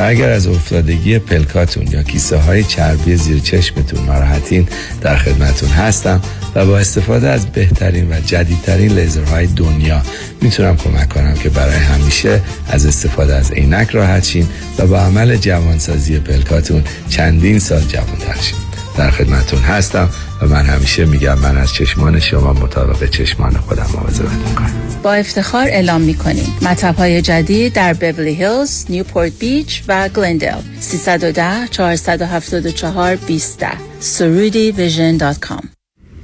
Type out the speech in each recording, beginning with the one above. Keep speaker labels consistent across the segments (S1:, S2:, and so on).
S1: اگر از افتادگی پلکاتون یا کیسه های چربی زیر چشمتون ناراحتین در خدمتون هستم و با استفاده از بهترین و جدیدترین لیزرهای دنیا می‌تونم کمک کنم که برای همیشه از استفاده از عینک راحت شین و با عمل جوانسازی پلکاتون چندین سال جوانتر شین. در خدمتون هستم و من همیشه میگم من از چشمان شما مطابق چشمان خودم مواظبت می‌کنم.
S2: با افتخار اعلام می‌کنیم. مطب های جدید در بورلی هیلز، نیوپورت بیچ و گلندل 310 474 20 سرودی vision dot com.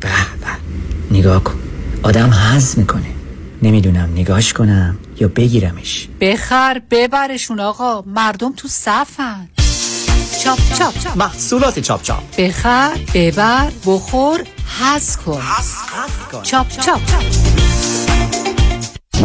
S3: به به. نگاه کن. آدم حظ می‌کنه. نمی‌دونم نگاش کنم یا بگیرمش.
S4: بخر ببرشون آقا. مردم تو صفن. چاپ چاپ.
S3: محصولات چاپ چاپ.
S4: بخر ببر بخور حظ کن. چاپ چاپ.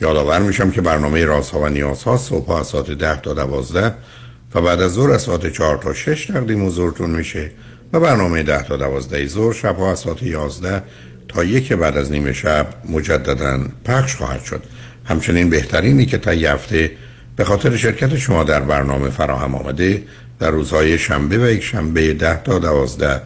S5: یادآور میشم که برنامه رازها و نیازها صبح از ساعت 10 تا 12 و بعد از ظهر از ساعت 4 تا 6 تقدیم حضورتون میشه و برنامه 10 تا 12 ظهر شب از ساعت 11 تا یک بعد از نیمه شب مجددا پخش خواهد شد. همچنین بهترینی که تا هفته به خاطر شرکت شما در برنامه فراهم آمده در روزهای شنبه و یک شنبه 10 تا 12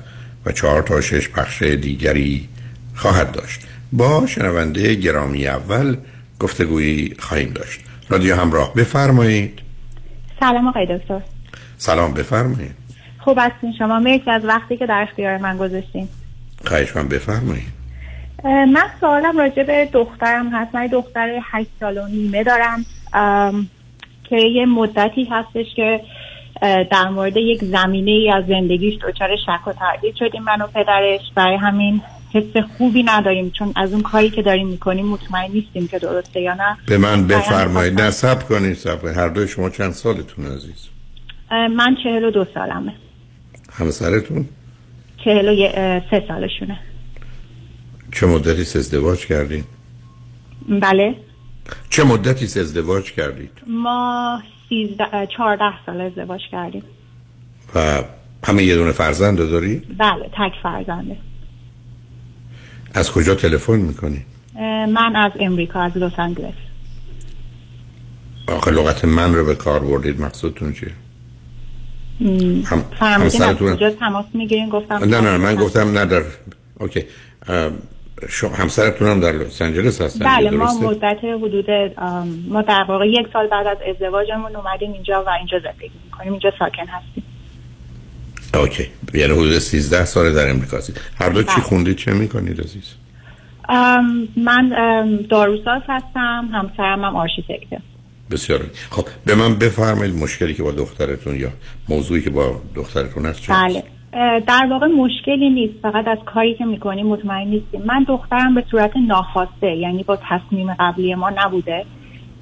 S5: و 4 تا 6 پخش دیگری خواهد داشت. با شنونده گرامی اول گفتگویی خواهیم داشت. رادیو همراه بفرمایید.
S6: سلام آقای دکتر.
S5: سلام بفرمایید.
S6: خوب هستین شما. مرسی از وقتی که در اختیار من گذاشتین.
S5: خواهش من بفرمایید.
S6: من سوالم راجع به دخترم هست. من دختر هشت سال و نیمه دارم. که یه مدتی هستش که در مورد یک زمینه ای از زندگیش دچار شک و تردید شدیم من و پدرش. برای همین حس خوبی نداریم چون از اون کاری که داریم می‌کنیم مطمئن نیستیم که درسته یا نه.
S5: به من بفرمایید. نصب کنید سب هر دوی شما چند سالتون عزیز؟
S6: من چهل و دو سالمه.
S5: همسرتون
S6: چهل و سه سالشونه.
S5: چه مدتی ازدواج کردین؟
S6: بله.
S5: چه مدتی ازدواج کردید؟
S6: ما سیزده چهارده سال ازدواج کردیم.
S5: و همه یه دونه فرزند دارید
S6: بله تک فرزنده.
S5: از کجا تلفن می‌کنی؟
S6: من از امریکا از لس آنجلس
S5: آخه لغت من رو به کار بردید مقصودتون چیه؟
S6: هم از کجا تماس می‌گیرین؟ گفتم
S5: نه نه من گفتم نه در اوکی. همسرتون هم در لس آنجلس هستن
S6: بله ما مدت حدود ما در واقع یک سال بعد از ازدواجمون اومدیم اینجا و اینجا زندگی می‌کنیم اینجا ساکن هستیم.
S5: اوکی. یعنی حدود 13 سال در امریکا هستید. هر دو چی خوندید چه می‌کنید عزیز؟
S6: من داروساز هستم همسرم هم آرشیتکته.
S5: بسیار خب به من بفرمایید مشکلی که با دخترتون یا موضوعی که با دخترتون هست چه
S6: بله. در واقع مشکلی نیست. فقط از کاری که می‌کنیم مطمئن نیستیم. من دخترم به صورت ناخواسته یعنی با تصمیم قبلی ما نبوده.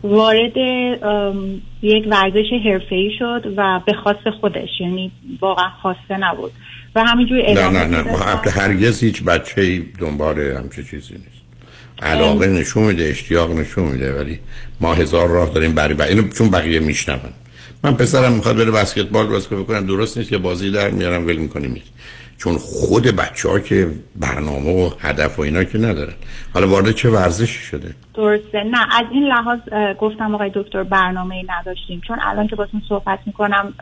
S6: وارد ام، یک ورزش حرفه‌ای شد و به خواست خودش یعنی واقعا خواسته نبود. و همینجوری
S5: نه نه نه. هرگز هیچ بچه ای دنبال همچه چیزی نیست. علاقه نشون میده اشتیاق نشون میده ولی ما هزار راه داریم برای بر... اینو چون بقیه میشنون. من پسرم می‌خواد بره بسکتبال بازی بکنم درست نیست که بازی در میارم ول می‌کنیم. چون خود بچه ها که برنامه و هدف و اینا که ندارن. حالا وارد چه ورزشی شده؟
S6: درسته. نه از این لحاظ گفتم آقای دکتر برنامه ای نداشتیم. چون الان که باتون صحبت می‌کنم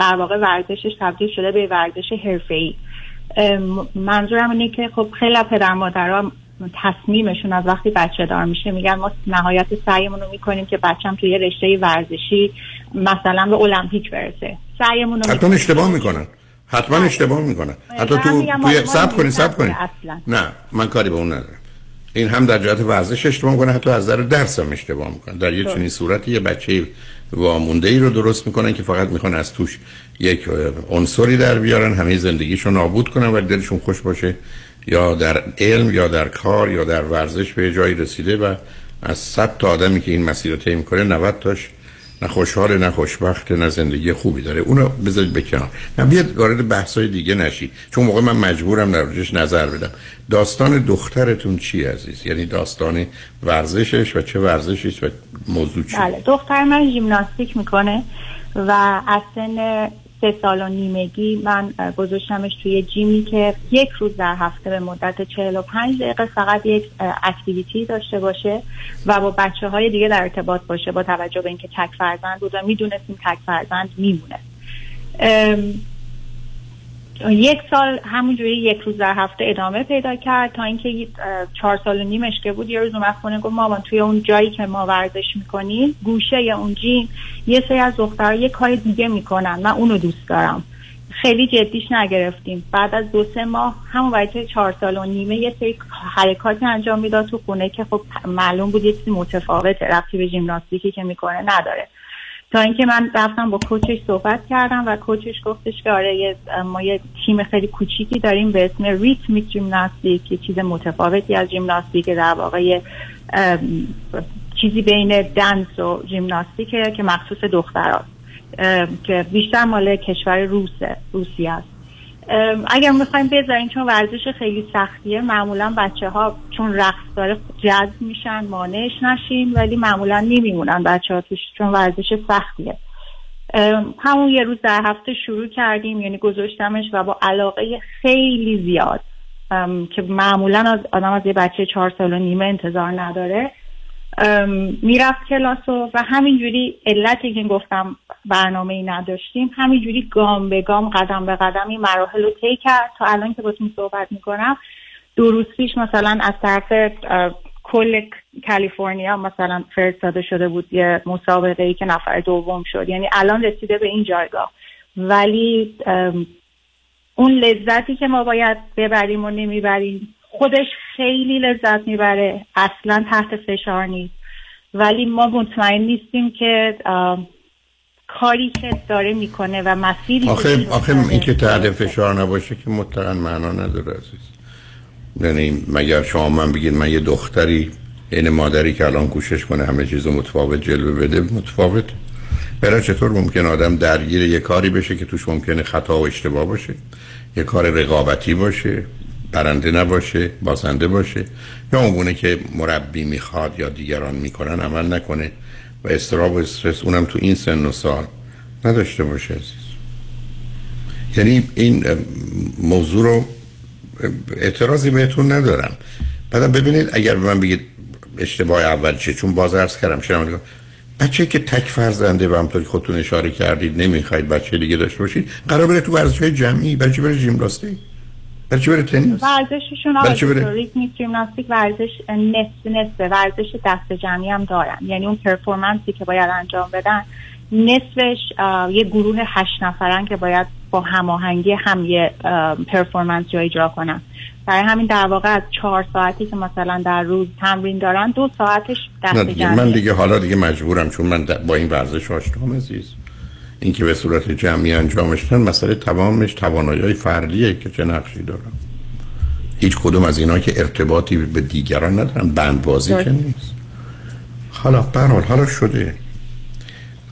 S6: در واقع ورزشش تبدیل شده به ورزش حرفه‌ای. منظورم اینه که خب خیلی از پدر مادرها تصمیمشون از وقتی بچه دار میشه میگن ما نهایت سعیمون رو می‌کنیم که بچم توی رشته ورزشی مثلا به المپیک برسه. سعیمون رو.
S5: اشتباه می‌کنن. حتما اشتباه می‌کنن حتی
S6: من
S5: تو توی سب کنید سب
S6: اصلاً.
S5: نه من کاری به اون ندارم. این هم در جهت ورزش اشتباه می‌کنه حتی از نظر درس هم اشتباه می‌کنه. در یه. چنین صورتی یه بچه وامونده ای رو درست می‌کنن که فقط می‌خوان از توش یک عنصری در بیارن همه زندگیشو نابود کنن و دلشون خوش باشه. یا در علم یا در کار یا در ورزش به جایی رسیده و از صد تا آدمی که این مسیر رو طی می‌کنه 90 تاش نه خوشحال نه خوشبخت نه زندگی خوبی داره. اونو بذارید به نه بیاد وارد بحثای دیگه نشی. چون موقع من مجبورم در نظر بدم. داستان دخترتون چی عزیز؟ یعنی داستان ورزشش و چه ورزشیش و موضوع چی؟
S6: بله دختر من ژیمناستیک می‌کنه و از سن سه سال و نیمگی من گذاشتمش توی جیمی که یک روز در هفته به مدت 45 دقیقه فقط یک اکتیویتی داشته باشه و با بچه های دیگه در ارتباط باشه با توجه به اینکه تک فرزند بود و می‌دونستیم تک فرزند میمونه. یک سال همونجوری یک روز در هفته ادامه پیدا کرد تا اینکه چهار سال و نیمش که بود یه روز اومد خونه گفت مامان توی اون جایی که ما ورزش می‌کنیم گوشه اون جیم یه سری از دخترها یه کار دیگه می‌کنن من اونو دوست دارم. خیلی جدیش نگرفتیم. بعد از دو سه ماه همون بچه چهار سال و نیمه یه سری حرکاتی انجام می‌داد تو خونه که خب معلوم بود یه چیزی متفاوته رفتی به ژیمناستیکی که می‌کنه نداره. تا اینکه من رفتم با کوچش صحبت کردم و کوچش گفتش که آره یه- ما یه تیم خیلی کوچیکی داریم به اسم ریتمیک ژیمناستیک که چیز متفاوتی از ژیمناستیک در واقع یه، چیزی بین دنس و ژیمناستیکه که مخصوص دختراست که بیشتر مال کشور روسه روسیه است. اگر می‌خوایم بذاریم چون ورزش خیلی سختیه معمولا بچه ها چون رقص داره جذب میشن مانعش نشیم ولی معمولا نمیمونن بچه ها توش چون ورزش سختیه. همون یه روز در هفته شروع کردیم یعنی گذاشتمش و با علاقه خیلی زیاد. که معمولا از آدم از یه بچه چهار سال و نیمه انتظار نداره. می‌رفت کلاس و, و همینجوری علتی که گفتم برنامه ای نداشتیم همینجوری گام به گام قدم به قدم این مراحل رو طی کرد. تا الان که باتون صحبت می‌کنم دو روز پیش مثلا از طرف کل کالیفرنیا مثلا فرستاده شده بود یه مسابقه ای که نفر دوم شد. یعنی الان رسیده به این جایگاه. ولی اون لذتی که ما باید ببریم و نمی‌بریم خودش خیلی لذت می‌بره. اصلا تحت فشار نیست. ولی ما مطمئن نیستیم که کاری که داره می‌کنه و مسیری
S5: آخه آخه این که تحت فشار نباشه که مطلقا معنا نداره عزیز. یعنی مگر شما من بگید من یه دختری این مادری که الان کوشش کنه همه چیز متفاوت جلوه بده متفاوت برای چطور ممکن آدم درگیر یه کاری بشه که توش ممکنه خطا و اشتباه باشه؟ یه کار رقابتی باشه؟ برنده نباشه بازنده باشه. یا اونگونه که مربی می‌خواد یا دیگران می‌کنن عمل نکنه. و استراب و استرس اونم تو این سن و سال نداشته باشه عزیز. یعنی این موضوع رو اعتراضی بهتون ندارم. بعدم ببینید اگر به من بگید اشتباه اول چیه چون باز عرض کردم شما بچه که تک فرزنده و همطور خودتون اشاره کردید نمی‌خواید بچه دیگه داشته باشید قرار بره تو ورزش های جمعی چی بره ژیمناستیک برای چی بره تنیس؟
S6: ورزششون آقای rhythmic ژیمناستیک ورزش نصف نصف ورزش دست جمعی هم دارن. یعنی اون performance ی که باید انجام بدن نصفش یه گروه هشت نفرن که باید با هماهنگی هم یه performance رو اجرا کنم برای همین در واقع از چهار ساعتی که مثلا در روز تمرین دارن دو ساعتش دست
S5: دیگه من دیگه حالا دیگه مجبورم چون من با این ورزش آشنام عزیز. این که به صورت جمعی انجامش بدن مسئله تمامش توانایی فردیه که چه نقشی دارم هیچ کدوم از اینا که ارتباطی به دیگران ندارن بندبازی که. نیست. حالا برحال حالا شده.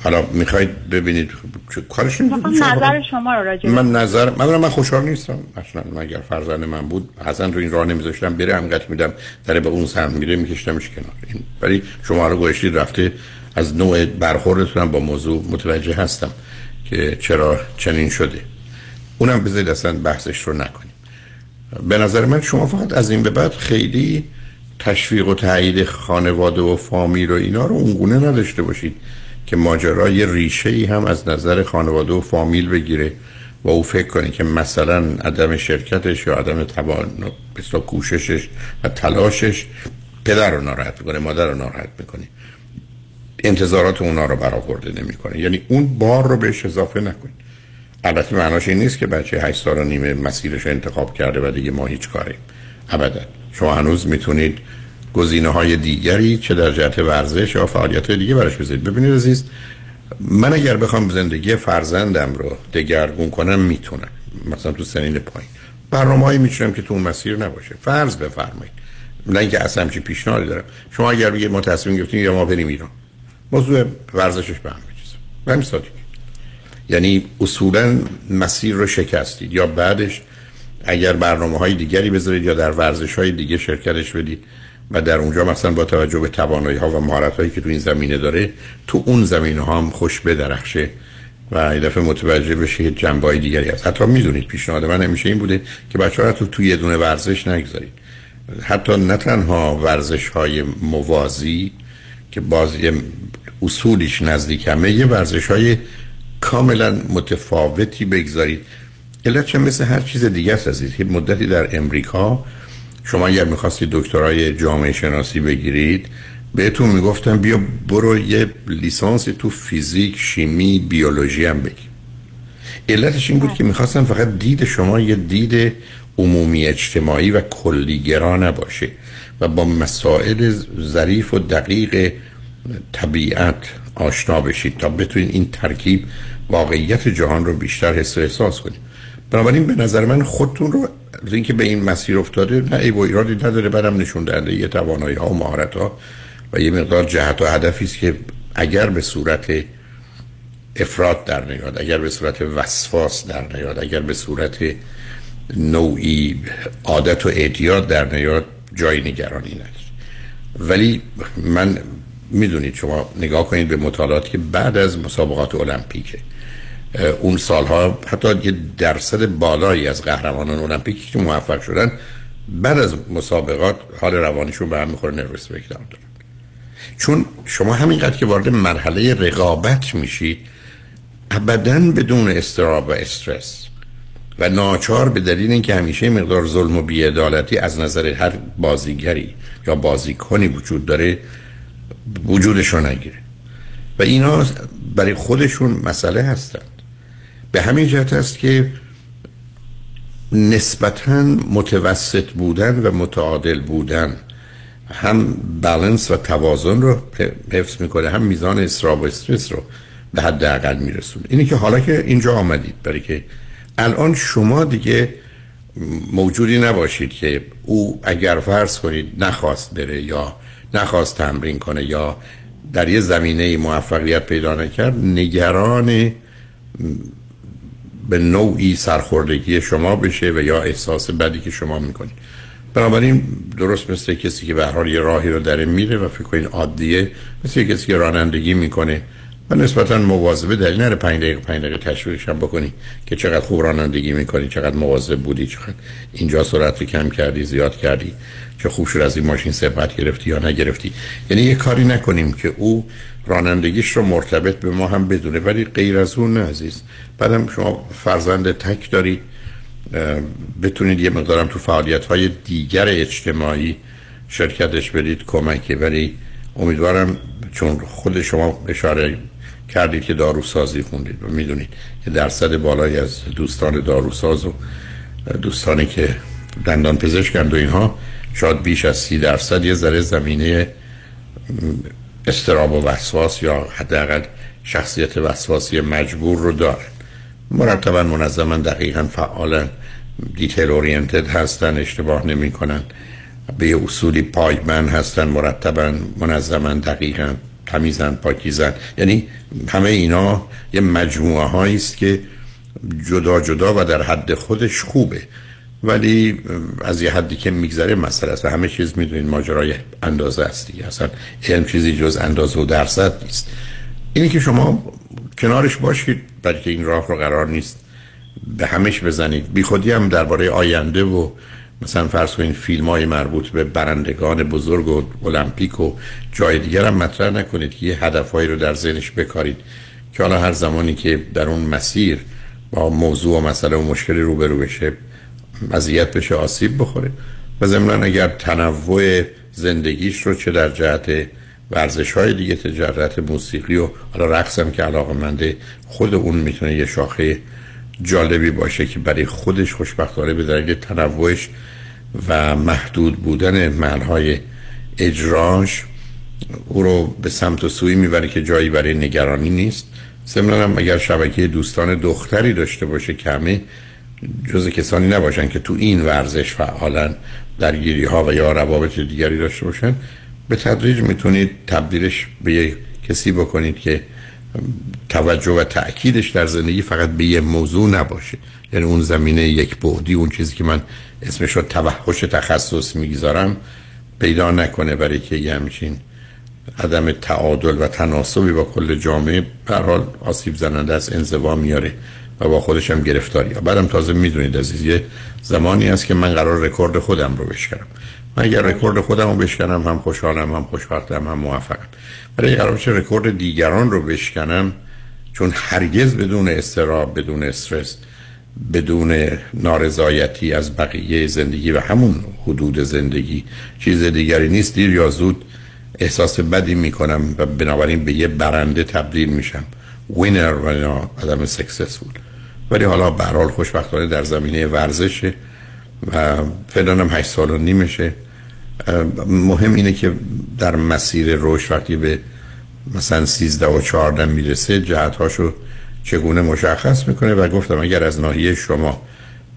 S5: حالا می‌خواید ببینید چه کارش
S6: نظر شما رو راجع
S5: من نظر من من خوشحال نیستم. اصلا اگر فرزند من بود حسن رو این راه نمیذاشتم بره همگت میدم داره به اون سمت میره میکشتمش کنار. این ولی شما رو گوشتید رفته از نوع برخوردتونم با موضوع متوجه هستم که چرا چنین شده. اونم بذارید اصلا بحثش رو نکنیم. به نظر من شما فقط از این به بعد خیلی تشویق و تایید خانواده و فامیل و اینا رو اونگونه نداشته باشید که ماجرا یه ریشه ای هم از نظر خانواده و فامیل بگیره و او فکر کنه که مثلا عدم شرکتش یا عدم توان کوششش و تلاشش پدر رو ناراحت می‌کنه مادر رو ناراحت می‌کنه. انتظارات اونا رو برآورده نمی‌کنه. یعنی اون بار رو بهش اضافه نکنید. البته معناش این نیست که بچه 8 سال و نیمه مسیرش انتخاب کرده و دیگه ما هیچ کاریم. ابدا. شما هنوز می‌تونید گزینه های دیگری چه در جهت ورزش یا فعالیت های دیگه براش بذارید. ببینید عزیز من اگر بخوام زندگی فرزندم رو دگرگون کنم می‌تونم. مثلا تو سنین پایین. برنامه هایی میچونم که تو اون مسیر نباشه. فرض بفرمایید. نه اینکه اصلا چی پیشنهادی دارم. شما اگر بگید ما تصمیم یا ما بریم ایران. موضوع ورزشش به هم بچیزم به همین سادگی. یعنی اصولا مسیر رو شکستید. یا بعدش اگر برنامه های دیگری بذارید یا در ورزش های دیگه شرکتش بدید و در اونجا مثلا با توجه به توانایی ها و مهارت هایی که تو این زمینه داره تو اون زمینه ها هم خوش بدرخشه و یه دفعه متوجه بشه جنبه های دیگری هست. حتی می‌دونید پیشنهاد من همیشه این بوده که بچه ها تو توی یه دونه ورزش نگذارید. حتی نه تنها ورزش های موازی که باز یه اصولیش نزدیک همه یه ورزش های کاملا متفاوتی بگذارید. علت چه؟ مثل هر چیز دیگه است عزیز. یه مدتی در امریکا شما اگر می‌خواستید دکترای جامعه شناسی بگیرید بهتون می‌گفتم بیا برو یه لیسانس تو فیزیک شیمی بیولوژی هم بگیر. علتش این بود که می‌خواستم فقط دید شما یه دید عمومی اجتماعی و کلیگرا نباشه. و با مسائل ظریف و دقیق طبیعت آشنا بشید تا بتونید این ترکیب واقعیت جهان رو بیشتر حس و احساس کنید. بنابراین به نظر من خودتون رو اینکه به این مسیر افتاده نه ای و ایرادی نداره. برم نشون دهنده یه توانایی ها و مهارت ها و یه مقدار جهت و هدفی است که اگر به صورت افراد در نیاد اگر به صورت وسواس در نیاد اگر به صورت نوعی عادت و اعتیاد در نیاد جای نگرانی نداره ولی من می‌دونید شما نگاه کنید به مطالعاتی که بعد از مسابقات المپیکه اون سالها حتی یه درصد بالایی از قهرمانان المپیکی که موفق شدن بعد از مسابقات حال روانیشون به هم می‌خوره نروس دارن. چون شما همینقدر که وارد مرحله رقابت میشید ابدا بدون استراب و استرس و ناچار به دلیل اینکه همیشه مقدار ظلم و بیعدالتی از نظر هر بازیگری یا بازیکنی وجود داره وجودش رو نگیره. و اینا برای خودشون مسئله هستند. به همین جهت است که نسبتا متوسط بودن و متعادل بودن هم بالانس و توازن رو حفظ می‌کنه هم میزان استراب و استرس رو به حد اقل میرسونه. اینی که حالا که اینجا آمدید برای که الان شما دیگه موجودی نباشید که او اگر فرض کنید نخواست بره یا نخواست تمرین کنه یا در یه زمینه موفقیت پیدا نکرد نگران به نوعی سرخوردگی شما بشه و یا احساس بدی که شما می‌کنید. بنابراین درست مثل کسی که به حال یه راهی رو داره میره و فکر کنید عادیه مثل کسی که رانندگی می‌کنه. و نسبتا مواظبه دلیل نره 5 دقیقه 5 دقیقه تشویقش هم بکنی که چقدر خوب رانندگی می‌کنی چقدر مواظب بودی چقدر اینجا سرعت رو کم کردی زیاد کردی چه خوب شد از این ماشین سبقت گرفتی یا نگرفتی. یعنی یه کاری نکنیم که او رانندگیش رو مرتبط به ما هم بدونه. ولی غیر از اون نه عزیز. بعدم شما فرزند تک دارید. بتونید یه مقدارم تو فعالیت های دیگر اجتماعی شرکتش بدید کمکی ولی امیدوارم چون خود شما اشاره کردید که داروسازی خوندید. و می‌دونید که درصد بالایی از دوستان داروساز و دوستانی که دندان پزشکند و اینها شاید بیش از سی درصد یه ذره زمینه استراب و وسواس یا حداقل شخصیت وسواسی مجبور رو دارن مرتبا منظما دقیقا فعالا دیتیل اورینتد هستن اشتباه نمی کنن به اصولی پایمن هستن مرتبا منظما دقیقا. تمیزن پاکیزن. یعنی همه اینا یه مجموعه هایی است که جدا جدا و در حد خودش خوبه. ولی از یه حدی که میگذره مسئله است همه چیز می‌دونید ماجرای اندازه است دیگه. اصلا علم چیزی جز اندازه و درصد نیست. اینی که شما کنارش باشید برای این راه رو قرار نیست. به همش بزنید. بی خودی هم درباره آینده و مثلا فرض کنید فیلم های مربوط به برندگان بزرگ و المپیک و جای دیگر هم مطرح نکنید که یه هدفهایی رو در ذهنش بکارید. که حالا هر زمانی که در اون مسیر با موضوع و مسئله و مشکلی روبرو بشه اذیت بشه آسیب بخوره. و ضمن اگر تنوع زندگیش رو چه در جهت ورزش های دیگه تجارت موسیقی و حالا رقص هم که علاقه منده خود اون می‌تونه یه شاخه جالبی باشه که برای خودش خوشبختانه به دلیل تنوعش و محدود بودن محلهای اجراش او رو به سمت و سوی می‌بره که جایی برای نگرانی نیست. ضمن هم اگر شبکه دوستان دختری داشته باشه که جز کسانی نباشن که تو این ورزش فعالا درگیری ها و یا روابط دیگری داشته باشن به تدریج می‌تونید تبدیلش به یک کسی بکنید که توجه و تأکیدش در زندگی فقط به یه موضوع نباشه. یعنی اون زمینه یک بودی اون چیزی که من اسمش رو توحش تخصص می‌گذارم پیدا نکنه برای که یه همچین عدم تعادل و تناسبی با کل جامعه حال آسیب زننده از انزوا میاره و با خودش هم گرفتاری بعدم تازه می‌دونید عزیز یه زمانی هست که من قرار رکورد خودم رو بشکنم. من اگر رکورد خودم رو بشکنم هم خوشحالم هم خوشبختم هم موفقم. برای قرار رکورد دیگران رو بشکنم چون هرگز بدون اضطراب بدون استرس بدون نارضایتی از بقیه زندگی و همون حدود زندگی. چیز دیگری نیست. دیر یا زود احساس بدی می‌کنم و بنابراین به یه برنده تبدیل میشم. winner و یا آدم successful ولی حالا به حال خوشبختانه در زمینه ورزشه و فعلا هم هشت سال و نیمشه. مهم اینه که در مسیر رشد وقتی به مثلا 13 و 14 می‌رسه جهتهاشو چگونه مشخص می‌کنه؟ و گفتم اگر از ناحیه شما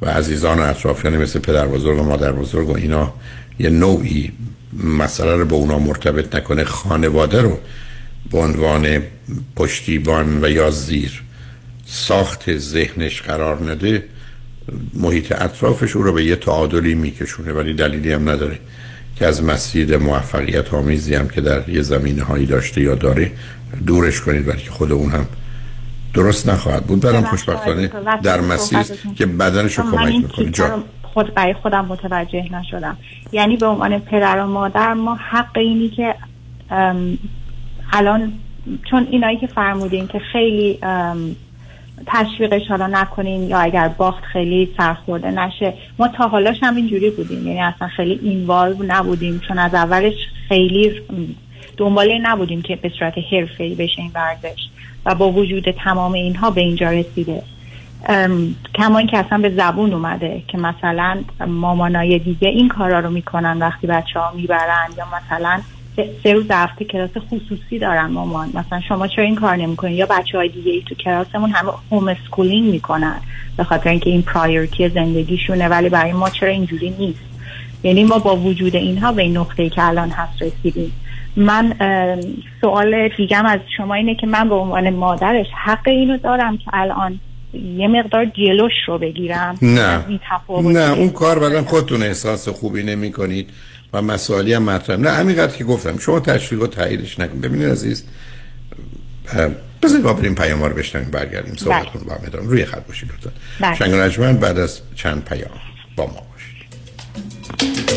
S5: و عزیزان و اطرافیان مثل پدر بزرگ و مادر بزرگ و اینا یه نوعی مسئله رو به اونا مرتبط نکنه خانواده رو به عنوان پشتیبان و یا زیر ساخت ذهنش قرار نده محیط اطرافش او رو به یه تعادلی میکشونه ولی دلیلی هم نداره که از مسیر موفقیت آمیزی هم که در یه زمینه هایی داشته یا داره دورش کنید که خود اون هم درست نخواهد بود. برام خوشبختانه در مسیر که بدنش رو کمک می‌کنه. جا
S6: خود برای خودم متوجه نشدم. یعنی به عنوان پدر و مادر ما حق اینی که الان چون اینایی که فرمودین که خیلی تشویقش حالا نکنیم یا اگر باخت خیلی سرخورده نشه ما تا حالاش هم اینجوری بودیم. یعنی اصلا خیلی اینوالو نبودیم. چون از اولش خیلی دنباله نبودیم که به صورت حرفه‌ای بشه این ورزش. و با وجود تمام اینها به اینجا رسیده. کما که اصلا به زبون اومده که مثلا مامانای دیگه این کارا رو می‌کنن وقتی بچه ها می‌برن یا مثلا سه روز هفته کلاس خصوصی دارن مامان. مثلا شما چرا این کار نمی‌کنین یا بچه های دیگه ای تو کلاسمون همه home schooling می‌کنن به خاطر اینکه این priority زندگیشونه ولی برای ما چرا اینجوری نیست؟ یعنی ما با وجود اینها به این نقطه که الان هست رسیدیم. من سوال دیگم از شما اینه که من به عنوان مادرش حق اینو دارم که الان یه مقدار جلوش رو بگیرم.
S5: نه. نه اون کار بعدم خودتون احساس خوبی نمی کنید و مسائلی هم مطرح. نه همینقدر که گفتم شما تشویق و تاییدش نکن ببینید عزیز بذارید با بریم پیام رو بشنویم برگردیم
S6: بله.
S5: صحبت کنیم با هم روی خط باشید لطفا. بله. شنگ بعد از چند پیام با ما باشید.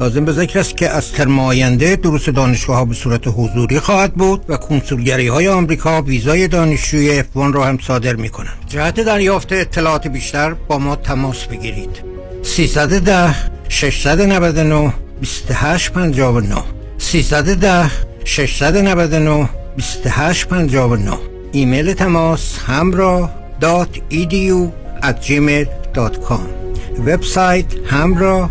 S7: لازم به ذکر است که از ترم دروس دانشگاه ها به صورت حضوری خواهد بود و کنسولگری های آمریکا ویزای دانشجوی F1 را هم صادر می کنند. جهت دریافت اطلاعات بیشتر با ما تماس بگیرید. 310 699 2859 310 699 2859 ایمیل تماس همراه edu at gmail.com وبسایت همراه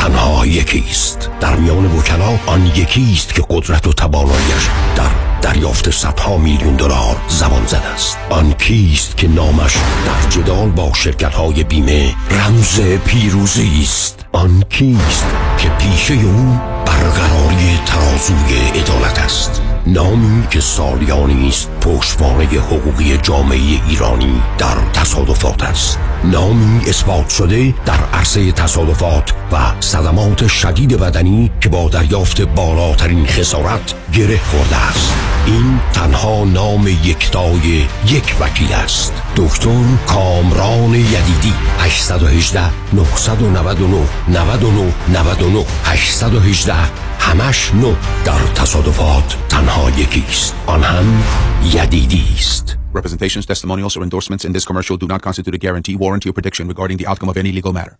S8: تنها یکیست در میان وکلا آن یکیست که قدرت و توانایش در دریافت صدها میلیون دلار زبان زد است. آن کیست که نامش در جدال با شرکت های بیمه رمز پیروزی است؟ آن کیست که پیشه او برقراری ترازوی عدالت است؟ نامی که سالیانی است پشتوانه حقوقی جامعه ایرانی در تصادفات است. نامی اثبات شده در عرصه تصادفات و صدمات شدید بدنی که با دریافت بالاترین خسارت گره خورده است. این تنها نام یکتای یک وکیل است. دکتر کامران یدیدی 818 999 99 99 818 همش نو در تصادفات تنها یکیست آن هم یدیدی است
S9: Representations, testimonials, or endorsements in this commercial do not constitute a guarantee, warranty, or prediction regarding the outcome of any legal matter.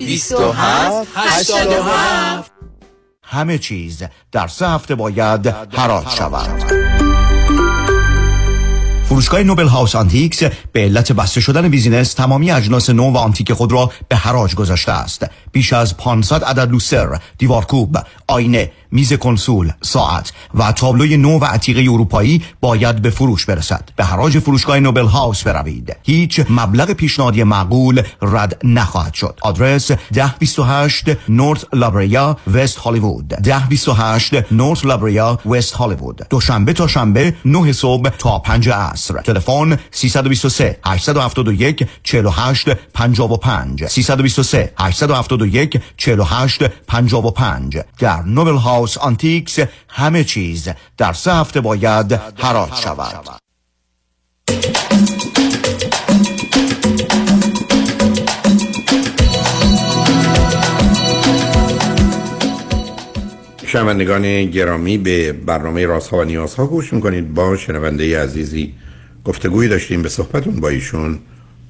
S10: 27 87
S11: همه چیز در سه هفته باید حراج شود. فروشگاه Noble House Antiques به علت بسته شدن business تمامی اجناس نو و آنتیک خود را به حراج گذاشته است. بیش از 500 عدد لوستر دیوارکوب آینه میز کنسول ساعت و تابلوی نو و عتیقه اروپایی باید به فروش برسد. به حراج فروشگاه Noble House بروید. هیچ مبلغ پیشنهادی معقول رد نخواهد شد. آدرس 1028 North La Brea West Hollywood. 1028 North La Brea West Hollywood. دوشنبه تا شنبه 9 صبح تا 5 عصر. تلفن 323 871 48 55 323 871 48 55 در Noble House Antiques همه چیز در سه هفته باید حراج شود.
S5: شنوندگان گرامی به برنامه رازها و نیازها گوش می‌کنید. با شنونده عزیزی گفتگوی داشتیم به صحبتون با ایشون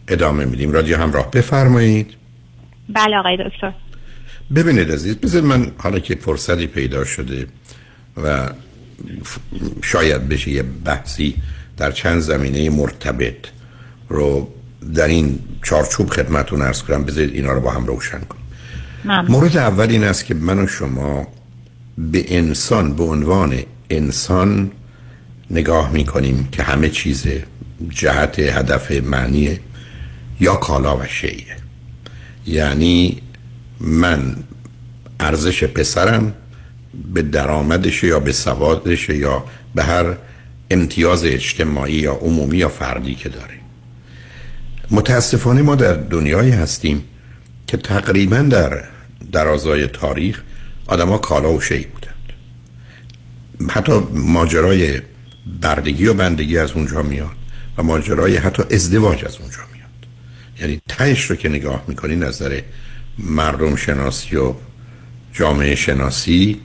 S5: ادامه میدیم. رادیو همراه. بفرمایید.
S6: بله آقای دکتر.
S5: ببینید عزیز بذار من حالا که فرصتی پیدا شده و شاید بشه یه بحثی در چند زمینه مرتبط رو در این چارچوب خدمتون ارز کنم. بذارید اینا رو با هم روشن کنم مورد اول این است که من و شما به انسان به عنوان انسان نگاه می کنیم که همه چیز جهت هدف معنی یا کالا و شیعه یعنی من ارزش پسرم به درآمدش یا به سوادش یا به هر امتیاز اجتماعی یا عمومی یا فردی که داره متاسفانه ما در دنیایی هستیم که تقریبا در درازای تاریخ آدما کالا و شی بودند. حتی ماجرای بردگی و بندگی از اونجا میاد و ماجرای حتی ازدواج از اونجا میاد. یعنی تهش رو که نگاه می‌کنی نظر مردم شناسی و جامعه شناسی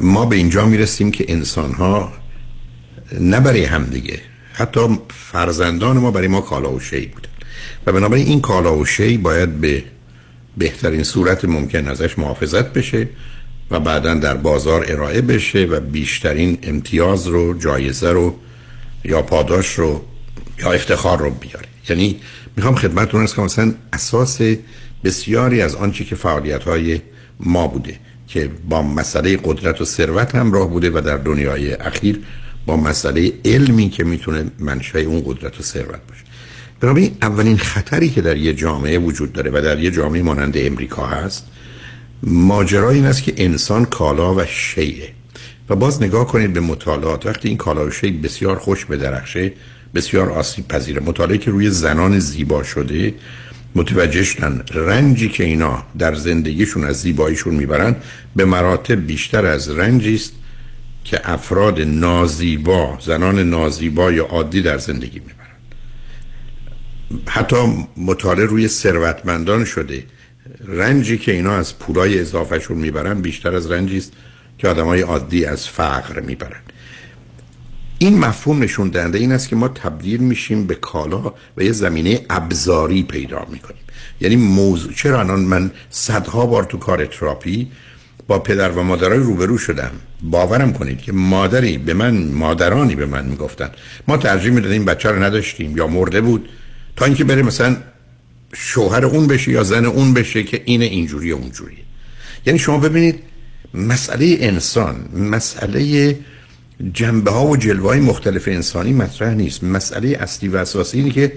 S5: ما به اینجا می‌رسیم که انسان ها نه برای همدیگه حتی فرزندان ما برای ما کالا و شی بودن. و بنابراین این کالا و شی باید به بهترین صورت ممکن ازش محافظت بشه و بعدا در بازار ارائه بشه و بیشترین امتیاز رو جایزه رو یا پاداش رو یا افتخار رو بیاره. یعنی می‌خوام خدمتتون ارز کنم مثلا اساس بسیاری از آنچه که فعالیت های ما بوده که با مسئله قدرت و ثروت همراه بوده و در دنیای اخیر با مسئله علمی که می‌تونه منشأ اون قدرت و ثروت باشه. بنابراین اولین خطری که در یه جامعه وجود داره و در یه جامعه مانند امریکا هست ماجرا این است که انسان کالا و شیعه. و باز نگاه کنید به مطالعات. وقتی این کالا و شی بسیار خوش به بسیار آسیب پذیره. مطالعه که روی زنان زیبا شده متوجه شدن رنجی که اینا در زندگیشون از زیباییشون می‌برن به مراتب بیشتر از رنجی است که افراد نازیبا زنان نازیبا یا عادی در زندگی می‌برن حتی مطالعه روی ثروتمندان شده. رنجی که اینا از پولای اضافهشون می‌برن بیشتر از رنجی است که آدمای عادی از فقر می‌برن. این مفهوم نشون دهنده این است که ما تبدیل میشیم به کالا و یه زمینه ابزاری پیدا می‌کنیم. یعنی موضوع چرا الان من صدها بار تو کار تراپی با پدر و مادرای روبرو شدم؟ باورم کنید که مادری به من مادرانی به من می‌گفتن. ما ترجیح می‌دادیم بچه رو نداشتیم یا مرده بود. تا اینکه بره مثلا شوهر اون بشه یا زن اون بشه که این اینجوری اونجوری. یعنی شما ببینید مسئله انسان مسئله جنبه ها و جلوه های مختلف انسانی مطرح نیست. مسئله اصلی و اساسی اینه که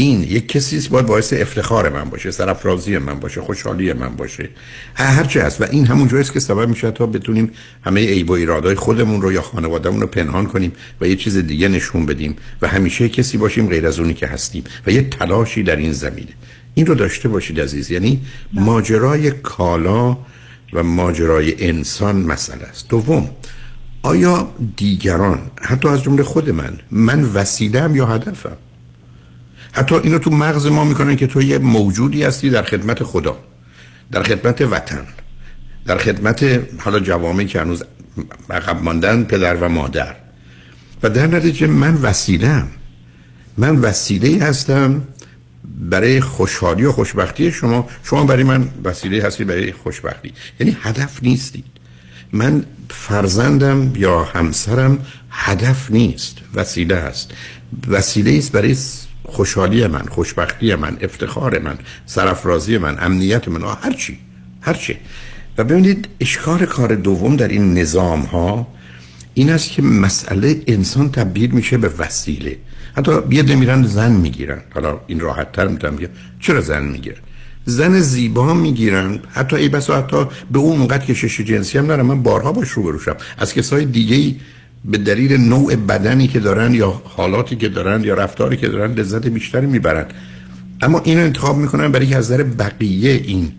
S5: این یک کسی باید باعث افتخار من باشه سرفرازی من باشه خوشحالی من باشه. هر چه هست. و این همون جاییست که سبب میشه تا بتونیم همه عیب و ایرادای خودمون رو یا خانوادهمون رو پنهان کنیم و یه چیز دیگه نشون بدیم و همیشه کسی باشیم غیر از اونی که هستیم و یه تلاشی در این زمینه. این رو داشته باشید عزیز. یعنی ماجرای کالا و ماجرای انسان مسئله است. دوم آیا دیگران حتی از جمله خود من من وسیلم یا هدفم؟ حتی اینو تو مغز ما می‌کنن که تو یه موجودی هستی در خدمت خدا در خدمت وطن در خدمت حالا جوامعی که هنوز عقب ماندن پدر و مادر. و در نتیجه من وسیلم من وسیله هستم برای خوشحالی و خوشبختی شما. شما برای من وسیله هستی برای خوشبختی. یعنی هدف نیستید من فرزندم یا همسرم هدف نیست وسیله است وسیله است برای خوشحالی من خوشبختی من افتخار من سرفرازی من امنیت من هر چی هر چی. و ببینید اشکار کار دوم در این نظام ها این است که مسئله انسان تبدیل میشه به وسیله. حتی یه میرن زن می‌گیرن. حالا این راحت تر می‌تونم بگم. چرا زن می‌گیرن؟ زن زیبا می‌گیرن. حتی ای بسا حتی به اون اونقدر که شش جنسی هم دارم من بارها باش رو بروشم از کسای دیگه به دلیل نوع بدنی که دارن یا حالاتی که دارن یا رفتاری که دارن لذت بیشتری می‌برن. اما این انتخاب می‌کنن برای که از نظر بقیه این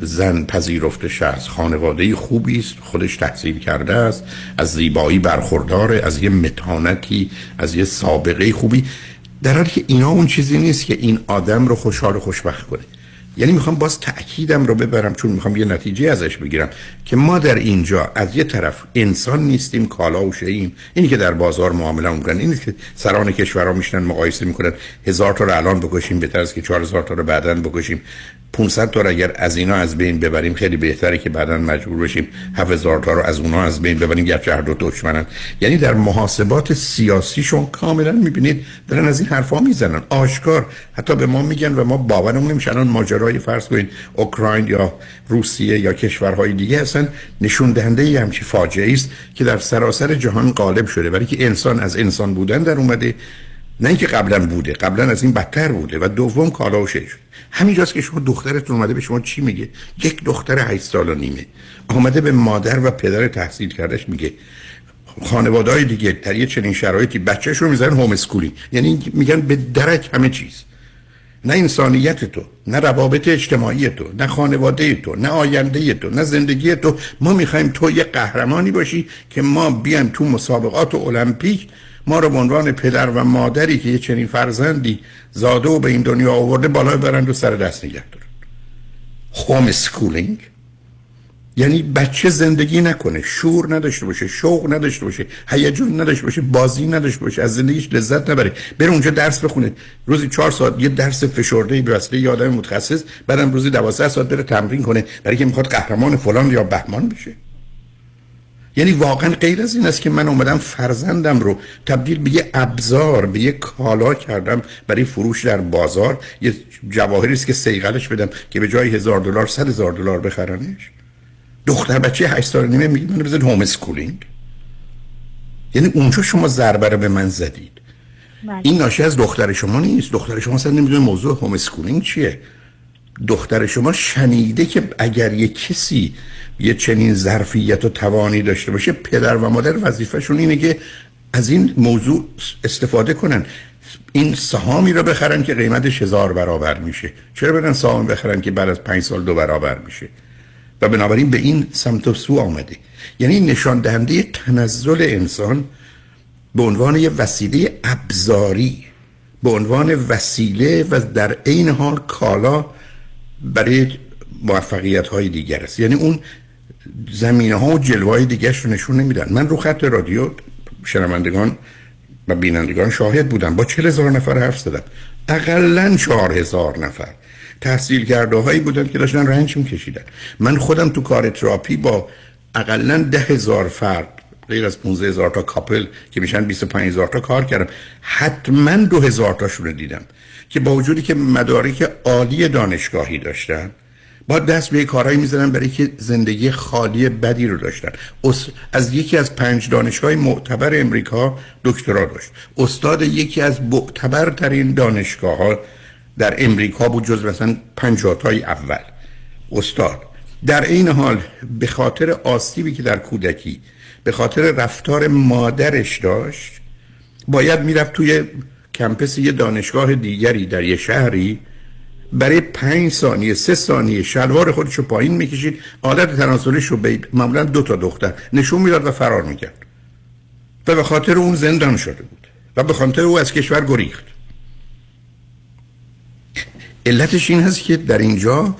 S5: زن پذیرفته شخص. خانواده خوبی است خودش تحصیل کرده است از زیبایی برخورداره از یه متانتی از یه سابقه خوبی. در حالی که اینا اون چیزی نیست که این آدم رو خوشحال و خوشبخت کنه. یعنی می‌خوام باز تأکیدم رو ببرم چون می‌خوام یه نتیجه ازش بگیرم که ما در اینجا از یه طرف انسان نیستیم کالا و شییم اینی که در بازار معامله می‌کنن اینی که سران کشورها میشنن مقایسه می‌کنن. هزار تا رو الان بکشیم بهتر از که چهار هزار تا رو بعدا بکشیم. 500 تا اگر از اینا از بین ببریم خیلی بهتره که بعدا مجبور بشیم 7000 تا رو از اونها از بین ببریم گرچه هر دو دشمنن. یعنی در محاسبات سیاسیشون کاملا می‌بینید دارن از این حرفا می‌زنن. آشکار حتی به ما میگن و ما باورمون نمیشه الان ماجرای فرض کنید اوکراین یا روسیه یا کشورهای دیگه هستن نشون دهنده همچی فاجعه است که در سراسر جهان غالب شده ولی که انسان از انسان بودن در اومده نه اینکه قبلا بوده قبلا از این بدتر بوده و دوم کالا و شش. همینجاست که شما دخترتون اومده به شما چی میگه؟ یک دختر 8 سال و نیمه. آمده به مادر و پدر تحصیل کردش میگه. خانواده های دیگه در یه چنین شرایطی بچهش رو می‌زنن هوم اسکولی یعنی میگن به درک همه چیز. نه انسانیت تو. نه روابط اجتماعی تو نه خانواده تو نه آینده تو نه زندگی تو. ما می‌خوایم تو یه قهرمانی باشی که ما بیایم تو مسابقات المپیک. ما رو به عنوان پدر و مادری که یه چنین فرزندی زاده و به این دنیا آورده بالا برند و سر دست نگه دارن. homeschooling یعنی بچه زندگی نکنه. شور نداشته باشه شوق نداشته باشه هیجان نداشته باشه بازی نداشته باشه از زندگیش لذت نبره. بره اونجا درس بخونه. روزی چهار ساعت یه درس فشرده به واسطه یه آدم متخصص بعدم روزی 12 ساعت بره تمرین کنه برای که می‌خواد قهرمان فلان یا بهمان بشه. یعنی واقعا غیر از این است که من اومدم فرزندم رو تبدیل به یه ابزار به یه کالا کردم برای فروش در بازار. یه جواهری است که صیقلش بدم که به جای هزار دلار صد هزار دلار بخرنش. دختر بچه هشت سال نیمه میگه منو بذار homeschooling یعنی اونجا شما ضربه رو به من زدید. بله. این ناشی از دختر شما نیست. دختر شما اصلا نمی‌دونه موضوع homeschooling چیه. دختر شما شنیده که اگر یه کسی یه چنین ظرفیت و توانی داشته باشه پدر و مادر وظیفهشون اینه که از این موضوع استفاده کنن. این سهامی رو بخرن که قیمتش هزار برابر میشه. چرا برن سهام بخرن که بعد از پنج سال دو برابر میشه؟ و بنابراین به این سمت و سو آمده. یعنی نشان دهنده تنزل انسان به عنوان یه وسیله ابزاری به عنوان وسیله و در عین حال کالا برای موفقیت های دیگر است. یعنی اون زمینه ها و جلوه دیگرش رو نشون نمیدن. من رو خط رادیو شنوندگان و بینندگان شاهد بودم. با چل هزار نفر حرف زدم. اقلا چهار هزار نفر. تحصیل کرده هایی بودن که داشتن رنج میکشیدن من خودم تو کار تراپی با اقلا ده هزار فرد غیر از 15 هزار تا کاپل که میشن 25 هزار تا کار کردم. حتما دو هزار تاشون رو دیدم که با وجودی که مدارک عالی دانشگاهی داشتن با دست به کارهایی می‌زنن برای که زندگی خالی بدی رو داشتن. از یکی از پنج دانشگاه معتبر امریکا دکترا داشت. استاد یکی از معتبرترین دانشگاه ها در امریکا بود جز مثلا پنجاتای اول. استاد. در این حال به خاطر آسیبی که در کودکی به خاطر رفتار مادرش داشت باید می‌رفت توی کمپس یه دانشگاه دیگری در یه شهری برای پنج ثانیه سه ثانیه شلوار خودش رو پایین می‌کشید حالت تناسلیش رو به معمولا دو تا دختر نشون می‌داد و فرار می‌کرد. و به خاطر اون زندان شده بود. و به خاطر او از کشور گریخت. علتش این هست که در اینجا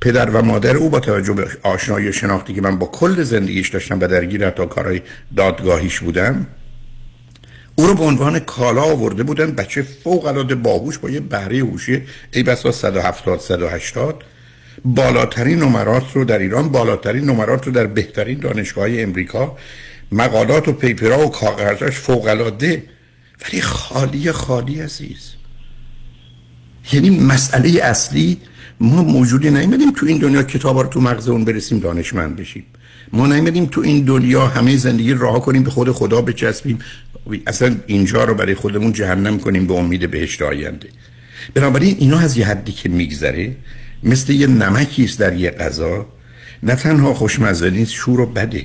S5: پدر و مادر او با توجه به آشنایی و شناختی که من با کل زندگیش داشتم و درگیر تا کارهای دادگاهیش بودم او رو به عنوان کالا آورده بودن بچه فوق العاده باهوش با یه بهره هوشی ای بسا 170 180 بالاترین نمرات رو در ایران بالاترین نمرات رو در بهترین دانشگاه های امریکا. مقالات و پیپرها و کاغذش فوقلاده ولی خالی خالی عزیز. یعنی مسئله اصلی ما موجودی نیمدیم تو این دنیا کتاب رو تو مغز اون برسیم دانشمند بشیم. ما نیمدیم تو این دنیا همه زندگی راه کنیم به خود خدا بچسبیم. اصلا اینجا رو برای خودمون جهنم کنیم به امید بهشت آینده. بنابراین اینا از یه حدی که میگذره مثل یه نمکی است در یه غذا. نه تنها خوشمزه نیست شور و بده.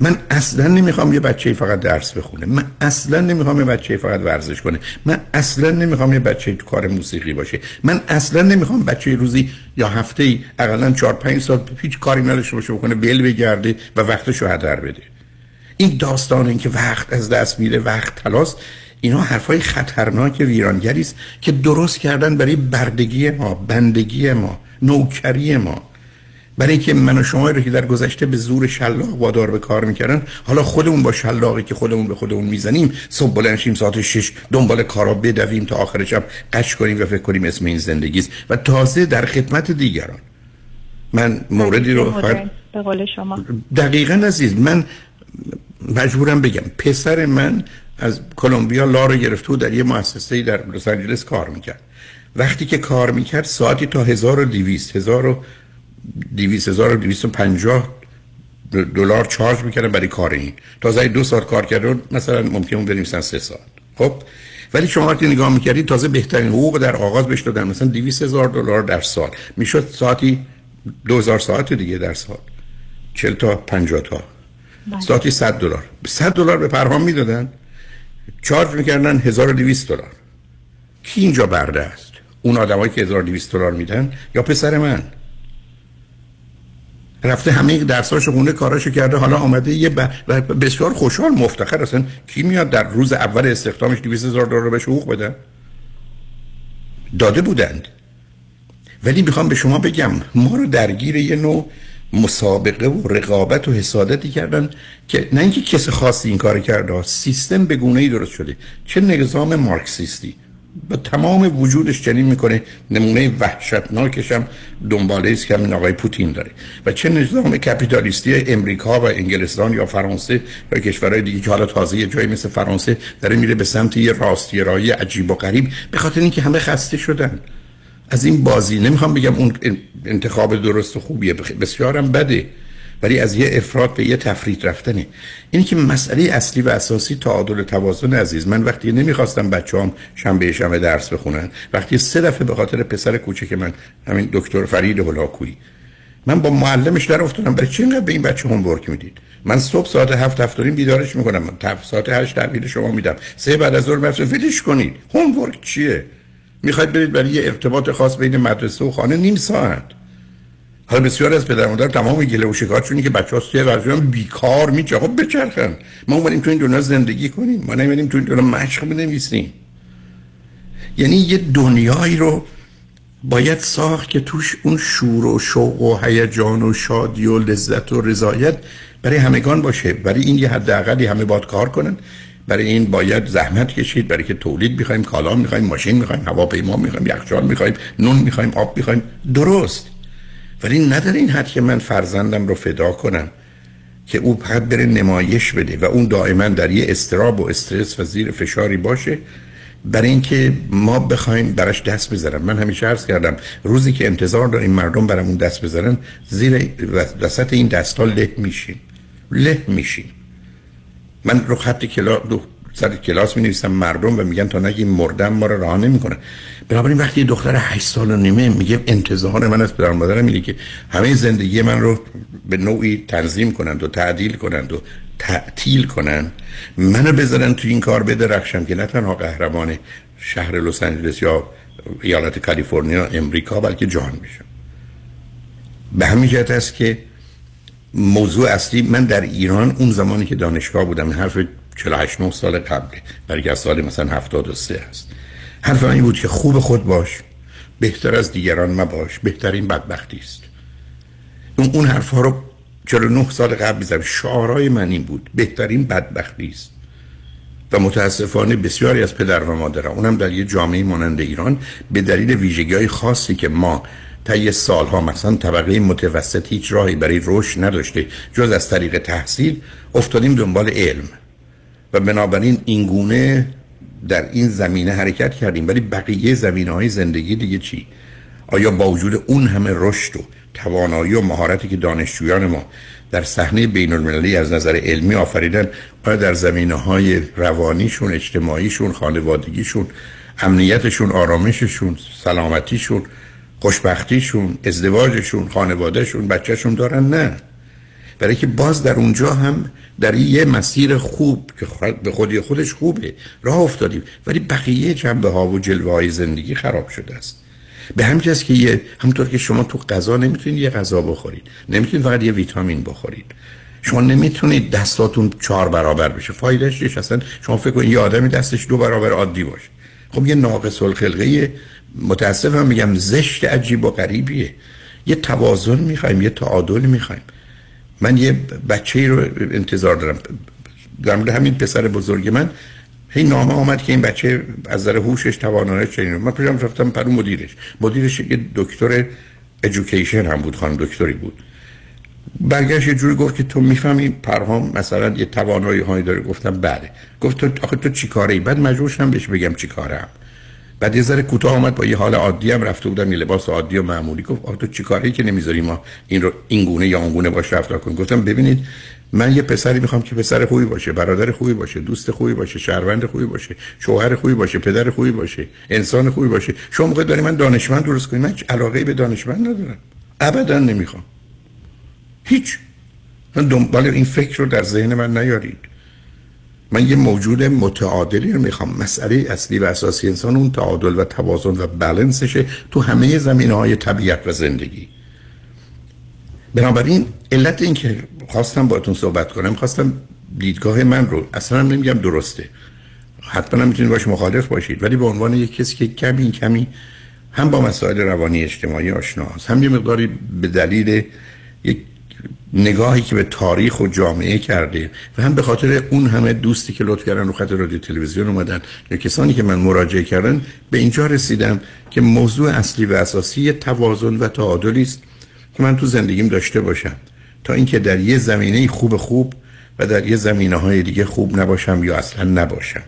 S5: من اصلا نمی‌خوام یه بچه فقط درس بخونه. من اصلا نمی‌خوام یه بچه فقط ورزش کنه. من اصلا نمی‌خوام یه بچه تو کار موسیقی باشه. من اصلا نمی‌خوام بچه روزی یا هفته ای اقلا 4 5 سال هیچ کاری نداشته باشه بکنه بل بگرده و وقتشو هدر بده. این داستان این که وقت از دست میره وقت تلاست اینا حرفای خطرناک ویرانگری است که درست کردن برای بردگی ما بندگی ما نوکری ما. برای اینکه من و شما رو که در گذشته به زور شلاق وادار به کار می‌کردن حالا خودمون با شلاقی که خودمون به خودمون می‌زنیم صبح بلند شیم ساعت شش دنبال کارا بدویم تا آخر شب قش کنیم و فکر کنیم اسم این زندگی است. و تازه در خدمت دیگران. من موردی رو
S6: به قول شما.
S5: دقیقا عزیز من مجبورم بگم پسر من از کلمبیا لا رو گرفته و در یه مؤسسه در لس آنجلس کار می‌کرد. وقتی که کار می‌کرد ساعتی تا 1200 1200 1250 دلار چارج می‌کردن برای کار این. تازه دو ساعت کار کرده مثلا ممکن اون بنویسن سه ساعت. خب؟ ولی شما وقتی نگاه می‌کردید تازه بهترین حقوق در آغاز بهش دادن. مثلا 200 هزار دلار در سال. می‌شد ساعتی 2000 ساعت دیگه در سال. 40 تا 50 تا. بله. ساعتی 100 دلار. 100 دلار به پرهام می‌دادن. چارج می‌کردن 1200 دلار. کی اینجا برده است؟ اون آدمایی که 1200 دلار میدن یا پسر من؟ رفته همه درساشو خونه کاراشو کرده حالا آمده یه ب... بسیار خوشحال مفتخر اصلا. کی میاد در روز اول استخدامش 200 هزار دلار بهش حقوق بدن؟ داده بودند. ولی می‌خوام به شما بگم ما رو درگیر یه نوع مسابقه و رقابت و حسادتی کردن که نه اینکه کسی خاصی این کار کرده سیستم به گونه ای درست شده. چه نظام مارکسیستی؟ با تمام وجودش چنین می‌کنه نمونه وحشتناکش هم دنباله است که همین آقای پوتین داره. و چه نظام کپیتالیستی امریکا و انگلستان یا فرانسه و کشورهای دیگه که حالا تازه یه جایی مثل فرانسه داره میره به سمت یه راستگرایی عجیب و غریب به خاطر اینکه همه خسته شدن. از این بازی نمی‌خوام بگم اون انتخاب درست و خوبیه بسیارم بده. ولی از یه افراد به یه تفرید رفتنه. اینی که مسئله اصلی و اساسی تعادل توازن عزیز من وقتی نمی‌خواستم بچه‌ام شنبه شنبه درس بخونن وقتی سه دفعه به خاطر پسر کوچک من همین دکتر فرید هلاکویی من با معلمش در افتادم. برای چی اینقدر به این بچه هم ورک می‌دید؟ من صبح ساعت هفت هفتارین بیدارش می‌کنم. من ساعت هشت تحویل شما میدم. سه بعد از ظهر بچه ولش کنید. هم ورک چیه؟ می‌خواید برید برای یه ارتباط خاص بین مدرسه و خانه نیم ساعت. حالا بسیار از پدر مادر تمام گله و شکایتشون که بچه‌ها توی ورزش بیکار میشه. خب بچرخن. ما اومدیم تو این دنیا زندگی کنیم. ما نمیدیم تو این دنیا مشق بنویسیم. یعنی یه دنیایی رو باید ساخت که توش اون شور و شوق و هیجان و شادی و لذت و رضایت برای همگان باشه. برای این یه حداقلی همه باید کار کنن. برای این باید زحمت کشید. برای که تولید می‌خوایم کالا می‌خوایم ماشین می‌خوایم هواپیما می‌خوایم یخچال می‌خوایم نون می‌خوایم آب می‌خوایم. درست. ولی نداره این حد که من فرزندم رو فدا کنم که او فقط بره نمایش بده و اون دائما در یه استراب و استرس و زیر فشاری باشه برای اینکه ما بخوایم براش دست بذارم من همیشه عرض کردم روزی که انتظار داریم مردم برامون دست بذارن زیر وسط این دستا له میشیم. له میشیم. من رو خط کلا دو سر کلاس می نویسم مردم و میگن تا نگیم مردم ما رو راه نمی‌کنه. بنابراین وقتی دختر 8 سال و نیمه میگه انتظار من از پدر مادرم اینه که همه زندگی من رو به نوعی تنظیم کنند و تعدیل کنند و تعطیل کنند. منو بذارن تو این کار بدرخشم که نه تنها قهرمان شهر لس آنجلس یا ایالت کالیفرنیا امریکا بلکه جهان میشم. به همین جهت است که موضوع اصلی من در ایران اون زمانی که دانشگاه بودم حرف 48 9 سال قبل. برای از سال مثلا 73 هست حرف این بود که خوب خود باش. بهتر از دیگران مباش. بهترین بدبختی است. اون اون حرف ها رو 49 سال قبل میزم شعارهای من این بود. بهترین بدبختی است. و متاسفانه بسیاری از پدر و مادران اونم در یه جامعه مانند ایران به دلیل ویژگی های خاصی که ما طی سالها مثلا طبقه متوسط هیچ راهی برای رشد نداشته جز از طریق تحصیل افتادیم دنبال علم. و بنابراین این گونه در این زمینه حرکت کردیم. ولی بقیه زمینه های زندگی دیگه چی؟ آیا با وجود اون همه رشد و توانایی و مهارتی که دانشجویان ما در صحنه بین المللی از نظر علمی آفریدن آیا در زمینه های روانیشون اجتماعیشون خانوادگیشون امنیتشون آرامششون سلامتیشون خوشبختیشون ازدواجشون خانوادهشون بچهشون دارن؟ نه. برای که باز در اونجا هم در یه مسیر خوب که به خودی خودش خوبه راه افتادیم. ولی بقیه جنبه ها و جلوه های زندگی خراب شده است. به همین که یه همونطور که شما تو غذا نمی‌تونید یه غذا بخورید. نمی‌تونید فقط یه ویتامین بخورید. شما نمی‌تونید دستاتون چهار برابر بشه. فایدهش چیه اصلا شما فکر کنید یه آدمی دستش دو برابر عادی باشه. خب یه ناقص الخلقه متاسفم میگم زشت عجیب و غریبیه. یه توازن می‌خوایم یه تعادل می‌خوایم. من یه بچه رو انتظار دارم. در مورد همین پسر بزرگ من هی نامه آمد که این بچه از نظر هوشش تواناییش چنین من پیشم رفتم پرو مدیرش. مدیرش یه دکتر ادویکیشن هم بود خانم دکتری بود. برگشت یه جوری گفت که تو می‌فهمی پرهام مثلا یه توانایی هایی داره. گفتم بله. گفت تو آخه تو چیکاره ای بعد مجبور شدم بهش بگم چیکارم بعد یه ذره کوتاه آمد با یه حال عادی هم رفته بودم یه لباس عادی و معمولی. گفت آخه تو چیکاره ای که نمی‌ذاری ما این رو این گونه یا اون گونه باش رفتار کنیم؟ گفتم ببینید من یه پسری می‌خوام که پسر خوبی باشه برادر خوبی باشه دوست خوبی باشه شهروند خوبی باشه شوهر خوبی باشه پدر خوبی باشه انسان خوبی باشه. شما موقع داری من دانشمند درست کنید؟ من علاقه به دانشمند ندارم. ابدا نمی‌خوام. هیچ. من دنبال این فکر رو در ذهن من نیارید. من یه موجود متعادلی رو می‌خوام. مسئله اصلی و اساسی انسان اون تعادل و توازن و بلنسشه تو همه زمینه های طبیعت و زندگی. بنابراین علت این که خواستم باتون صحبت کنم خواستم دیدگاه من رو اصلا نمیگم درسته. حتما هم می‌تونید باش مخالف باشید ولی به عنوان یک کسی که کمی کمی هم با مسائل روانی اجتماعی آشناست هم یه مقداری به دلیل یک نگاهی که به تاریخ و جامعه کرده و هم به خاطر اون همه دوستی که لطف کردن رو خط رادیو تلویزیون اومدن یا کسانی که من مراجعه کردن به اینجا رسیدم که موضوع اصلی و اساسی توازن و تعادلی است که من تو زندگیم داشته باشم تا اینکه در یه زمینه خوب خوب و در یه زمینه های دیگه خوب نباشم یا اصلا نباشم.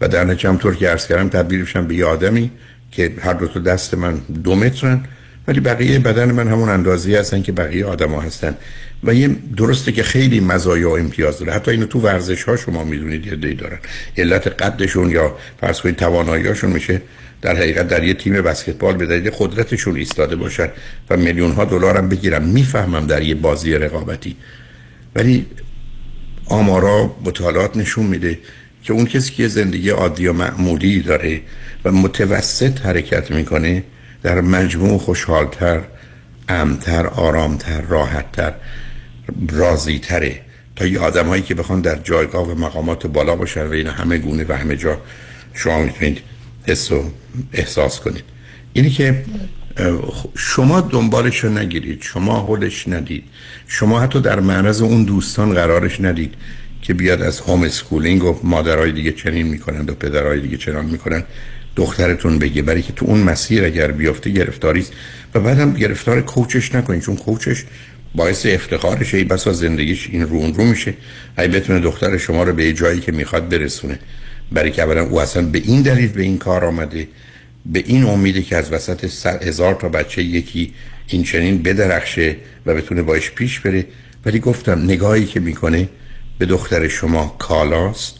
S5: و در نتیجه طور که عرض کردم تبدیل بشم به یه آدمی که هر دو تا دست من دو مترن ولی بقیه بدن من همون اندازی هستن که بقیه آدما هستن. و یه درسته که خیلی مزایا و امتیاز داره. حتی اینو تو ورزش ها شما می‌دونید یه دی دارن. علت قدشون یا فرض کنید تواناییاشون میشه. در حقیقت در یه تیم بسکتبال به دلیل قدرتشون ایستاده باشن و میلیون ها دلار هم بگیرن. می‌فهمم در یه بازی رقابتی. ولی آمارا مطالعات نشون میده که اون کسی که زندگی عادی و معمولی داره و متوسط حرکت می‌کنه در مجموع خوشحالتر امتر آرامتر راحتتر راضیتره. تا یه آدم هایی که بخوان در جایگاه و مقامات بالا باشن و این همه گونه و همه جا شما می‌تونید حس و احساس کنید. اینی که شما دنبالش رو نگیرید شما هلش ندید. شما حتی در معرض اون دوستان قرارش ندید که بیاد از homeschooling و مادرای دیگه چنین می‌کنند و پدرای دیگه چنان می‌کنن دخترتون بگه برای که تو اون مسیر اگر بیفته گرفتاری است. و بعدم گرفتار coach ش نکنید چون coach ش باعث افتخارشه ای بسا زندگیش زیر و رو میشه. ای بتونه دختر شما رو به جایی که می‌خواد برسونه. برای که اولا او اصلا به این دلیل به این کار آمده به این امیده که از وسط هزار تا بچه یکی این چنین بدرخشه و بتونه باش پیش بره. ولی گفتم نگاهی که می‌کنه به دختر شما کالاست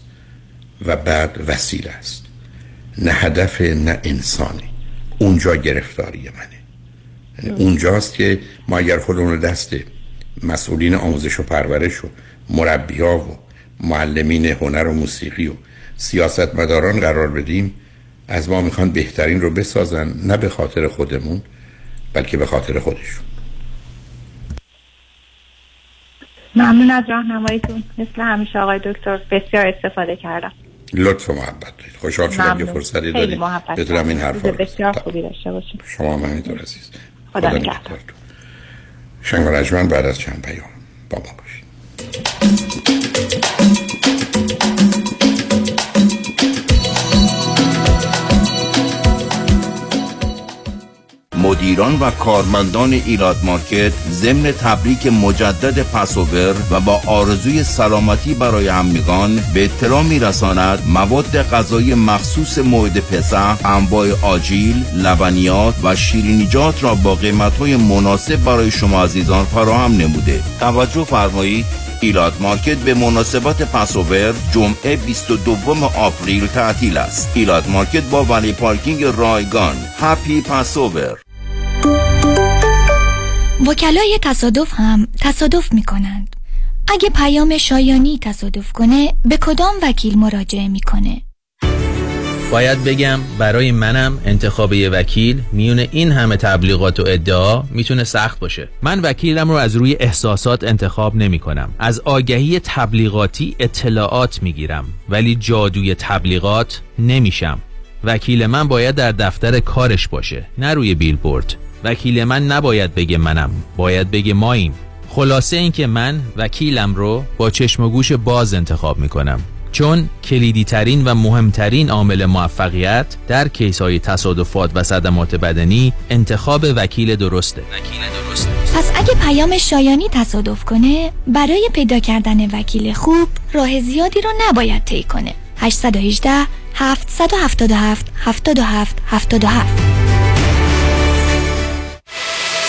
S5: و بعد وسیله است. نه هدف نه انسانی اونجا گرفتاری منه. یعنی اونجاست که ما اگر خودمون رو دست مسئولین آموزش و پرورش و مربی ها و معلمین هنر و موسیقی و سیاست مداران قرار بدیم از ما می‌خوان بهترین رو بسازن نه به خاطر خودمون بلکه به خاطر خودشون.
S6: ممنون از راهنماییتون. مثل همیشه آقای دکتر بسیار استفاده کردم.
S5: لطف و محبت دارید. خوشحال شدم که فرصتی دارید بتونم این حرفا
S6: بسیار خوبی داشته باشیم.
S5: شما من اینطور عزیز. خدا نگهدار. شنگ و بعد از چند پیام با ما باشید.
S12: مدیران و کارمندان ایلات مارکت ضمن تبریک مجدد پسوور و با آرزوی سلامتی برای همگان به اطلاع میرساند مواد غذایی مخصوص موعد پسح انواع آجیل لبنیات و شیرینیجات را با قیمتهای مناسب برای شما عزیزان فراهم نموده. توجه فرمایید Elat Market به مناسبت Passover جمعه 22 April تعطیل است. Elat Market با valet parking رایگان. Happy Passover
S13: وکلای تصادف هم تصادف می کنند اگه پیام شایانی تصادف کنه به کدام وکیل مراجعه می‌کنه؟
S14: باید بگم برای منم انتخاب یه وکیل میون این همه تبلیغات و ادعا می‌تونه سخت باشه. من وکیلم رو از روی احساسات انتخاب نمی کنم از آگهی تبلیغاتی اطلاعات می‌گیرم ولی جادوی تبلیغات نمیشم. وکیل من باید در دفتر کارش باشه نه روی بیلبورد. وکیل من نباید بگه منم باید بگه ماییم. خلاصه اینکه من وکیلم رو با چشم و گوش باز انتخاب می‌کنم. چون کلیدی ترین و مهمترین عامل موفقیت در کیس های تصادفات و صدمات بدنی انتخاب وکیل درسته. وکیل درسته.
S13: پس اگه پیام شایانی تصادف کنه برای پیدا کردن وکیل خوب راه زیادی رو نباید طی کنه. 818 777 77 77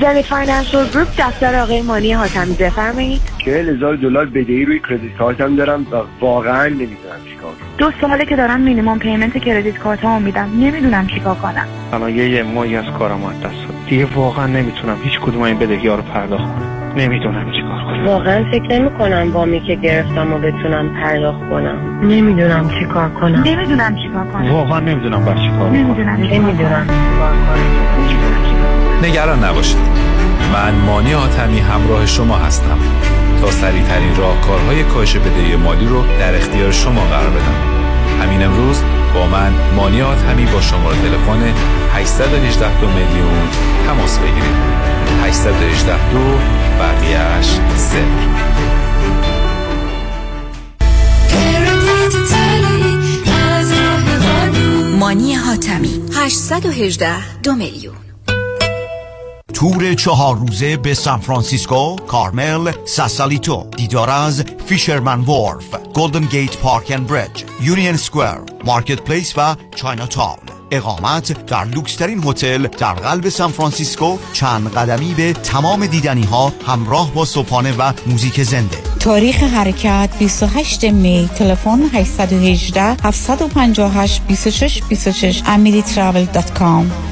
S15: Zenith Financial Group دفتر آقای مانی حاتمی بفرمایید.
S16: چهل هزار دلار بدهی روی credit card م دارم و واقعا نمی‌دونم چیکار
S15: دو ساله که دارم مینیمم پیمنت کردیت کارتمو میدم. نمی‌دونم چیکار کنم.
S17: الان یه یه ماهی از کارم از دست دیگه واقعا نمی‌تونم هیچ کدوم این بدهی ها رو پرداخت کنم. نمی‌دونم چیکار کنم.
S18: واقعا فکر نمی کنم وامی که گرفتم و بتونم پرداخت کنم. نمی‌دونم چیکار کنم.
S15: نمی‌دونم چیکار کنم.
S17: واقعا نمی‌دونم باید چیکار کنم
S15: نمی‌دونم
S18: نمی‌دونم
S19: نگران نباشید. من مانی آتمی همراه شما هستم تا سریع ترین راهکارهای کاهش بدهی مالی رو در اختیار شما قرار بدم. همین امروز با من مانی آتمی با شماره تلفن 818 دو میلیون تماس بگیرید. 818 دو بقیهش صفر.
S2: مانی حاتمی 818 دو میلیون.
S11: تور چهار روزه به سان فرانسیسکو، کارمل، ساسالیتو، دیدار از Fisherman Wharf، Golden Gate Park and Bridge، Union Square، Market Place و Chinatown. اقامت در لوکسترین هتل در قلب سان فرانسیسکو چند قدمی به تمام دیدنی ها همراه با صبحانه و موزیک زنده
S20: تاریخ حرکت 28 May تلفن 818 758 26 26 amelitravel.com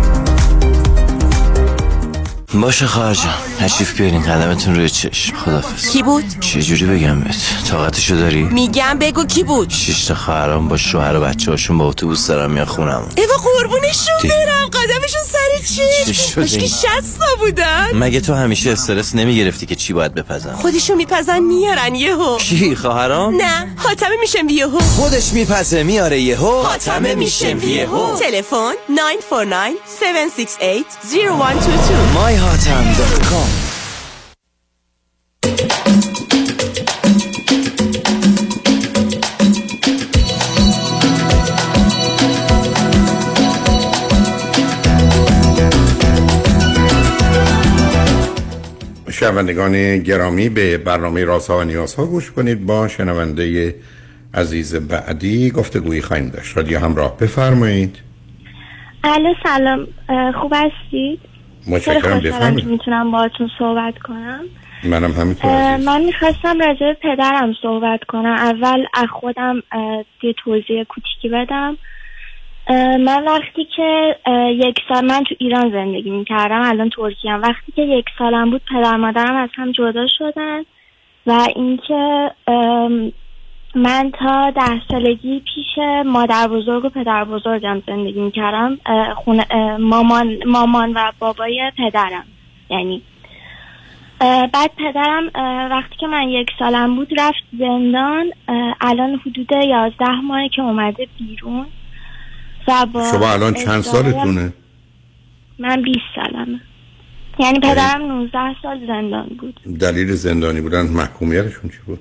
S21: باشه خواهر جان تشریف بیارین قدمتون روی چشم. خدافز
S22: کی بود؟
S21: چه جوری بگم بهت؟ طاقتشو داری؟
S22: میگم بگو کی بود؟
S21: شش تا خواهرام با شوهر و بچه هاشون با اتوبوس دارن میان خونم
S22: ایوا قربونشون برم. قدمشون سر
S21: چی؟
S22: چی؟
S21: این؟
S22: شستا بودن.
S21: مگه تو همیشه استرس نمی‌گرفتی که چی باید بپزن؟
S22: خودشون میپزن میارن یهو.
S21: کی خواهرام؟
S22: نه حاتمه میشم یهو.
S21: خودش میپزه میاره یهو.
S22: حاتمه میشم یهو. تلفن 949 768 0122
S21: مای hatam.com
S5: شنوندگان گرامی به برنامه راست ها و نیاز ها گوش کنید. با شنونده عزیز بعدی گفته گویی خواهیم داشت. رادیو همراه بفرمایید.
S23: الو سلام. خوب هستید؟
S5: متشکرم، بفرمایید.
S23: می‌تونم باهاتون صحبت کنم
S5: منم همینطور
S23: من می‌خواستم راجع به پدرم صحبت کنم اول از خودم یه توضیح کوچیکی بدم من وقتی که یک سال من تو ایران زندگی می‌کردم الان ترکیه. وقتی که یک سالم بود پدر مادرم از هم جدا شدن و اینکه من تا ده سالگی پیش مادر بزرگ و پدر بزرگم زندگی می‌کردم. خونه مامان مامان و بابای پدرم. یعنی بعد پدرم وقتی که من یک سالم بود رفت زندان. الان حدود یازده ماهه که اومده بیرون. و با
S5: شما الان چند سالتونه؟
S23: من 20 سالمه. یعنی پدرم 19 سال زندان بود.
S5: دلیل زندانی بودن محکومیتشون چی بود؟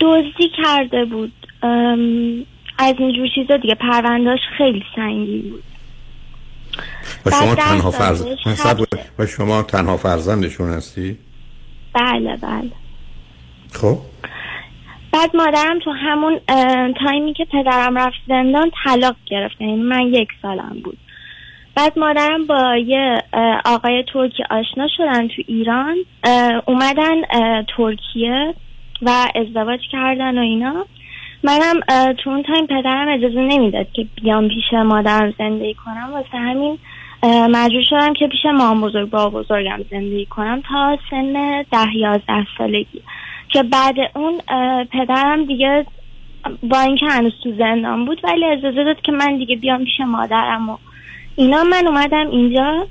S23: دزدی کرده بود. از اینجور چیزا دیگه پرونداش خیلی سنگین بود.
S5: و شما تنها فرزند و شما تنها فرزندشون هستی؟
S23: بله بله.
S5: خب.
S23: بعد مادرم تو همون تایمی که پدرم رفت زندان طلاق گرفت. یعنی من یک سالم بود. بعد مادرم با یه آقای ترکی آشنا شدن تو ایران. اومدن ترکیه. و ازدواج کردن و اینا. منم تو اون تایم پدرم اجازه نمی‌داد که بیام پیش مادرم زندگی کنم. واسه همین مجبور شدم که پیش مامان بزرگ بابا بزرگم زندگی کنم تا سن ده یازده سالگی. که بعد اون پدرم دیگه با اینکه هنوز تو زندان بود ولی اجازه داد که من دیگه بیام پیش مادرم و اینا. من اومدم اینجا.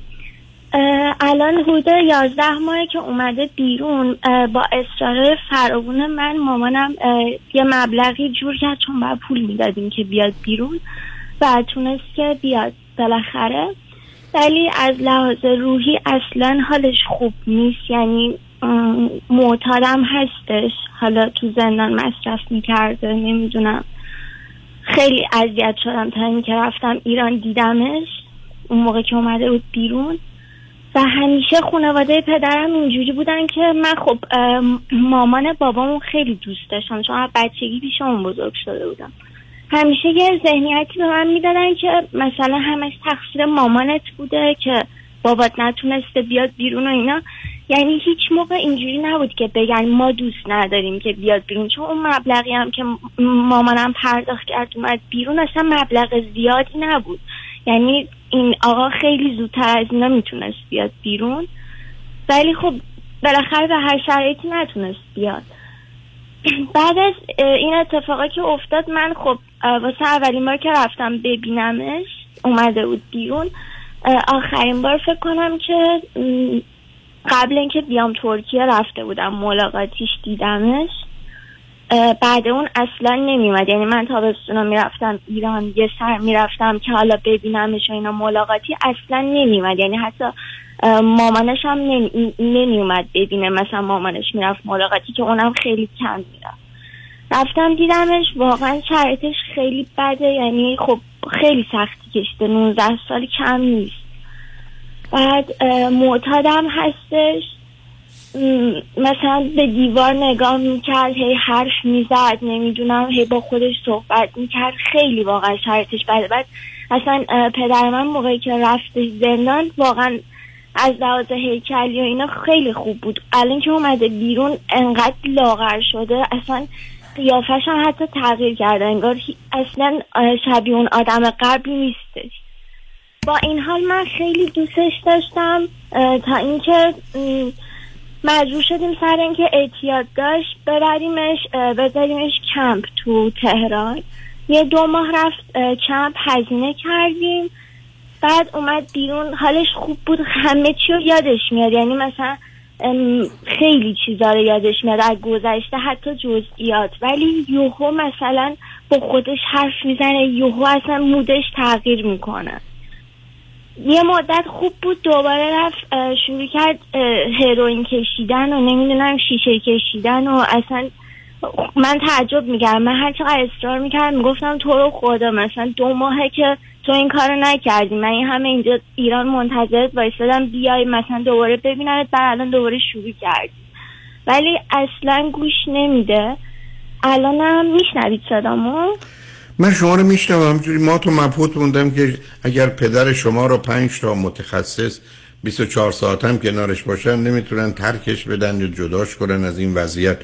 S23: الان حدود یازده ماهه که اومده بیرون با اصرار فراوون من مامانم یه مبلغی جور کرد چون باید پول می‌دادیم که بیاد بیرون و تونست که بیاد بالاخره. ولی از لحاظ روحی اصلا حالش خوب نیست یعنی معتادم هستش. حالا تو زندان مصرف می‌کرده نمی‌دونم. خیلی اذیت شدم تا اینکه رفتم ایران دیدمش. اون موقع که اومده بود بیرون. و همیشه خانواده پدرم اینجوری بودن که من خب ام، مامان بابامو خیلی دوست داشتم چون بچگی پیش اون بزرگ شده بودم. همیشه یه ذهنیتی به من می‌دادن که مثلا همش تقصیر مامانت بوده که بابات نتونسته بیاد بیرون و اینا. یعنی هیچ موقع اینجوری نبود که بگن ما دوست نداریم که بیاد بیرون. چون اون مبلغی هم که مامانم پرداخت کرد اومد بیرون اصلا مبلغ زیادی نبود. یعنی این آقا خیلی زودتر از اینا می‌تونست بیاد بیرون. ولی خب بالاخره به هر شرایطی نتونست بیاد. بعد از این اتفاقی که افتاد من خب واسه اولین بار که رفتم ببینمش اومده بود بیرون. آخرین بار فکر کنم که قبل اینکه بیام ترکیه رفته بودم ملاقاتیش دیدمش. بعد اون اصلا نمیومد یعنی من تابستونا می‌رفتم ایران یه سر می‌رفتم که حالا ببینمش و اینا ملاقاتی اصلا نمیومد یعنی حتی مامانش هم نمی- نمیومد ببینه. مثلا مامانش می‌رفت ملاقاتی که اونم خیلی کم می‌رفت. رفتم دیدمش. واقعا شرایطش خیلی بده. یعنی خب خیلی سختی کشیده 19 سال کم نیست. بعد معتادم هستش. مثلا به دیوار نگاه می‌کرد هی حرف می‌زد نمی‌دونم هی با خودش صحبت می‌کرد. خیلی واقعا شرایطش بده. بعد اصلا پدر من موقعی که رفتش زندان واقعا از لحاظ هیکلی و اینا خیلی خوب بود. الان که اومده بیرون انقدر لاغر شده اصلا قیافش هم حتی تغییر کرده. انگار اصلا شبیه اون آدم قبلی نیستش. با این حال من خیلی دوستش داشتم تا اینکه مجبور شدیم سر اینکه اعتیاد داشت ببریمش بذاریمش کمپ تو تهران. یه دو ماه رفت کمپ هزینه کردیم. بعد اومد بیرون. حالش خوب بود. همه چی رو یادش میاد. یعنی مثلا خیلی چیزا رو یادش میاد. از گذشته حتی جزئیات. ولی یوهو مثلا با خودش حرف می‌زنه. یوهو اصلا مودش تغییر می‌کنه. یه مدت خوب بود دوباره رفت شروع کرد هروئین کشیدن و نمی‌دونم شیشه کشیدن و اصلا من تعجب می‌کردم. من هر چقدر اصرار می‌کردم می‌گفتم تو رو خدا مثلا دو ماهه که تو این کارو نکردی. من این همه اینجا ایران منتظرت وایستادم بیای مثلا دوباره ببینمت بعد الان دوباره شروع کردی. ولی اصلا گوش نمیده. الانم میشنوید صدامو؟
S5: من شما رو میشنوم. همجوری ما تو مبهوت موندم که اگر پدر شما رو پنج تا متخصص 24 ساعت هم کنارش باشن نمی‌تونن ترکش بدن یا جداش کنن از این وضعیت.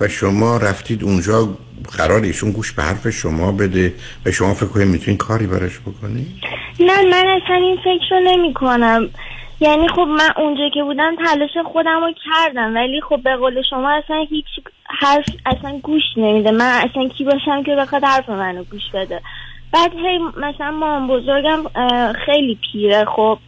S5: و شما رفتید اونجا قرار ایشون گوش به حرف شما بده و شما فکر کنید می‌تونین کاری براش بکنی
S23: نه من اصلا این فکر رو نمی کنم یعنی خب من اونجا که بودم تلاش خودم رو کردم ولی خب به قول شما اصلا هیچ حرف اصلا گوش نمیده. من اصلا کی باشم که بخواد حرف منو گوش بده. بعد هی مثلا مام بزرگم خیلی پیره. خب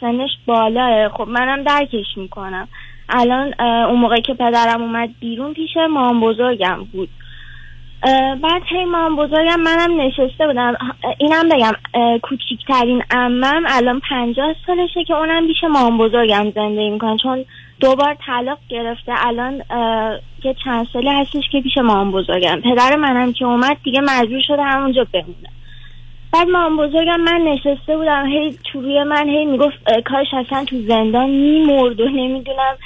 S23: سنش بالاه. خب منم درکش می‌کنم. الان اون موقع که پدرم اومد بیرون پیش مام بزرگم بود. بعد هی مام بزرگم منم نشسته بودم. اینم بگم کوچیکترین امم الان پنجاه سالشه که اونم پیش مام بزرگم زندگی می‌کنه. چون دوبار طلاق گرفته الان یه چند سالی هستش که پیش مام بزرگم. پدر منم که اومد دیگه مجبور شده همونجا بمونه. بعد مام بزرگم من نشسته بودم هی تو روی من هی می‌گفت کاش اصلا تو زندان میمرد و نمی‌دونم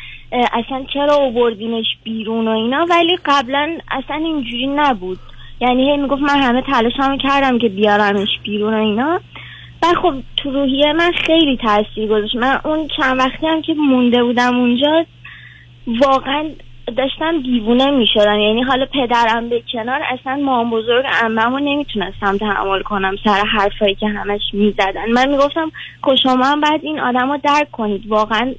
S23: اصلا چرا اووردینش بیرون و اینا؟ ولی قبلا اصلا اینجوری نبود. یعنی هی می‌گفت من همه تلاشمو کردم که بیارمش بیرون و اینا. بعد خب تو روحیه من خیلی تاثیر گذاشت. من اون چند وقتی هم که مونده بودم اونجا واقعا داشتم دیوونه می‌شدم. یعنی حالا پدرم به کنار اصلا مام بزرگ عمه‌مو نمی‌تونستم تحمل کنم سر حرفایی که همش می‌زدن. من می‌گفتم که شما هم باید این آدم رو درک کنید. واقعا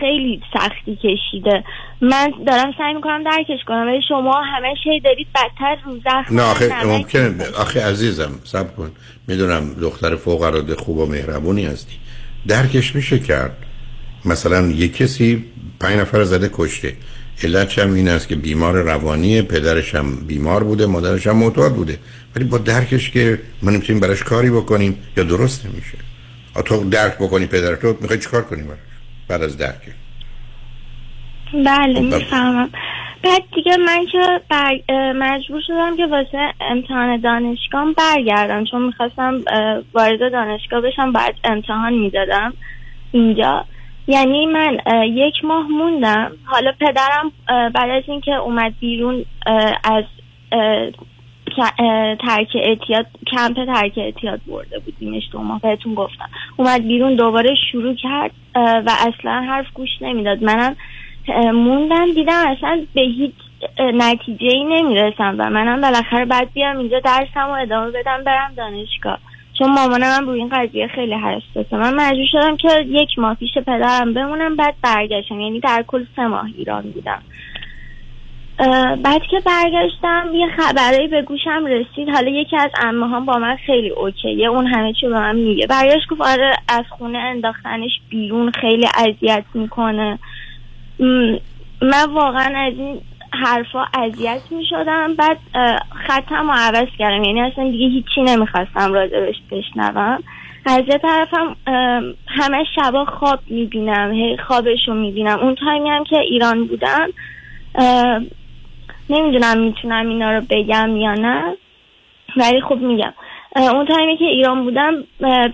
S23: خیلی سختی کشیده. من دارم سعی می‌کنم درکش کنم ولی شما همه شی دارید بدتر رو زخم
S5: نه آخه ممکنه. آخه عزیزم سب کن. می‌دونم دختر فوق العاده خوب و مهربونی هستی. درکش میشه کرد. مثلا یه کسی پنج نفر زده کشته. علتش هم این است که بیمار روانی پدرش هم بیمار بوده مادرش هم معتاد بوده. ولی با درکش که ما نمی‌تونیم براش کاری بکنیم یا درست نمیشه. تو درک بکنی پدر تو می‌خوای چیکار کنی براش؟ بعد از درک
S23: بله
S5: خب،
S23: می‌فهمم. بعد دیگه من که بر... مجبور شدم که واسه امتحان دانشگاه برگردم چون می‌خواستم وارد دانشگاه بشم بعد امتحان می‌دادم اینجا. یعنی من یک ماه موندم. حالا پدرم بعد از اینکه اومد بیرون از ترک اعتیاد کمپ ترک اعتیاد برده بودیمش دو ماه بهتون گفتم. اومد بیرون دوباره شروع کرد و اصلا حرف گوش نمی‌داد. منم موندم دیدم اصلا به هیچ نتیجه ای نمی‌رسم و منم بالاخره بعد بیام اینجا درسم و ادامه بدم برم دانشگاه. چون مامانم هم روی این قضیه خیلی حساسه. من مجبور شدم که یک ماه پیش پدرم بمونم بعد برگشتم. یعنی در کل سه ماه ایران بودم. بعد که برگشتم یه خبرایی به گوشم رسید. حالا یکی از عمه هم با من خیلی اوکیه. اون همه چی به من میگه. برگشت گفت آره از خونه انداختنش بیرون. خیلی اذیت می‌کنه. من واقعا از این حرفا اذیت می‌شدم. بعد خطم رو عوض کردم. یعنی اصلا دیگه هیچی نمی‌خواستم راجبش بشنوم. از یه طرفم اه، همه شبا خواب می‌بینم. هی خوابش رو می‌بینم. اون تایمی هم که ایران بودم نمی‌دونم می‌تونم اینا رو بگم یا نه ولی خب میگم. اون تایمی که ایران بودم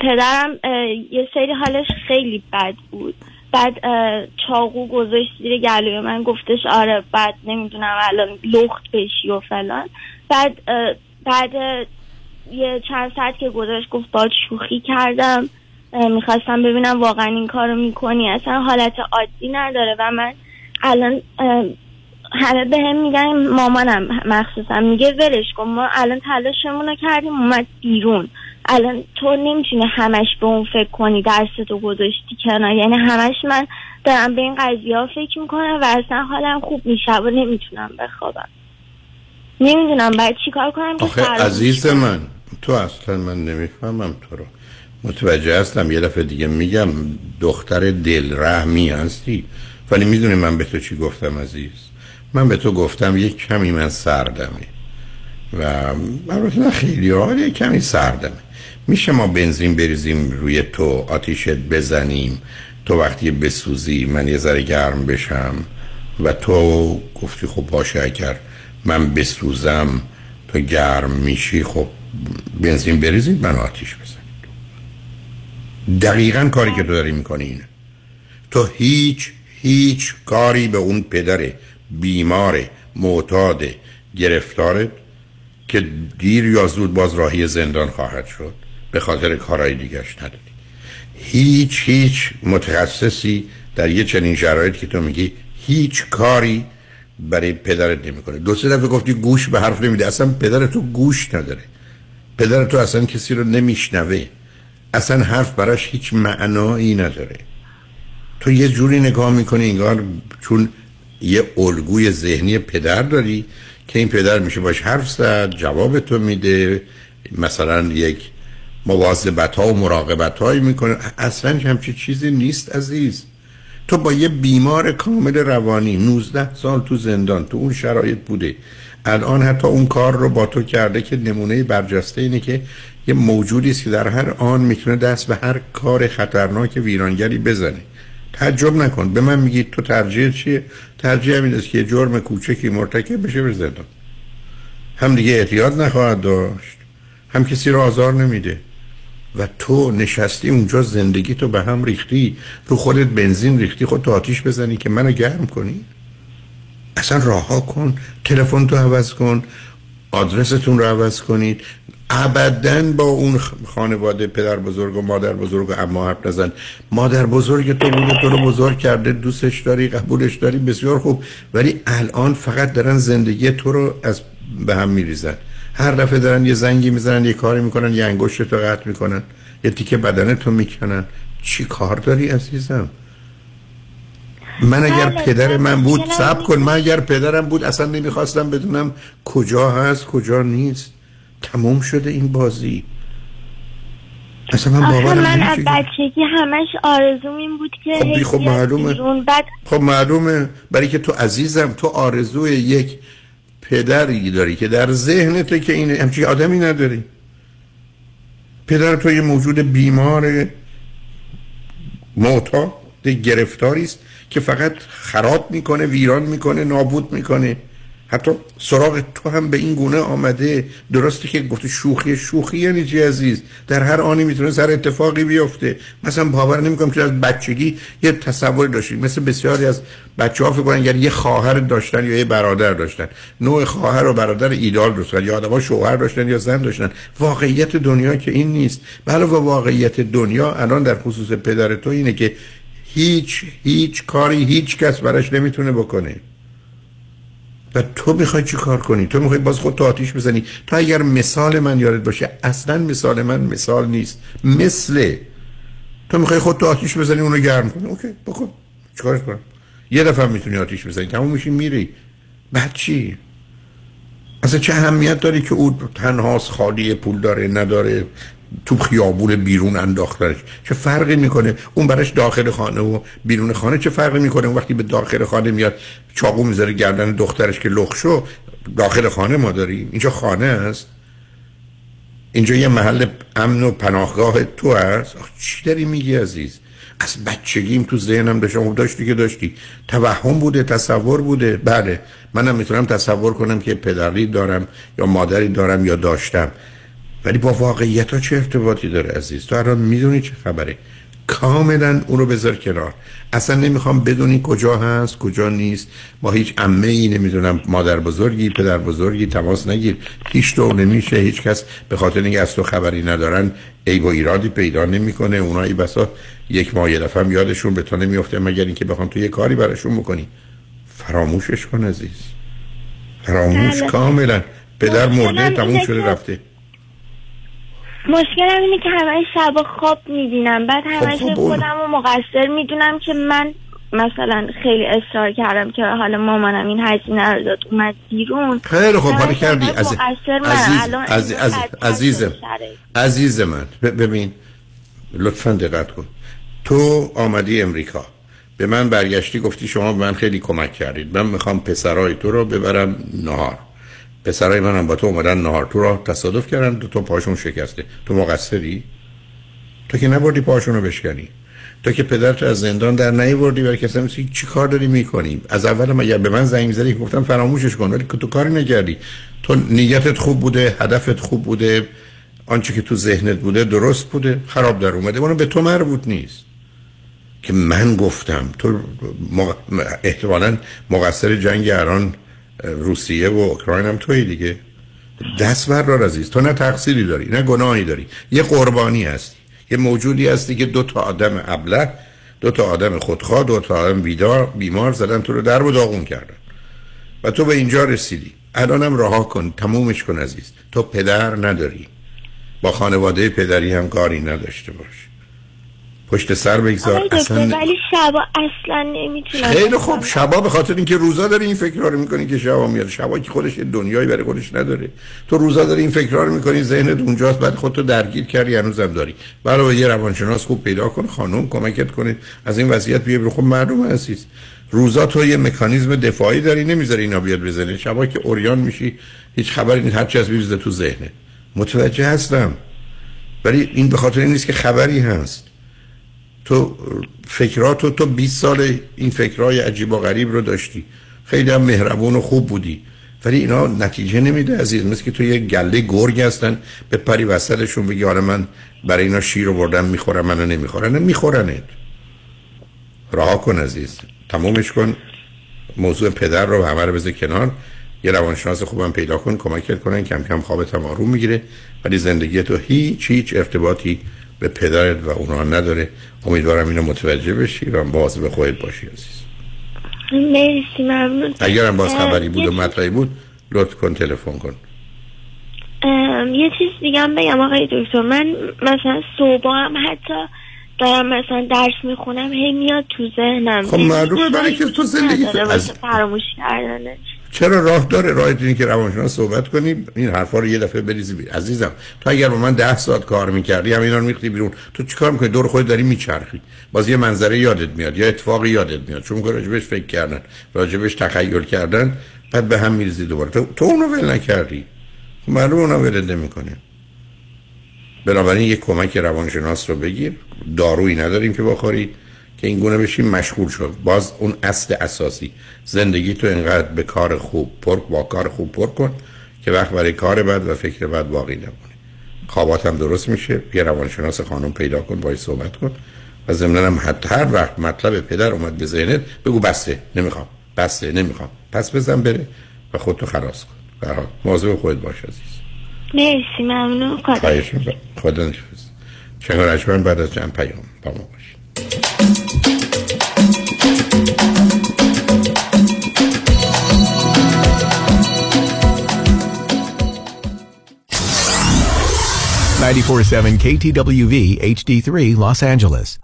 S23: پدرم یه سری حالش خیلی بد بود. بعد چاقو گذاشت زیر گلوی من گفتش آره بعد نمی‌دونم الان لخت بشی و فلان. بعد بعد یه چند ساعت که گذاشت گفت باید شوخی کردم. می‌خواستم ببینم واقعا این کارو می‌کنی. اصلا حالت عادی نداره و من الان همه به هم میگن مامانم مخصوصا میگه ولش کن ما الان تلاشمون رو کردیم اومد بیرون. الان تو نمی‌تونی همش به اون فکر کنی درستو گذاشتی کنار. یعنی همش من دارم به این قضیه ها فکر می‌کنم و اصلا حالم خوب میشه و نمی‌تونم بخوابم. نمی‌دونم باید چیکار کنم که
S5: عزیز من تو اصلا من نمی‌فهمم تو رو. متوجه هستم یه دفعه دیگه میگم دختر دل رحمی هستی. ولی می‌دونی من به تو چی گفتم عزیز. من به تو گفتم یک کمی من سردمه. و البته نه خیلی ولی یک کمی سردمه. میشه ما بنزین بریزیم روی تو آتیشت بزنیم تو وقتی بسوزی من یه ذره گرم بشم. و تو گفتی خب باشه اگر من بسوزم تو گرم میشی خب بنزین بریزید من آتیش بزنید. دقیقا کاری که تو داری می‌کنی اینه. تو هیچ هیچ کاری به اون پدر بیمار معتاد گرفتارت که دیر یا زود باز راهی زندان خواهد شد به خاطر کارهای دیگرش نداری. هیچ هیچ متخصصی در یه چنین شرایط که تو میگی هیچ کاری برای پدرت نمی‌کنه. دو سه دفعه گفتی گوش به حرف نمیده. اصلا پدر تو گوش نداره. پدر تو اصلا کسی رو نمیشنوه. اصلا حرف براش هیچ معنایی نداره. تو یه جوری نگاه می‌کنی انگار چون یه الگوی ذهنی پدر داری که این پدر میشه باش حرف زد جواب تو میده مثلا یک مواظبت ها و مراقبت هایی می‌کنه. اصلا همچی چیزی نیست عزیز. تو با یه بیمار کامل روانی 19 سال تو زندان تو اون شرایط بوده. الان حتی اون کار رو با تو کرده که نمونه برجسته اینه که یه موجودی است که در هر آن می‌تونه دست به هر کار خطرناک ویرانگری بزنه. تعجب نکن. به من میگید تو ترجیح چیه؟ ترجیح همین است که یه جرم کوچکی مرتکب بشه به زندان. هم دیگه احتیاط نخواهد داشت هم کسی رو آزار نمیده. و تو نشستی اونجا زندگی تو به هم ریختی رو خودت بنزین ریختی خود تو آتیش بزنی که منو گرم کنی؟ اصلا راها کن تلفن تو عوض کن آدرستون رو عوض کنید. ابدا با اون خانواده پدر بزرگ و مادر بزرگ و اما حرف نزن. مادر بزرگ تو بوده تو رو بزرگ کرده دوستش داری قبولش داری بسیار خوب. ولی الان فقط دارن زندگی تو رو از به هم میریزن. هر دفعه دارن یه زنگی می‌زنن یه کاری می‌کنن یه انگشت تو قطع می‌کنن یه تیکه بدن تو می‌کنن. چی کار داری عزیزم؟ من اگر
S23: بله،
S5: پدر من بود سب کن. من اگر پدرم بود اصلا نمی‌خواستم بدونم کجا هست کجا نیست. تموم شده این بازی. اصلا من باورم
S23: من از بچگی همش آرزوم این بود که
S5: خب خب معلومه.
S23: بعد
S5: خب معلومه. برای که تو عزیزم تو آرزوی یک پدری داری که در ذهن تو که این همچین آدمی نداری. پدر تو یه موجود بیمار معتاد گرفتاری است که فقط خراب می‌کنه ویران می‌کنه نابود می‌کنه. حتی سراغ تو هم به این گونه آمده. درسته که گفته شوخی شوخی یعنی چی عزیز؟ در هر آنی می‌تونه سر اتفاقی بیفته. مثلا باور نمی‌کنم که از بچگی یه تصور داشتید. مثل بسیاری از بچه ها فکر کنن اگر یه خواهر داشتن یا یه برادر داشتن. نوع خواهر و برادر ایدال درست. یا آدم‌ها شوهر داشتن یا زن داشتن. واقعیت دنیا که این نیست. بله واقعیت دنیا الان در خصوص پدر تو اینه که هیچ هیچ کاری هیچ کس براش نمی‌تونه بکنه. و تو می‌خوای چی کار کنی؟ تو می‌خوای باز خود تو آتیش بزنی؟ تو اگر مثال من یادت باشه اصلا مثال من مثال نیست مثل تو می‌خوای خود تو آتیش بزنی اونو گرم کنی. اوکی بکن. چیکارش کنم؟ یه دفعه می‌تونی آتیش بزنی. تموم میشی میری. بعد چی؟ اصلا چه اهمیت داری که او تنهاست خالی پول داره نداره؟ تو خیابون بیرون انداختنش. چه فرقی می‌کنه؟ اون براش داخل خانه و بیرون خانه چه فرقی می‌کنه؟ وقتی به داخل خانه میاد چاقو می‌ذاره گردن دخترش که لخشو داخل خانه ما داریم اینجا خانه است. اینجا یه محل امن و پناهگاه تو آخ، چی داری میگی عزیز؟ از بچگیم تو ذهنم داشتم خب داشتی که داشتی. توهم بوده تصور بوده. بله منم می‌تونم تصور کنم که پدری دارم یا مادری دارم یا داشتم. ولی با واقعیت ها چه ارتباطی داره عزیز؟ تو الان می‌دونی چه خبره؟ کاملا اون رو بذار کنار. اصلا نمی‌خوام بدونی کجا هست کجا نیست. با هیچ عمه ای نمی‌دونم مادر بزرگی پدر بزرگی تماس نگیر. هیچ تو نمیشه هیچ کس به خاطر اینکه از تو خبری ندارن عیب و ایرادی پیدا نمی‌کنه. اونایی بسا یک ماه یه دفعه یادشون به تو نمیفته مگر اینکه بخوام تو یه کاری براشون بکنی. فراموشش کن عزیز. فراموش
S23: بله.
S5: کاملا. پدر
S23: مشکلم
S5: مرده تموم
S23: اینه
S5: شده رفته.
S23: مشکلم اینه که همه شب خواب می‌بینم. بعد
S5: خب اون-
S23: خودم رو مقصر می‌دونم که من مثلا خیلی اصرار کردم که حالا مامانم این هزینه رو داد. اومد بیرون.
S5: خیلی خوب حالا کردی.
S23: همه
S5: عزیز. عزیز عزیز عزیز من. ببین لطفا دقت کن. تو آمدی امریکا. به من برگشتی گفتی شما به من خیلی کمک کردید. من می‌خوام پسرای تو رو ببرم نهار. پسرای منم با تو اومدن نهار تو را تصادف کردن. دو تا پاشون شکسته. تو مقصری؟ تو که نبردی پاشون بشکنی. تو که پدرت از زندان در نیوردی ولی کسی مثل چی کار داری می‌کنی. از اول ما اگر به من زنگ زدی گفتم فراموشش کن ولی تو کاری نکردی. تو نیتت خوب بوده هدفت خوب بوده آنچه که تو ذهنت بوده درست بوده خراب در اومده. اونو به تو مربوط نیست. که من گفتم تو مق... احتمالا مقصر جنگ ایران روسیه و اوکراین هم توی دیگه. دست بردار عزیز تو نه تقصیری داری نه گناهی داری. یه قربانی هستی یه موجودی هستی که دو تا آدم ابله دو تا آدم خودخواه دو تا آدم بیدار بیمار زدن تو رو در و داغون کردن. و تو به اینجا رسیدی. الانم رها کن تمومش کن عزیز. تو پدر نداری. با خانواده پدری هم کاری نداشته باش. پشت سر بگذار. اصلا
S23: ولی شبا اصلا نمی‌تونم
S5: خیلی خوب. شبا به خاطر اینکه روزا داری این فکرها رو می‌کنی که شبا میاد. شبا که خودش دنیایی برای خودش نداره. تو روزا داری این فکرها رو می‌کنی ذهنت اونجاست بعد خودتو درگیر کردی هنوزم داری. برای یه روانشناس خوب پیدا کن خانم کمکت کنه. از این وضعیت بیای برو خب معلومه عزیز روزا تو یه مکانیزم دفاعی داری نمی‌ذاری اینا بیاد بزنه. شبا که اوریان میشی هیچ خبری نیست. هر چی از تو ذهنه. متوجه هستم. ولی این به خاطر نیست که خبری هست. تو فکراتو تو 20 سال این فکرهای عجیب و غریب رو داشتی. خیلی هم مهربون و خوب بودی. ولی اینا نتیجه نمیده عزیز. مثل که تو یه گله گرگ هستن به پری وسطشون بگی آره من برای اینا شیر رو بردم می‌خورم منو نمی‌خورن. میخورنت. رها کن عزیز. تمومش کن. موضوع پدر رو همه رو بذار کنار. یه روانشناس خوبم پیدا کن کمکت کنن. کم کم خوابت هم آروم می‌گیره. ولی زندگی تو هیچ هیچ ارتباطی به پدرت و اونا نداره. امیدوارم اینو متوجه بشی و باز به خودت باشی عزیز.
S23: مرسی ممنون.
S5: اگرم باز خبری بود و مطلبی بود لطف کن تلفن کن.
S23: یه چیز دیگه هم بگم آقای دکتر. من مثلا صبح هم حتی دارم مثلا درس می‌خونم هی میاد تو ذهنم.
S5: خب معلومه برای که تو زندگی
S23: فراموش کردنش.
S5: چرا راه داره؟ راه اینه که روانشناس صحبت کنیم این حرفا رو یه دفعه بریزی بیرون عزیزم تو اگر با من ده ساعت کار می‌کردی همینا رو میختی بیرون. تو چیکار می‌کنی؟ دور خودت داری میچرخی. باز یه منظره یادت میاد یا اتفاقی یادت میاد. چون که راجبش فکر کردن راجبش تخیل کردن بعد به هم میریزی دوباره. تو, تو اونو ول نکردی. خب معلومه اونو ولت نمی‌کنه. بنابراین یک کمک روانشناس رو بگیر. دارویی نداریم که بخوری. که این گونه بشی مشغول شد باز اون اصل اساسی. زندگی تو اینقدر به کار خوب پر با کار خوب پر کن که وقت برای کار بعد و فکر بعد باقی نمونه. خوابات هم درست میشه. یه روانشناس خانم پیدا کن باید صحبت کن. و ضمن هم حتی هر وقت مطلب پدر اومد به ذهنت بگو بسته نمی‌خوام. بسته نمی‌خوام. پس بزن بره و خودتو خلاص کن. به هر حال مواظب خودت باش عزیز.
S23: مرسی ممنون. خدا.
S5: خدا نفس شنگ بعد از چند پیام با ما.
S24: 947 KTWV HD3 Los Angeles.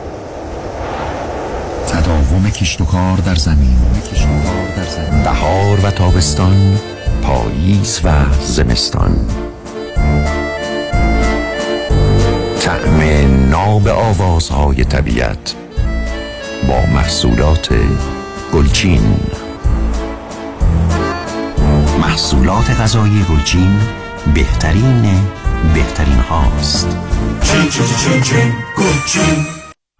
S11: تداوم کشت و کار در زمین. بهار و تابستان پاییز و زمستان. طعم ناب آوازهای طبیعت با محصولات گلچین. محصولات غذایی گلچین بهترین بهترین هاست.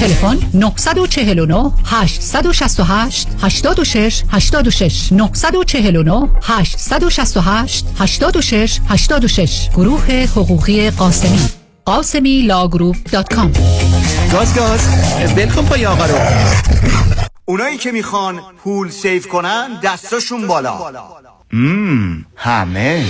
S25: تلفن 949 868 86 86 949 868 86 86 گروه حقوقی قاسمی. قاسمی Law Group dot com.
S26: گاز گاز ولکن پای آقا رو.
S11: اونایی که می‌خوان پول save کنن دستاشون بالا. مم همه.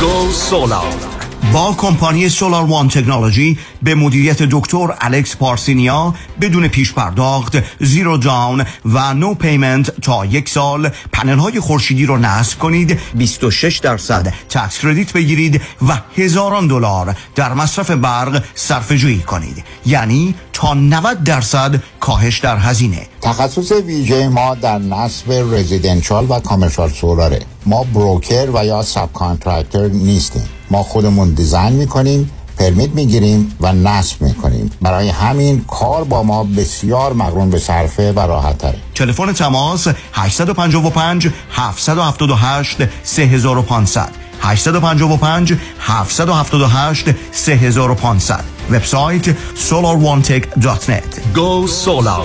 S11: Go Solar. با کمپانی Solar One Technology به مدیریت دکتر الکس پارسینیا بدون پیش پرداخت zero down و no payment تا یک سال. پنل های خورشیدی رو نصب کنید 26 درصد tax credit بگیرید و هزاران دلار در مصرف برق صرف جویی کنید. یعنی تا 90 درصد کاهش در هزینه.
S27: تخصص ویژه ما در نصب residential و commercial solar ه ما broker و یا subcontractor نیستیم. ما خودمون design می‌کنیم permit می‌گیریم و نصب می‌کنیم. برای همین کار با ما بسیار مقرون به صرفه و راحت تره
S11: تلفن تماس 855 778 3500 855 778 3500 وبسایت solarone.net Go Solar.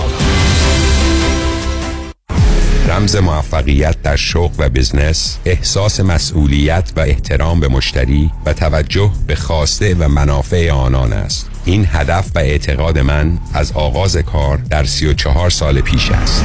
S28: رمز موفقیت در شغل و بزنس احساس مسئولیت و احترام به مشتری و توجه به خواسته و منافع آنان است. این هدف و اعتقاد من از آغاز کار در 34 سال پیش است.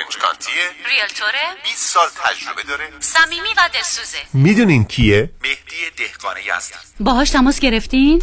S29: اورنج کانتیه
S30: ریلتوره
S29: 20 سال تجربه داره
S30: صمیمی و دلسوزه
S26: می‌دونین کیه؟
S29: مهدی دهقانی هستم
S30: باهاش تماس گرفتین؟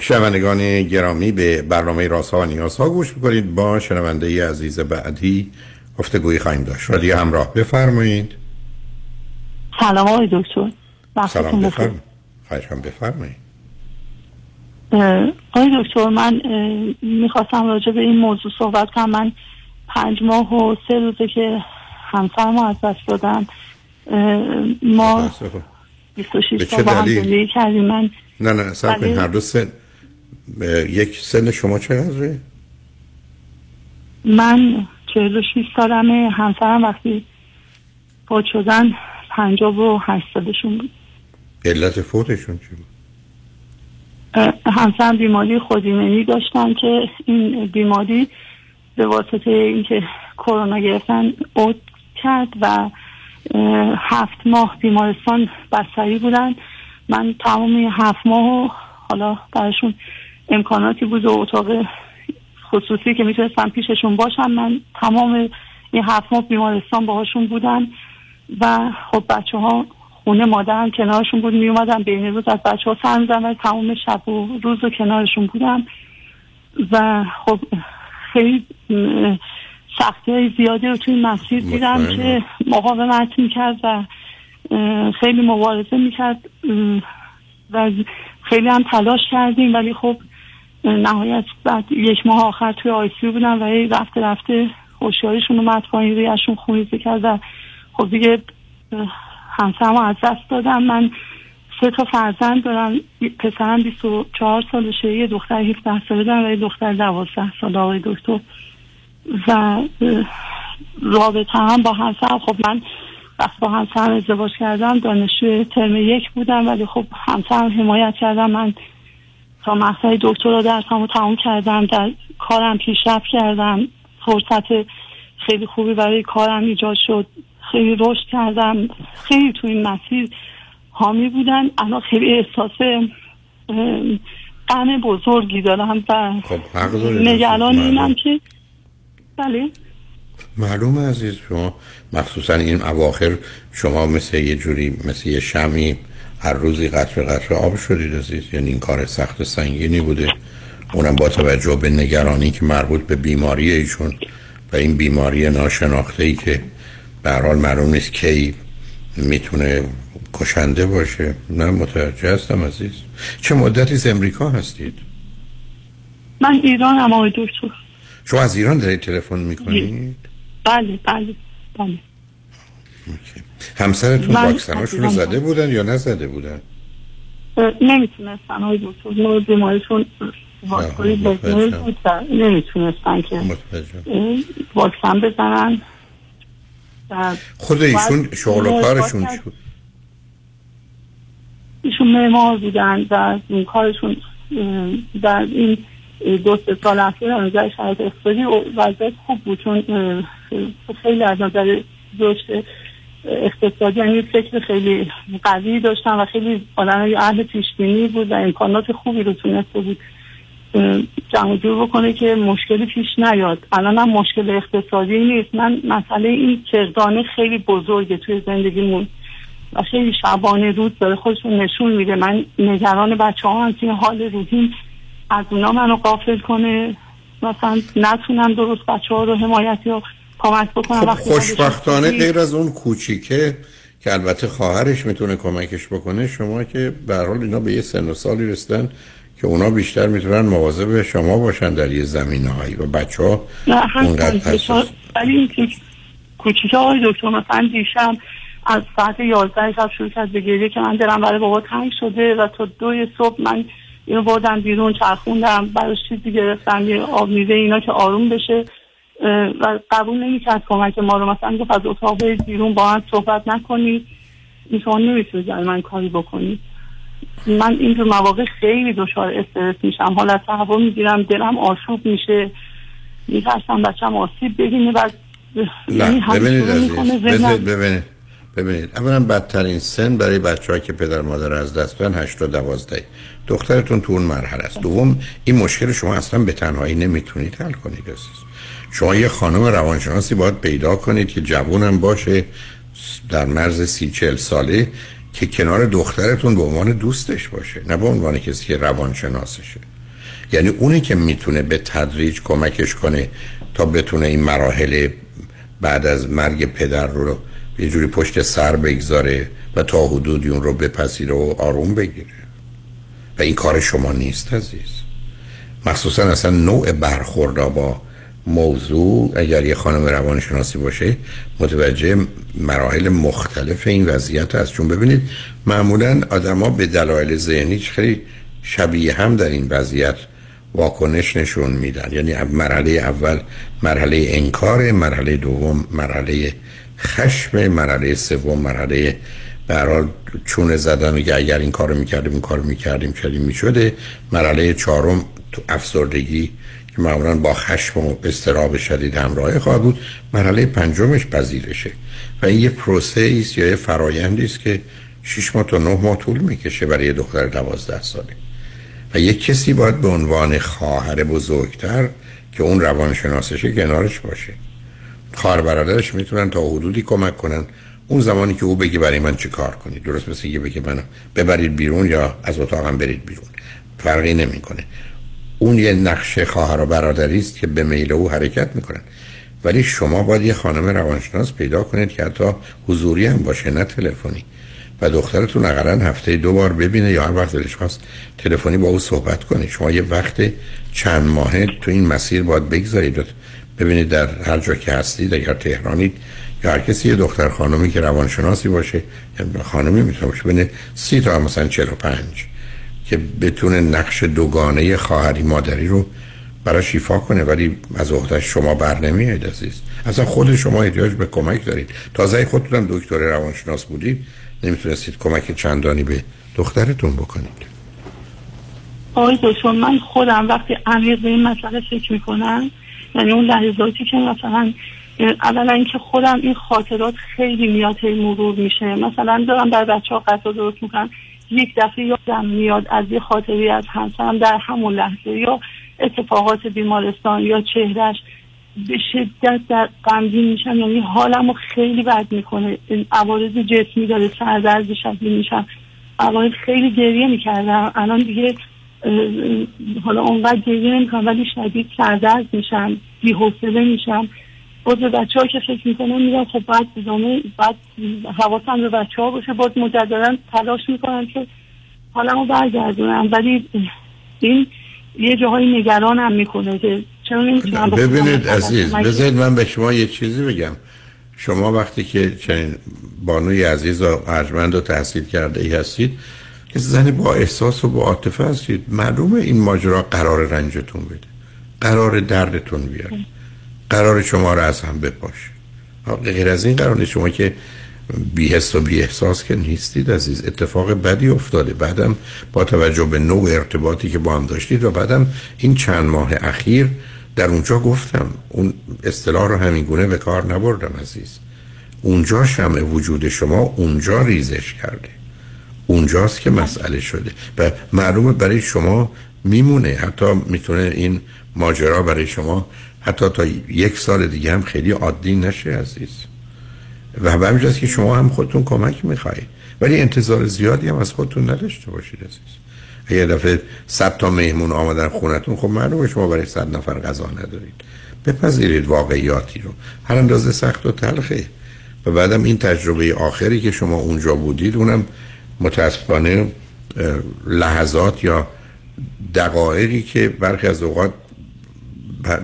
S5: شنوندگان گرامی به برنامه راسا و نیاسا گوش می‌کنید. با شنونده عزیز بعدی گفتگوی خواهیم داشت. رادیو همراه بفرمایید.
S31: سلام آقای دکتر.
S5: سلام بفرمایید. خواهشم بفرمایید.
S31: آقای دکتر من می‌خواستم راجع به این موضوع صحبت کنم. من پنج ماه و سه روزه که همسرم از دست دادم ما 26 سال با هم زندگی کردیم. من
S5: نه نه سب کنید هر دو سن. یک سن شما چقدره؟
S31: من 46 سالمه. همسرم وقتی فوت شدن 58 سالشون بود.
S5: علت فوتشون چی بود؟
S31: همسرم بیماری خودیمنی داشتن که این بیماری به واسطه اینکه کرونا گرفتن اوت کرد و هفت ماه بیمارستان بستری بودن. من تمام هفت ماه حالا براشون امکاناتی بود و اتاق خصوصی که می‌تونستم پیششون باشم من تمام این هفت ماه بیمارستان باهاشون بودم و خب بچه ها خونه مادرم کنارشون بود میومدم بین روز از بچه ها سر تمام شب و روز و کنارشون بودم. و خب خیلی سختی های زیادی رو توی این مسیر دیدم. که مقاومت می‌کرد و خیلی مبارزه می‌کرد و خیلی هم تلاش کردیم ولی خب نهایت بعد یک ماه آخر توی آیسیو بودم و هی رفته رفته هوشیاریشون اومد پایین ریشون خونریزی کرد و خب دیگه اه، همسرمو از دست دادم من سه تا فرزند دارم پسرم 24 سالشه یه دختر 17 ساله دارم و یه دختر 12 ساله آقای دکتر. و رابطه هم با همسرم خب من وقت با همسرم ازدواج کردم دانشجوی ترم یک بودم ولی خب همسرم حمایت کردم. من تا مقطع دکترا درسمو تموم کردم در کارم پیشرفت کردم. فرصت خیلی خوبی برای کارم ایجاد شد. خیلی رشد کردم. خیلی تو این مسیر حامی بودن الان خیلی احساس غم بزرگی دارم و
S5: خب.
S31: نگران
S5: معلوم.
S31: اینم که بله
S5: معلومه عزیز شما مخصوصا این اواخر شما مثل یه جوری مثل یه شمی هر روزی قطره قطره آب شدید عزیز یعنی این کار سخت سنگینی بوده اونم با توجه به نگرانی که مربوط به بیماری ایشون و این بیماری ناشناخته ای که به هر حال معلوم نیست کی می‌تونه کشنده باشه؟ نه متوجه هستم عزیز. چه مدتی از امریکا هستید؟
S31: من ایران هم آقای دکتر.
S5: شما از ایران دارید تلفن می‌کنید؟
S31: بله بله بله.
S5: همسرتون
S31: من
S5: واکسناشون رو زده بودن یا نزده بودن؟
S31: نمی‌تونستن آقای دکتر. ما بیماریشون واکسنی بزنه بود و نمی‌تونستن که اه، واکسن بزنن.
S5: خود ایشون شغل و کارشون. چی بود
S31: ایشون معمار بودن و این کارشون در این دو سه سال اخیر از نظر شرایط اقتصادی و وضعیت خوب بود چون خیلی از نظر رشد اقتصادی یعنی فکر خیلی قوی داشتن و خیلی آدم اهل پیشبینی بود و امکانات خوبی رو تونسته بود جمع جور بکنه که مشکلی پیش نیاد. الان هم مشکل اقتصادی نیست. من مسئله این کردانه خیلی بزرگه توی زندگیمون و خیلی شبانه روز داره خودشون نشون میده. من نگران بچه ها هم که حال روحیم. از اونا منو قافل کنه. مثلا نتونم درست بچه ها رو حمایت یا کمک بکنم.
S5: خب خوشبختانه غیر از اون کوچیکه که البته خواهرش می‌تونه کمکش بکنه. شما که به هر حال اینا به یه سن و سالی رسیدن که اونا بیشتر می‌تونن مواظب شما باشن در یه زمینه هایی و بچه ها
S31: هم
S5: اونقدر
S31: ولی کوچیکه آقای دکتر مثلا دیشب از ساعت 11 شب شروع کرد به گریه که من دلم برای بابا تنگ شده و تا دو صبح من اینو بردم بیرون چرخوندم براش چیزی گرفتم یه آب میوه اینا که آروم بشه. و قبول نمی‌کرد کمک ما رو. مثلا گفت از اتاق بیرون با من صحبت نکنید این شما نمی‌تونید من کاری بکنید من این مواقع خیلی دچار استرس میشم. حالت هوا می‌گیرم دلم آشوب میشه. میترسم بچم آسیب ببینه و یعنی
S5: نه
S31: همه
S5: ببینید. ببینید. ببینید. اولا بدترین سن برای بچه که پدر مادر از دست دادن 8 تا 12 دخترتون تو اون مرحله است. دوم این مشکل شما اصلا به تنهایی نمی‌تونید حل کنید عزیز. شما یه خانم روانشناسی باید پیدا کنید که جوونم باشه در مرز سی چل ساله. که کنار دخترتون به عنوان دوستش باشه نه به عنوان کسی که روانشناسشه. یعنی اونی که می‌تونه به تدریج کمکش کنه تا بتونه این مراحل بعد از مرگ پدر رو یه جوری پشت سر بگذاره و تا حدودی اون رو بپذیره و آروم بگیره. و این کار شما نیست عزیز. مخصوصا اصلا نوع برخوردا با موضوع اگر یه خانم روانشناسی باشه متوجه مراحل مختلف این وضعیت هست چون ببینید معمولا آدما به دلایل ذهنی خیلی شبیه هم در این وضعیت واکنش نشون میدن. یعنی مرحله اول مرحله انکار مرحله دوم مرحله خشم مرحله سوم مرحله حال چونه زدن میگه اگر این کارو می‌کردیم این کارو می‌کردیم چنین می‌شده. مرحله چهارم تو افسردگی که معمولا با خشم و استراب شدید همراه خواهد بود مرحله پنجمش پذیرشه. و این یه پروسه است یا یه است که 6 ماه تا 9 ماه طول می‌کشه برای یه دختر 12 ساله. و یک کسی باید به عنوان خواهر بزرگتر که اون روانشناسشه کنارش باشه. خواهر برادرش می‌تونن تا حدودی کمک کنن اون زمانی که او بگه برای من چی کار کنید. درست مثل که بگه منو ببرید بیرون یا از اتاقم برید بیرون. فرقی نمی‌کنه. اون یه نقشه خواهر و برادری است که به میل او حرکت می‌کنن. ولی شما باید یه خانم روانشناس پیدا کنید که حتی حضوری هم باشه نه تلفنی. و دخترتون اقلا هفته دو بار ببینه یا هر وقت دلش خواست تلفنی با او صحبت کنید شما یه وقت چند ماهه تو این مسیر باید بگذارید. ببینید در هر جا که هستید اگر تهرانید یا هر کسی یه دختر خانمی که روانشناسی باشه یا خانمی می‌تونه باشه بین سی تا مثلا 45 که بتونه نقش دوگانه خواهری مادری رو برای شیفا کنه ولی از عهدهش شما بر نمیاید عزیز. اصلا خود شما احتیاج به کمک دارید. تازه خودتون دکتر روانشناس بودید نمی‌تونستید کمک چندانی به دخترتون بکنید.
S31: آقای دکتر من خودم وقتی عمیق به این مسئله فکر می‌کنم یعنی اون لحظاتی که مثلا اولا اینکه خودم این خاطرات خیلی میاد مرور میشه. مثلا دارم در بچه ها قطع درست می‌کنم. یک دفعه یادم میاد از یه خاطری از همسرم در همون لحظه یا اتفاقات بیمارستان یا چهرش به شدت در غمگین میشم یعنی حالمو خیلی بد می‌کنه. عوارض جسمی داره سردرد شدید میشم. اول خیلی گریه می‌کردم. الان دیگه حالا اونقدر گریه نمی‌کنم ولی شدید سردرد میشم بی‌حوصله میشم. به بچه ها که فکر می‌کنم میگم خب باید ادامه باید حواسم به بچه ها باشه باز مجددا تلاش می‌کنم که حالمو برگردونم. ولی این یه جاهای نگرانم می‌کنه که چرا نمی‌تونم
S5: ببینید عزیز بذارید من به شما یه چیزی بگم. شما وقتی که چنین بانوی عزیز و ارجمند و تحصیل کرده ای هستید که زن با احساس و با عاطفه هستید. معلومه این ماجرا قرار رنجتون بده قرار دردتون بیاره. قرار شما رو از هم بپاشه غیر از این قرار شما که بی حس و بی احساس که نیستید عزیز. اتفاق بدی افتاده. بعدم با توجه به نوع ارتباطی که با هم داشتید و بعدم این چند ماه اخیر در اونجا گفتم اون اصطلاح رو همین گونه به کار نبردم عزیز. اونجا شمع وجود شما اونجا ریزش کرده. اونجاست که مسئله شده. و معلومه برای شما میمونه. حتی می‌تونه این ماجرا برای شما حتی تا یک سال دیگه هم خیلی عادی نشه عزیز. و به همینجاست که شما هم خودتون کمک می‌خواهید. ولی انتظار زیادی هم از خودتون نداشته باشید عزیز. اگه دفعه صد تا مهمون آمدن خونتون خب معلومه شما برای صد نفر غذا ندارید. بپذیرید واقعیاتی رو. هر اندازه سخت و تلخه. و بعدم این تجربه آخری که شما اونجا بودید اونم متاسفانه لحظات یا دقایقی که برخی از اوقات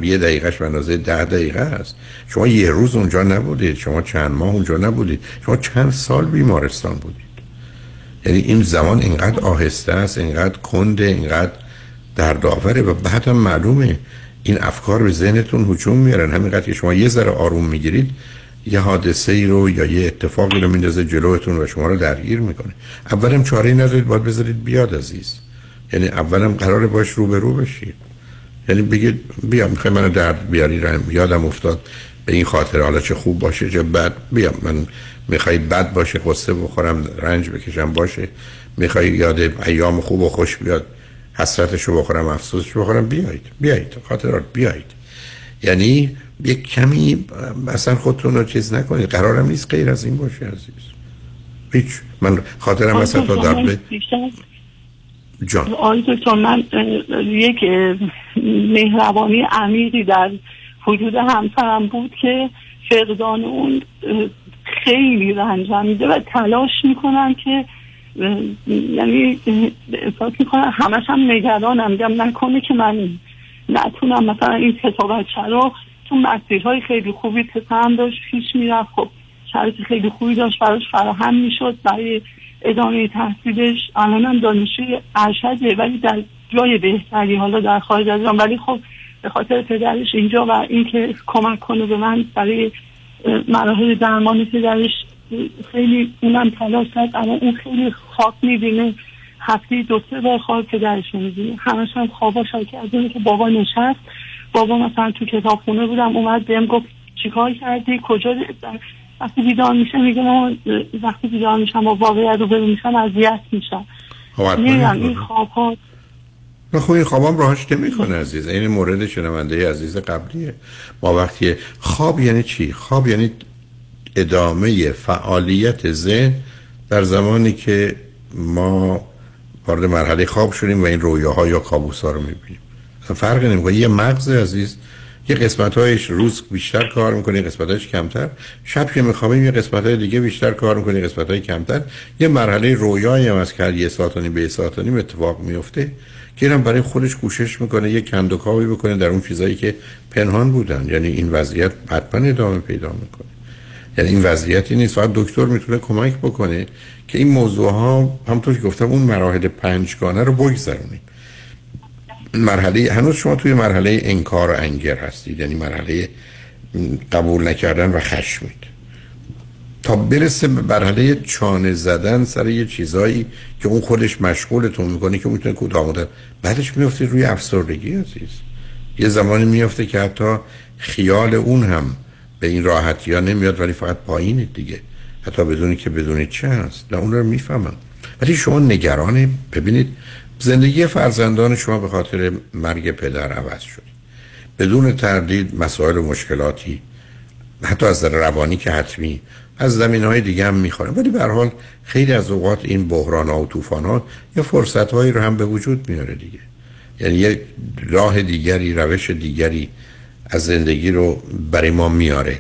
S5: یه دقیقهش به اندازه ده دقیقه است. شما یه روز اونجا نبودید. شما چند ماه اونجا نبودید. شما چند سال بیمارستان بودید. یعنی این زمان اینقدر آهسته است اینقدر کنده اینقدر دردآوره و بعد هم معلومه این افکار به ذهنتون هجوم میارن. همینقدر که شما یه ذره آروم می‌گیرید یه حادثه ای رو یا یه اتفاقی رو میندازه جلوتون و شما رو درگیر می‌کنه. اولم چاره ای ندارید باید بذارید بیاد عزیز. یعنی اولم قرار باش رو به رو بشید. یعنی بگید بیا می‌خوای منو درد بیاری رم یادم افتاد. به این خاطر حالا چه خوب باشه چه بد بیا من می‌خوای بد باشه قصه بخورم رنج بکشم باشه. می‌خوای یاد ایام خوب و خوش بیاد حسرتشو بخورم افسوسش بخورم بیایید بیایید. خاطرات بیایید. یعنی یک کمی اصلا خودتون رو چیز نکنید. قرارم نیست غیر از این باشه عزیز. هیچ. من خاطرم اصلا تا در
S31: جان. آقای دکتر من یک مهربانی عمیقی در وجود همسرم بود که فقدان اون خیلی رنجم میده و تلاش می‌کنم که یعنی احساس می‌کنم همش هم نگرانم. میگم نکنه که من نتونم مثلا این کتاب بچه رو تو مسیرهای خیلی خوبی هم داشت پیش می‌رفت. خب شرط خیلی خوبی داشت براش فراهم می‌شد برای ادامه تحصیلش. الان هم دانشجوی ارشده ولی در جای بهتری حالا در خارج از ایران. ولی خب به خاطر پدرش اینجا و اینکه کمک کنه به من برای مراحل درمان پدرش خیلی اونم تلاش کرد. اما اون خیلی خواب می‌بینه. هفته دو سه بار خواب پدرش می‌بینه. همش هم خوابا که از که بابا نشست بابا مثلا تو کتابخونه بودم اومد بهم گفت چیکار کردی؟ کجا وقتی بیدار میشه میگه من وقتی بیدار میشم و واقعیت رو ببین میشم اذیت میشم. میگم این خواب ها
S5: خب این خوابم راهش نمی‌کنه عزیز. این مورد شنونده عزیز قبلیه. ما وقتی خواب یعنی چی؟ خواب یعنی ادامه فعالیت ذهن در زمانی که ما وارد مرحله خواب شدیم و این رویاها یا کابوس ها رو می‌بینیم. فرق نمی‌کنه. یه مغز عزیز یه قسمت هایش روز بیشتر کار می‌کنه یه قسمت هایش کمتر. شب که میخوابیم یه قسمت های دیگه بیشتر کار می‌کنه قسمت های کمتر. یه مرحله رویایی هم از که یه ساعت به ساعت اتفاق میفته که اینم برای خودش کوشش می‌کنه یه کندوکاوی بکنه در اون چیزایی که پنهان بودن. یعنی این وضعیت حتما ادامه پیدا می‌کنه. یعنی این وضعیتی نیست. فقط دکتر می‌تونه کمک بکنه که این موضوع ها همونطور که گفتم اون مراحل پنجگانه رو بگذرونیم مرحله هنوز شما توی مرحله انکار و انگر هستید یعنی مرحله قبول نکردن و خشمید تا برسه به مرحله چانه زدن سر یه چیزایی که اون خودش مشغولتون می‌کنه که می‌تونه کوتاه مدت بعدش میفته روی افسردگی عزیز. یه زمانی میفته که حتی خیال اون هم به این راحتی ها نمیاد ولی فقط پایینه دیگه. حتی بدونی که بدونید چه هست. نه اون رو می‌فهمم. ولی شما نگرانه. ببینید زندگی فرزندان شما به خاطر مرگ پدر عوض شد. بدون تردید مسائل و مشکلاتی حتی از روانی که حتمی از زمین های دیگه هم می‌خوره. ولی به حال خیلی از اوقات این بحران ها و طوفان ها یه فرصت هایی رو هم به وجود میاره دیگه. یعنی یه راه دیگری روش دیگری از زندگی رو برای ما میاره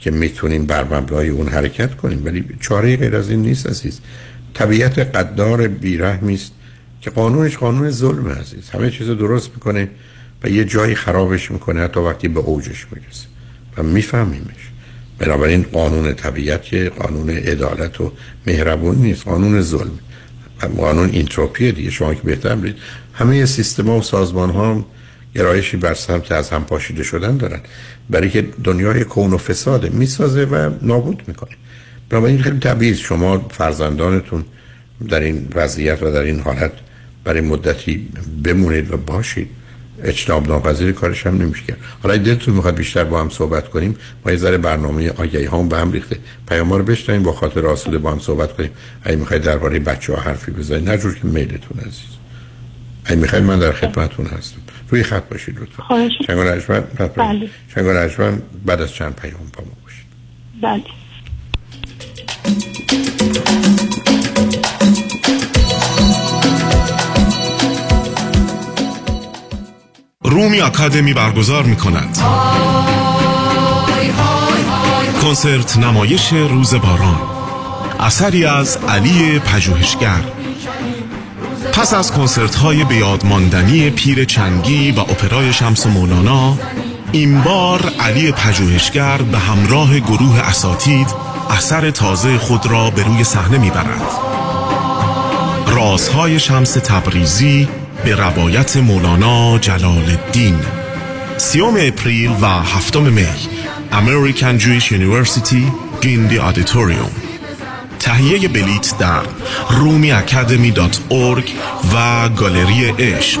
S5: که می‌تونیم بر مبنای اون حرکت کنیم. ولی چاره غیر از این نیست عزیز. طبیعت قدار بیرحمی است. که قانونش قانون ظلم عزیز. همه چیز درست می‌کنه و یه جایی خرابش می‌کنه حتی وقتی به اوجش می‌رسه. و میفهمیمش. بنابراین قانون طبیعت که قانون عدالت و مهربون نیست. قانون ظلم. قانون اینتروپی دیگه. شما که بهتر برید همه سیستم ها و سازمان ها گرایشی بر سمت از هم پاشیده شدن دارن. برای که دنیای کون و فساده می‌سازه و نابود می‌کنه. بنابراین خیلی طبیعی شما فرزندانتون در این وضعیت و در این حالت برای مدتی بمونید و باشید. اجتناب ناپذیر کارش هم نمیشه کرد. حالا دلتون می‌خواد بیشتر با هم صحبت کنیم ما یه ذره برنامه آگهی هم به هم ریخته. پیام رو بشنویم با خاطر آسوده با هم صحبت کنیم. اگه می‌خواید درباره بچه ها حرفی بزنید نه جور که میلتون عزیز. اگه می‌خواید من در خدمتتون هستم. روی خط باشید لطفا.
S31: خواهش
S5: شنگ بعد از چند پیام با ما باشید.
S31: بله.
S32: رومی اکادمی برگزار می کند کنسرت نمایش روز باران. اثری از علی پژوهشگر. پس از کنسرت های بیادماندنی پیر چنگی و اپرای شمس مولانا این بار علی پژوهشگر به همراه گروه اساتید اثر تازه خود را به روی صحنه می‌برد. رازهای شمس تبریزی به روایت مولانا جلال الدین سیوم اپریل و هفتم می American Jewish University Gindi Auditorium تهیه بلیت در رومی و گالری عشق.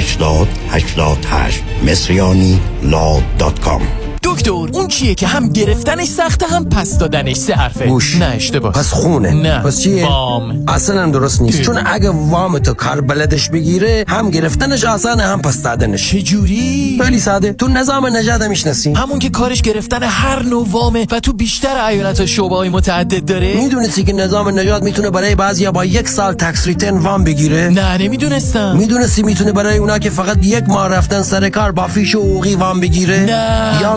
S8: 80 88 Mesriani Law dot com.
S33: دکتر اون چیه که هم گرفتنش سخته هم پس دادنش سه حرفه.
S34: گوش
S33: نه اشتباه.
S34: پس خونه.
S33: نه.
S34: پس چیه؟
S33: وام.
S34: اصلا درست نیست. چون اگه وام تو کار بلدش بگیره هم گرفتنش آسانه هم پس دادنش.
S33: چجوری؟
S34: خیلی ساده. تو نظام نجات می‌شناسی.
S33: همون که کارش گرفتن هر نوع وامه و تو بیشتر ایالت و شعبه های متعدد داره؟
S34: می‌دونستی که نظام نجات می‌تونه برای بعضیا با یک سال tax return وام بگیره؟
S33: نه نمی‌دونستم.
S34: می‌دونستی می‌تونه برای اونا که فقط یک ماه رفتن سر کار با فیش حقوقی وام بگیره؟
S33: نه.
S34: یا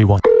S35: everyone.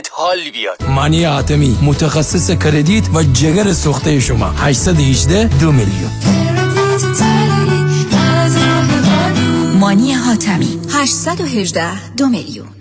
S35: جیگرت حال بیاد.
S34: مانی حاتمی متخصص credit و جگر سوخته شما. 818 دو میلیون.
S36: مانی حاتمی 818 دو میلیون.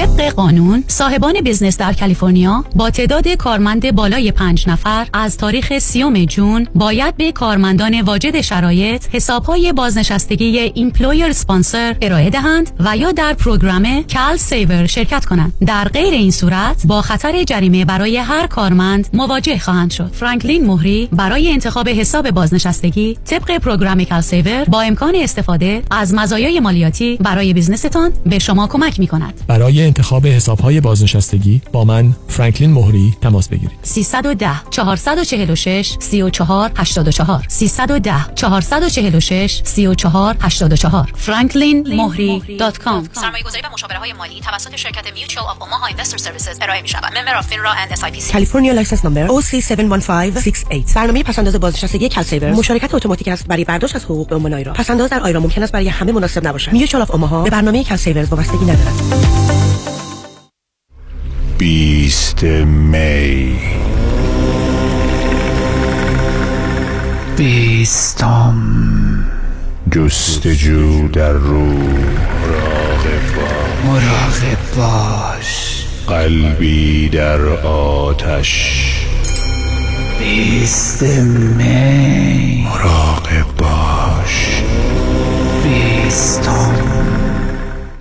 S30: طبق قانون صاحبان business در کالیفرنیا با تعداد کارمند بالای پنج نفر از تاریخ سیوم جون باید به کارمندان واجد شرایط حسابهای بازنشستگی employer sponsored ارائه دهند و یا در program CalSavers شرکت کنند. در غیر این صورت با خطر جریمه برای هر کارمند مواجه خواهند شد. فرانکلین مهری برای انتخاب حساب بازنشستگی طبق program CalSavers با امکان استفاده از مزایای مالیاتی برای business تان به شما کمک می کند
S37: برای انتخاب حسابهای بازنشستگی با من فرانکلین مهری تماس بگیرید.
S30: 310 446 34 84 310 446 34 84 franklinmohri.com
S36: سرمایه گذاری و مشاوره های مالی توسط شرکت Mutual of Omaha Investor Services ارائه می شود. Member of FINRA and SIPC.
S38: California license number OC71568 برنامه پس‌انداز بازنشستگی CalSavers مشارکت اتوماتیک است برای برداشت از حقوق به عنوان IRA پس‌انداز در IRA ممکن است برای همه مناسب نباشد. Mutual of Omaha به برنامه CalSavers وابستگی ندارد.
S39: بیست می.
S40: بیستم.
S39: جستجو در روح مراقب باش.
S40: مراقب باش.
S39: قلبی در آتش.
S40: بیست می.
S39: مراقب باش.
S40: بیستم.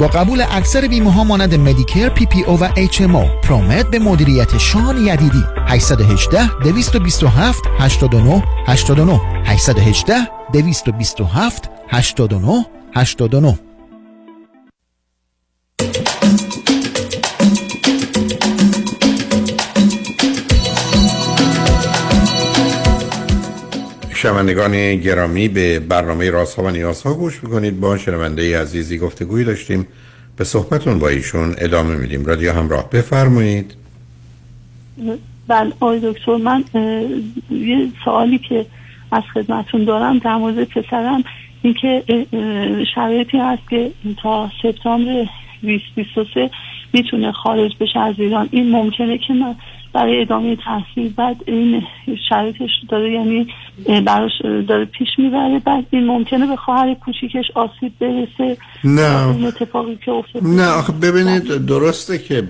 S41: با قبول اکثر بیمه ها مانند مدیکر پی پی او و اچ ام او پرومت به مدیریت شان یدیدی. 818 227 89 89 818 227 89 89
S5: شنوندگان گرامی به برنامه راست ها و نیاز ها گوش می‌کنید. با شنونده عزیزی گفتگوی داشتیم. به صحبتون با ایشون ادامه میدیم. رادیو همراه بفرمایید.
S31: بله آقای دکتر من یه سوالی که از خدمتون دارم در مورد پسرم. این که شرایطی هست که تا سپتامبر 2023 می‌تونه خارج بشه از ایران. این ممکنه که من برای ادامه تحصیل. بعد این شرایطش داره یعنی براش داره پیش می‌بره. بعد این ممکنه به خواهر کوچیکش آسیب برسه.
S5: نه.
S31: این اتفاقی که افتاده.
S5: نه آخه ببینید درسته که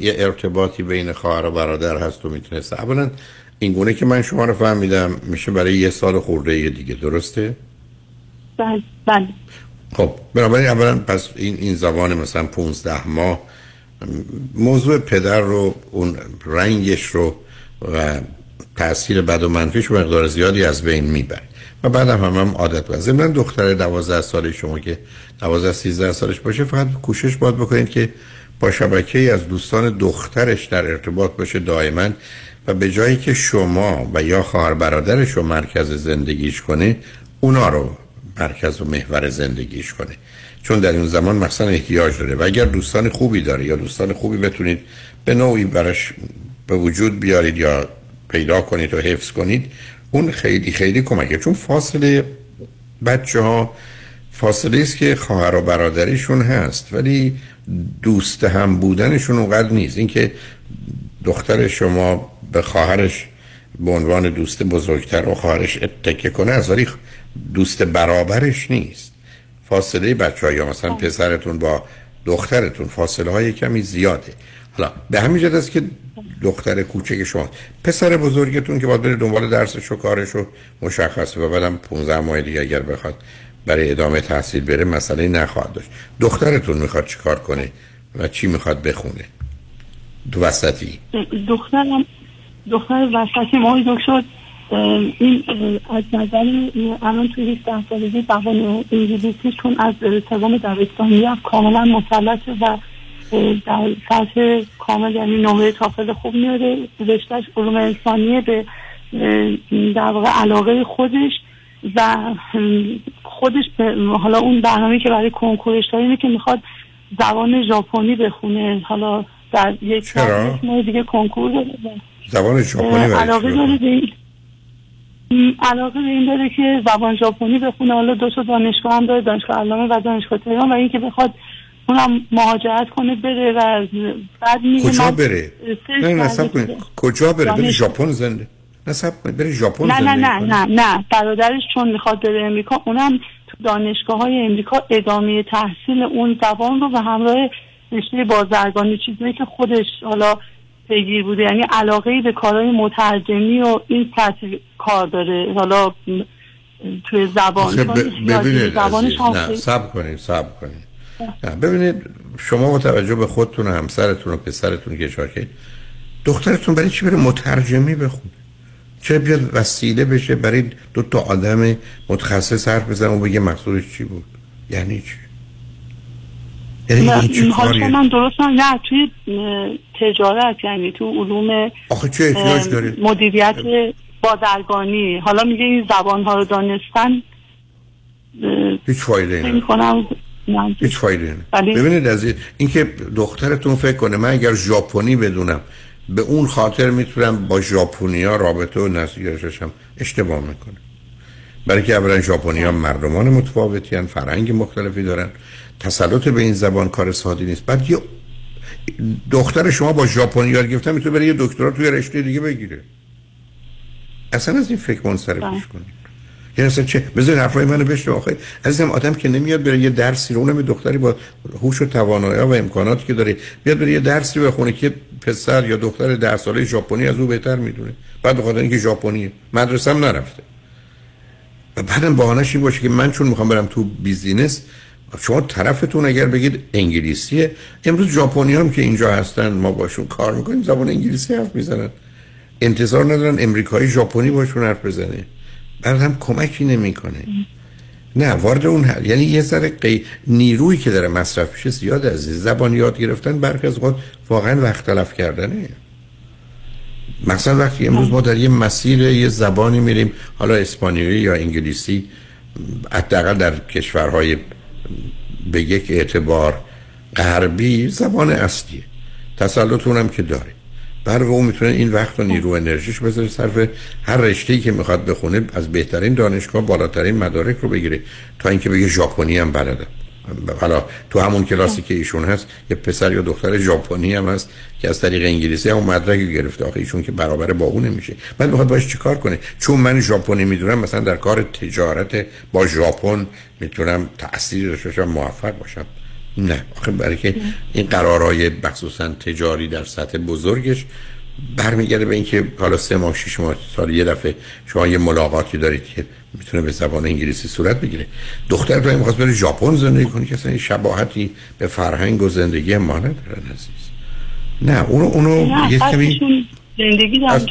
S5: یه ارتباطی بین خواهر و برادر هست و می‌تونسته. اولا این گونه که من شما رو فهمیدم میشه برای یه سال خورده دیگه. درسته؟
S31: بله. بله.
S5: خب بنابراین اولا پس این این زبان مثلا 15 ماه موضوع پدر رو اون رنگش رو و تاثیر بد و منفیش مقدار زیادی از بین می‌بره. و بعد هم هم عادت بزن من دختر 12 ساله شما که 12 13 سالش باشه فقط کوشش باید بکنید که با شبکه از دوستان دخترش در ارتباط باشه دائما و به جایی که شما و یا خواهر برادرش رو مرکز زندگیش کنه اونا رو مرکز و محور زندگیش کنه. چون در این زمان مثلا احتیاج داره. و اگر دوستان خوبی داره یا دوستان خوبی بتونید به نوعی براش به وجود بیارید یا پیدا کنید و حفظ کنید اون خیلی خیلی کمکه. چون فاصله بچه ها فاصله است که خواهر و برادریشون هست ولی دوست هم بودنشون اونقدر نیست. اینکه دختر شما به خواهرش به عنوان دوست بزرگتر و خواهرش اتکه کنه از ولی دوست برابرش نیست. فاصله بچه ها یا مثلا پسرتون با دخترتون فاصله های کمی زیاده. حالا به همین جد است که دختر کوچک شما پسر بزرگتون که باید بره دنبال درسش و کارش رو مشخصه و بعدم 15 ماه دیگه اگر بخواد برای ادامه تحصیل بره مسئله نخواهد داشت. دخترتون می‌خواد چیکار کنه و چی می‌خواد بخونه؟ دو وسطی.
S31: دخترم دختر وسطی ما دکتر این از نظر الان توی 18 سالگی زبان انگلیسی چون از سوم دبستانی هم کاملا مسلطه و در سطح کامل یعنی نمره تافل خوب میاره. رشتهش علوم انسانیه به در واقع علاقه خودش و خودش حالا اون برنامه که برای کنکورش داره اینه که می‌خواد زبان ژاپنی بخونه. حالا در یک
S5: چرا؟
S31: دیگه کنکور داره.
S5: زبان ژاپنی
S31: علاقه داره علاقه به این داره که زبان ژاپنی بخونه. حالا دو تا دانشگاه هم داره دانشگاه علامه و دانشگاه تهران و اینکه بخواد اونم مهاجرت کنه بره و بعد میگه
S5: کجا بره؟ نه نصب کنید. کجا بره؟ بره ژاپن زنده. نصب کنید. بره ژاپن
S31: نه
S5: زنده.
S31: نه نه نه. نه برادرش چون می‌خواد بره امریکا اونم تو دانشگاه های امریکا ادامه تحصیل اون زبان رو و همراه رشته بازرگانی چیزی که خودش حالا پیگیر بوده. یعنی علاقه به کارهای مترجمی و این سطح کار داره. حالا توی زبان
S5: ببینید نه سب کنید سب کنید. نه ببینید شما با توجه به خودتون و همسرتون و پسرتون که اشاره کنید دخترتون برای چی بره مترجمی بخونه؟ چه بیاد وسیله بشه برای دو تا آدم متخصص حرف بزنه و بگه مقصودش چی بود؟ یعنی چی؟
S31: یعنی کاریه؟ من درست نه توی تجارت یعنی تو علوم
S5: آخه چه
S31: مدیریت بازرگانی. حالا میگه این زبان ها رو دانستن
S5: هیچ فایده
S31: نمی‌کنم
S5: هیچ فایده ببینید از اینکه دخترتون فکر کنه من اگر ژاپنی بدونم به اون خاطر می‌تونم با ژاپنیا رابطه و نزدیکشم اشتباه می‌کنه برای که اولا ژاپنی ها مردمان متفاوتی هن فرهنگ مختلفی دارن. تسلط به این زبان کار سادی نیست. بعد یه دختر شما با ژاپنی یاد گرفتن می‌تونه بره یه دکترا توی رشته دیگه بگیره. اصلا از این فکر منصرفش کنید یعنی اصلا چه؟ بذار حرفای منو بشنو. آخه عزیزم آدم که نمیاد بره یه درسی رو اونم دختری با هوش و توانایی و امکاناتی که داره بیاد بره یه درسی بخونه که پسر یا دختر ده ساله ژاپنی از او بهتر می‌دونه. بعد بخاطر اینکه ژاپنیه مدرسه هم نرفته. و بعدم بهانه‌ش این باشه که من چون می‌خوام برم تو بیزینس شما طرفتون اگر بگید انگلیسیه امروز ژاپنی هم که اینجا هستن ما باشون کار می‌کنیم زبان انگلیسی حرف می‌زنن. انتظار ندارن امریکایی ژاپنی باشون حرف بزنه. بعد هم کمکی نمی‌کنه. نه وارد اون هر. یعنی یه ذره قی... نیرویی که داره مصرف میشه زیاد از زبان یاد گرفتن برخی از وقت واقعا وقت تلف کردنه. مثلا وقتی امروز ما در یه مسیر یه زبانی میریم حالا اسپانیایی یا انگلیسی حداقل در کشورهای به یک اعتبار غربی زبان اصلیه. تسلط اونم که داره. بر اون می‌تونه این وقت و نیرو انرژیش بذاره صرف هر رشته‌ای که می‌خواد بخونه از بهترین دانشگاه بالاترین مدارک رو بگیره تا اینکه بگه ژاپنی هم بلده. حالا تو همون کلاسی که ایشون هست یه پسر یا دختر ژاپنی هم هست که از طریق انگلیسی هم مدرک گرفته. آخه ایشون که برابر با اون نمیشه. بعد می‌خواد باش چیکار کنه؟ چون من ژاپنی می‌دونم مثلا در کار تجارت با ژاپن می‌تونم تأثیر داشته موفق باشم. نه. آخه برای که این قرارهای مخصوصا تجاری در سطح بزرگش برمیگرده به اینکه حالا سه ماه شش ماه سال یه دفعه شما یه ملاقاتی دارید که می‌تونه به زبان انگلیسی صورت بگیره. دختر تو می‌خواست بره ژاپن زندگی کنه که اصلا شباهتی به فرهنگ و زندگی ما ندارن عزیز. نه اونو اونو
S31: یه کمی زندگی در از...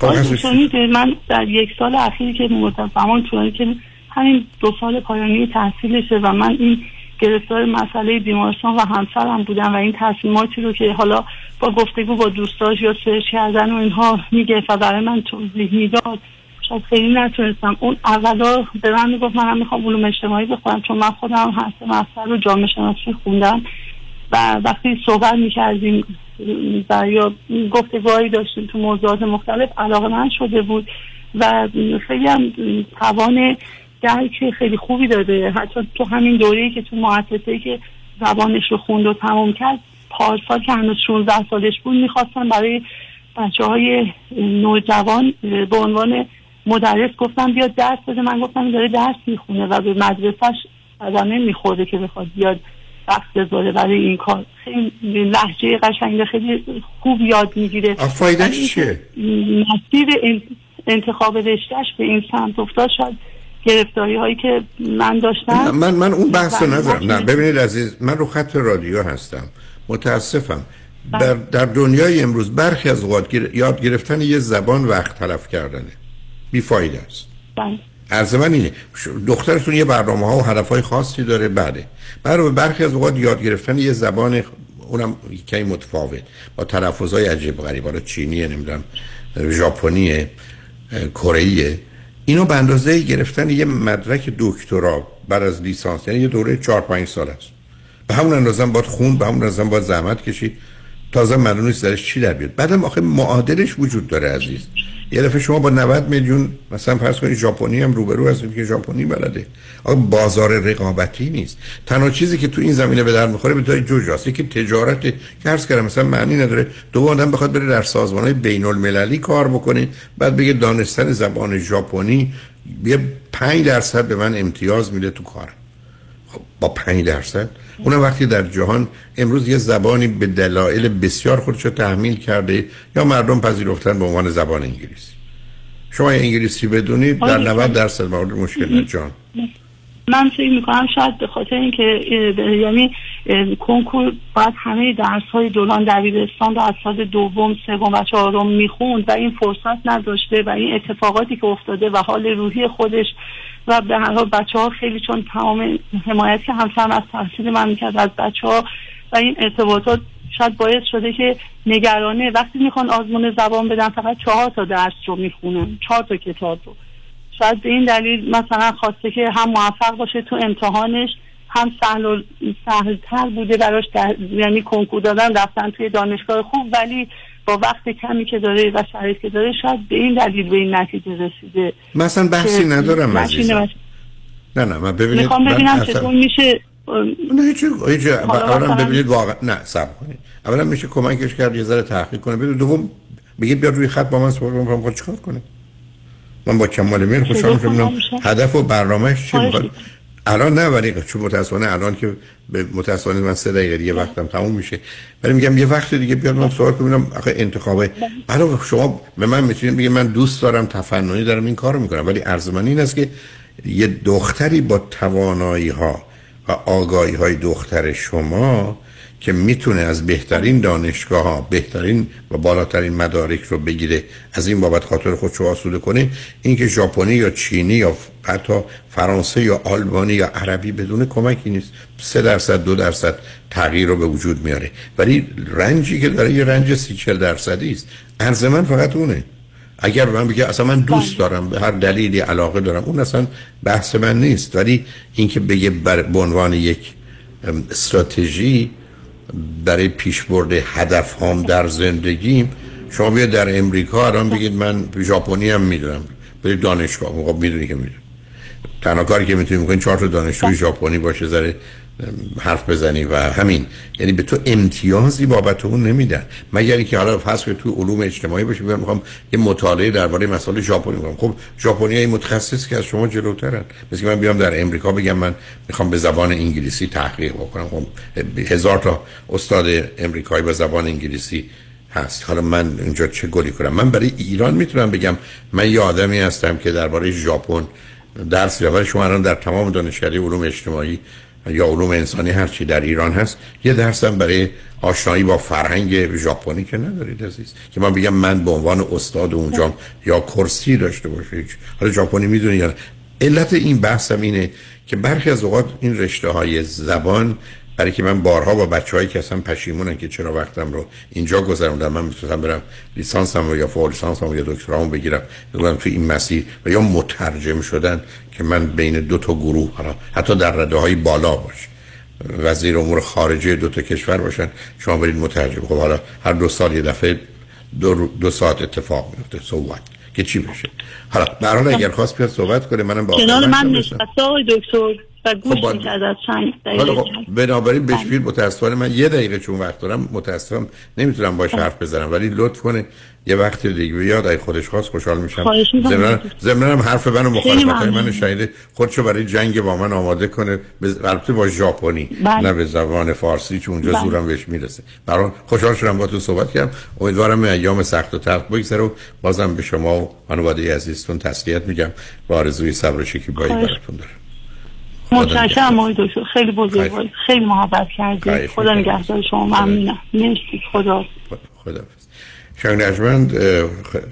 S5: آقای
S31: دکتر، من در یک سال اخیری که مدت زمان طولانی که همین دو سال پایانی تحصیلشه و من این گرفتار مسئله بیمارستان و همسرم بودم و این تصمیماتی رو که حالا با گفتگو با دوستاش یا سرچ کردن و اینها میگه و برای من توضیح می‌داد شاید خیلی نتونستم. اون اولا به من می‌گفت منم می‌خوام علوم اجتماعی بخونم چون من خودم هست مستر رو جامعه شناسی خوندم و وقتی صحبت می‌کردیم و یا گفتگوهایی داشتیم تو موضوعات مختلف علاقه من شده بود و خیلی هم توان درک خیلی خوبی داده. حتی تو همین دوره که تو مؤسسه که زبانش رو خوند و تمام کرد پارسال که هنوز 16 سالش بود می‌خواستم برای بچه های نوجوان به عنوان مدرس گفتم بیاد درس بده. من گفتم داره درس می‌خونه و به مدرسهش قدمه میخورده که بخواد بیاد وقت بذاره برای این کار. خیلی لحجه قشنگ خیلی خوب یاد می‌گیره.
S5: فایدهش چیه؟
S31: مسیر ان- انتخاب رشتهش به این سمت افتاد. شاید گرفتاری هایی که من داشتم.
S5: من من اون بحث رو
S31: و-
S5: ندارم. نه ببینید عزیز من رو خط رادیو هستم. متاسفم. در, در دنیای امروز برخی از اوقات یاد گرفتن یه زبان وقت تلف کردنه. بیفایده است.
S31: بله.
S5: عرض من اینه دخترتون یه برنامه ها و هدف های خاصی داره بله. برای برخی از اوقات یاد گرفتن یه زبان اونم کمی متفاوت. با تلفظ های عجیب غریب حالا چینیه نمی‌دونم ژاپنیه کره‌ایه اینو به اندازه گرفتن یه مدرک دکترا بعد از لیسانس یعنی یه دوره 4 5 سال است. به همون اندازه باید خون به همون اندازه باید زحمت کشید. تازه معلوم نیست درش چی در بیاد. بعدم آخه معادلش وجود داره عزیز. یه دفعه شما با 90 میلیون مثلا فرض کنید ژاپنی هم روبرو هستید که ژاپنی بلده. آقا بازار رقابتی نیست. تنها چیزی که تو این زمینه به در می‌خوره به طور جوجاست یکی تجارت که کردم مثلا معنی نداره. دو آدم بخواد بره در سازمانهای بین المللی کار بکنه بعد بگه دانستن زبان ژاپنی یه 5 درصد به من امتیاز میده تو کارم با 5 درصد. اون وقتی در جهان امروز یه زبانی به دلایل بسیار خودش رو تحمیل کرده یا مردم پذیرفتن به عنوان زبان انگلیسی. شما انگلیسی بدونید در 90 درصد موارد مشکل نه جان
S31: من فکر می‌کنم شاید به خاطر اینکه یعنی کنکور باید همه درس های دوران دبیرستان رو از سال دوم سوم و چهارم می‌خوند و این فرصت نداشته و این اتفاقاتی که افتاده و حال روحی خودش و به هر حال بچه ها خیلی چون تمام حمایت که همسرم از تحصیل من می‌کرد از بچه ها و این ارتباطات شاید باعث شده که نگرانه وقتی می‌خوان آزمون زبان بدن فقط چهار تا درس رو می‌خونن چهار تا کتاب رو. شاید به این دلیل مثلا خواسته که هم موفق باشه تو امتحانش هم سهل و سهلتر بوده براش در... یعنی کنکور دادن رفتن توی دانشگاه خوب ولی با وقت کمی که داره و شرایطی که داره شاید به این دلیل به این نتیجه رسیده.
S5: من اصلا بحثی ندارم عزیزم. نه نه من ببینید
S31: می‌خوام ببینم
S5: اصلا-
S31: چطور میشه
S5: نه هیچ هیچ اولا
S31: مثلا-
S5: ببینید واقعا نه صبر کنید. اولا میشه کمکش کرد یه ذره تحقیق کنه. ببینید دوم بگید بیاد روی خط با من صحبت کنم خب چیکار کنه من با کمال میل خوشحال میشم؟ هدف و برنامهش چی می‌خواد الان نه ولی چون متاسفانه الان که به متاسفانه من سه دقیقه دیگه وقتم تموم میشه. ولی میگم یه وقت دیگه بیاد من سوال کنم. آخه انتخابه. حالا شما به من می‌تونید بگید من دوست دارم تفننی دارم این کارو می‌کنم. ولی عرض من این است که یه دختری با توانایی ها و آگاهی های دختر شما که می‌تونه از بهترین دانشگاه ها بهترین و بالاترین مدارک رو بگیره. از این بابت خاطر خودش رو آسوده کنه اینکه ژاپنی یا چینی یا حتی فرانسه یا آلبانی یا عربی بدون کمکی نیست. سه درصد دو درصد تغییر رو به وجود میاره. ولی رنجی که داره یه رنج سی چل درصدی است. عرض من فقط اونه. اگر من بگه اصلا من دوست دارم به هر دلیلی علاقه دارم اون اصلا بحث من نیست. ولی اینکه بگه به عنوان یک استراتژی برای پیشبرد هدف هام در زندگیم شما بیاد در امریکا الان بگید من ژاپنی هم می‌دونم. برید دانشگاه خب می‌دونی که می‌دونم. تنها کاری که می‌تونی می‌کنی چهار تا دانشجوی ژاپنی باشه ذره حرف بزنی و همین. یعنی به تو امتیازی بابت اون نمیدن. مگر اینکه حالا فرض کنید تو علوم اجتماعی باشه بگم می‌خوام یه مطالعه درباره مسائل ژاپنی کنم خب ژاپنیای متخصص که از شما جلوترن. مثل که من بیام در امریکا بگم من می‌خوام به زبان انگلیسی تحقیق بکنم. خب هزار تا استاد امریکایی با زبان انگلیسی هست. حالا من اینجا چه گلی کنم؟ من برای ایران می‌تونم بگم من یه آدمی هستم که درباره ژاپن درس ولی شما الان در تمام دانشکده علوم اجتماعی یا علوم انسانی هر چی در ایران هست یه درس هم برای آشنایی با فرهنگ ژاپنی که ندارید عزیز. که من بگم من به عنوان استاد اونجا یا کرسی داشته باشه حالا ژاپنی می‌دونی یا علت این بحثم اینه که برخی از اوقات این رشته های زبان برای که من بارها با بچههایی که اصلا پشیمونن که چرا وقتم رو اینجا گذروندم من می‌تونم برم لیسانسم رو یا فوق لیسانسم رو یا دکترامو بگیرم بگم تو این مسیر و یا مترجم شدن که من بین دو تا گروه حالا حتی در رده های بالا باش وزیر امور خارجه دو تا کشور باشن شما برید مترجم. خب حالا هر دو سال یه دفعه دو, دو ساعت اتفاق میفته صحبت که چی بشه؟ حالا در اگر خواست بیاد صحبت کنه منم با
S31: من نشسته آقای دکتر. و گوش
S5: خب
S31: می‌کرد از چند دقیقه.
S5: خب بنابراین بشویر متاسفانه. من یه دقیقه چون وقت دارم متاسفم نمی‌تونم باش حرف بزنم. ولی لطف کنه یه وقت دیگه. بیاد اگه خودش خواست خوشحال میشم. ضمناً هم حرف منو مخالفت. من شنیده خودشو برای جنگ با من آماده کنه. البته با ژاپنی
S31: بله.
S5: نه به زبان فارسی چون اونجا
S31: بله.
S5: زورم بهش می‌رسه. برای خوشحال شدم با تو صحبت کردم. امیدوارم ایام سخت و تلخ بگذره و بازم به شما و خانواده عزیزتون تسلیت میگم. با آرزوی صبر و شکیبایی. براتون دارم.
S31: متشکرم آقای دکتر. خیلی بزرگواری خیلی. محبت کردید. خدا. نگهدار شما. ممنونم. مرسی. خدا
S5: خداحافظ. شنگ نجمند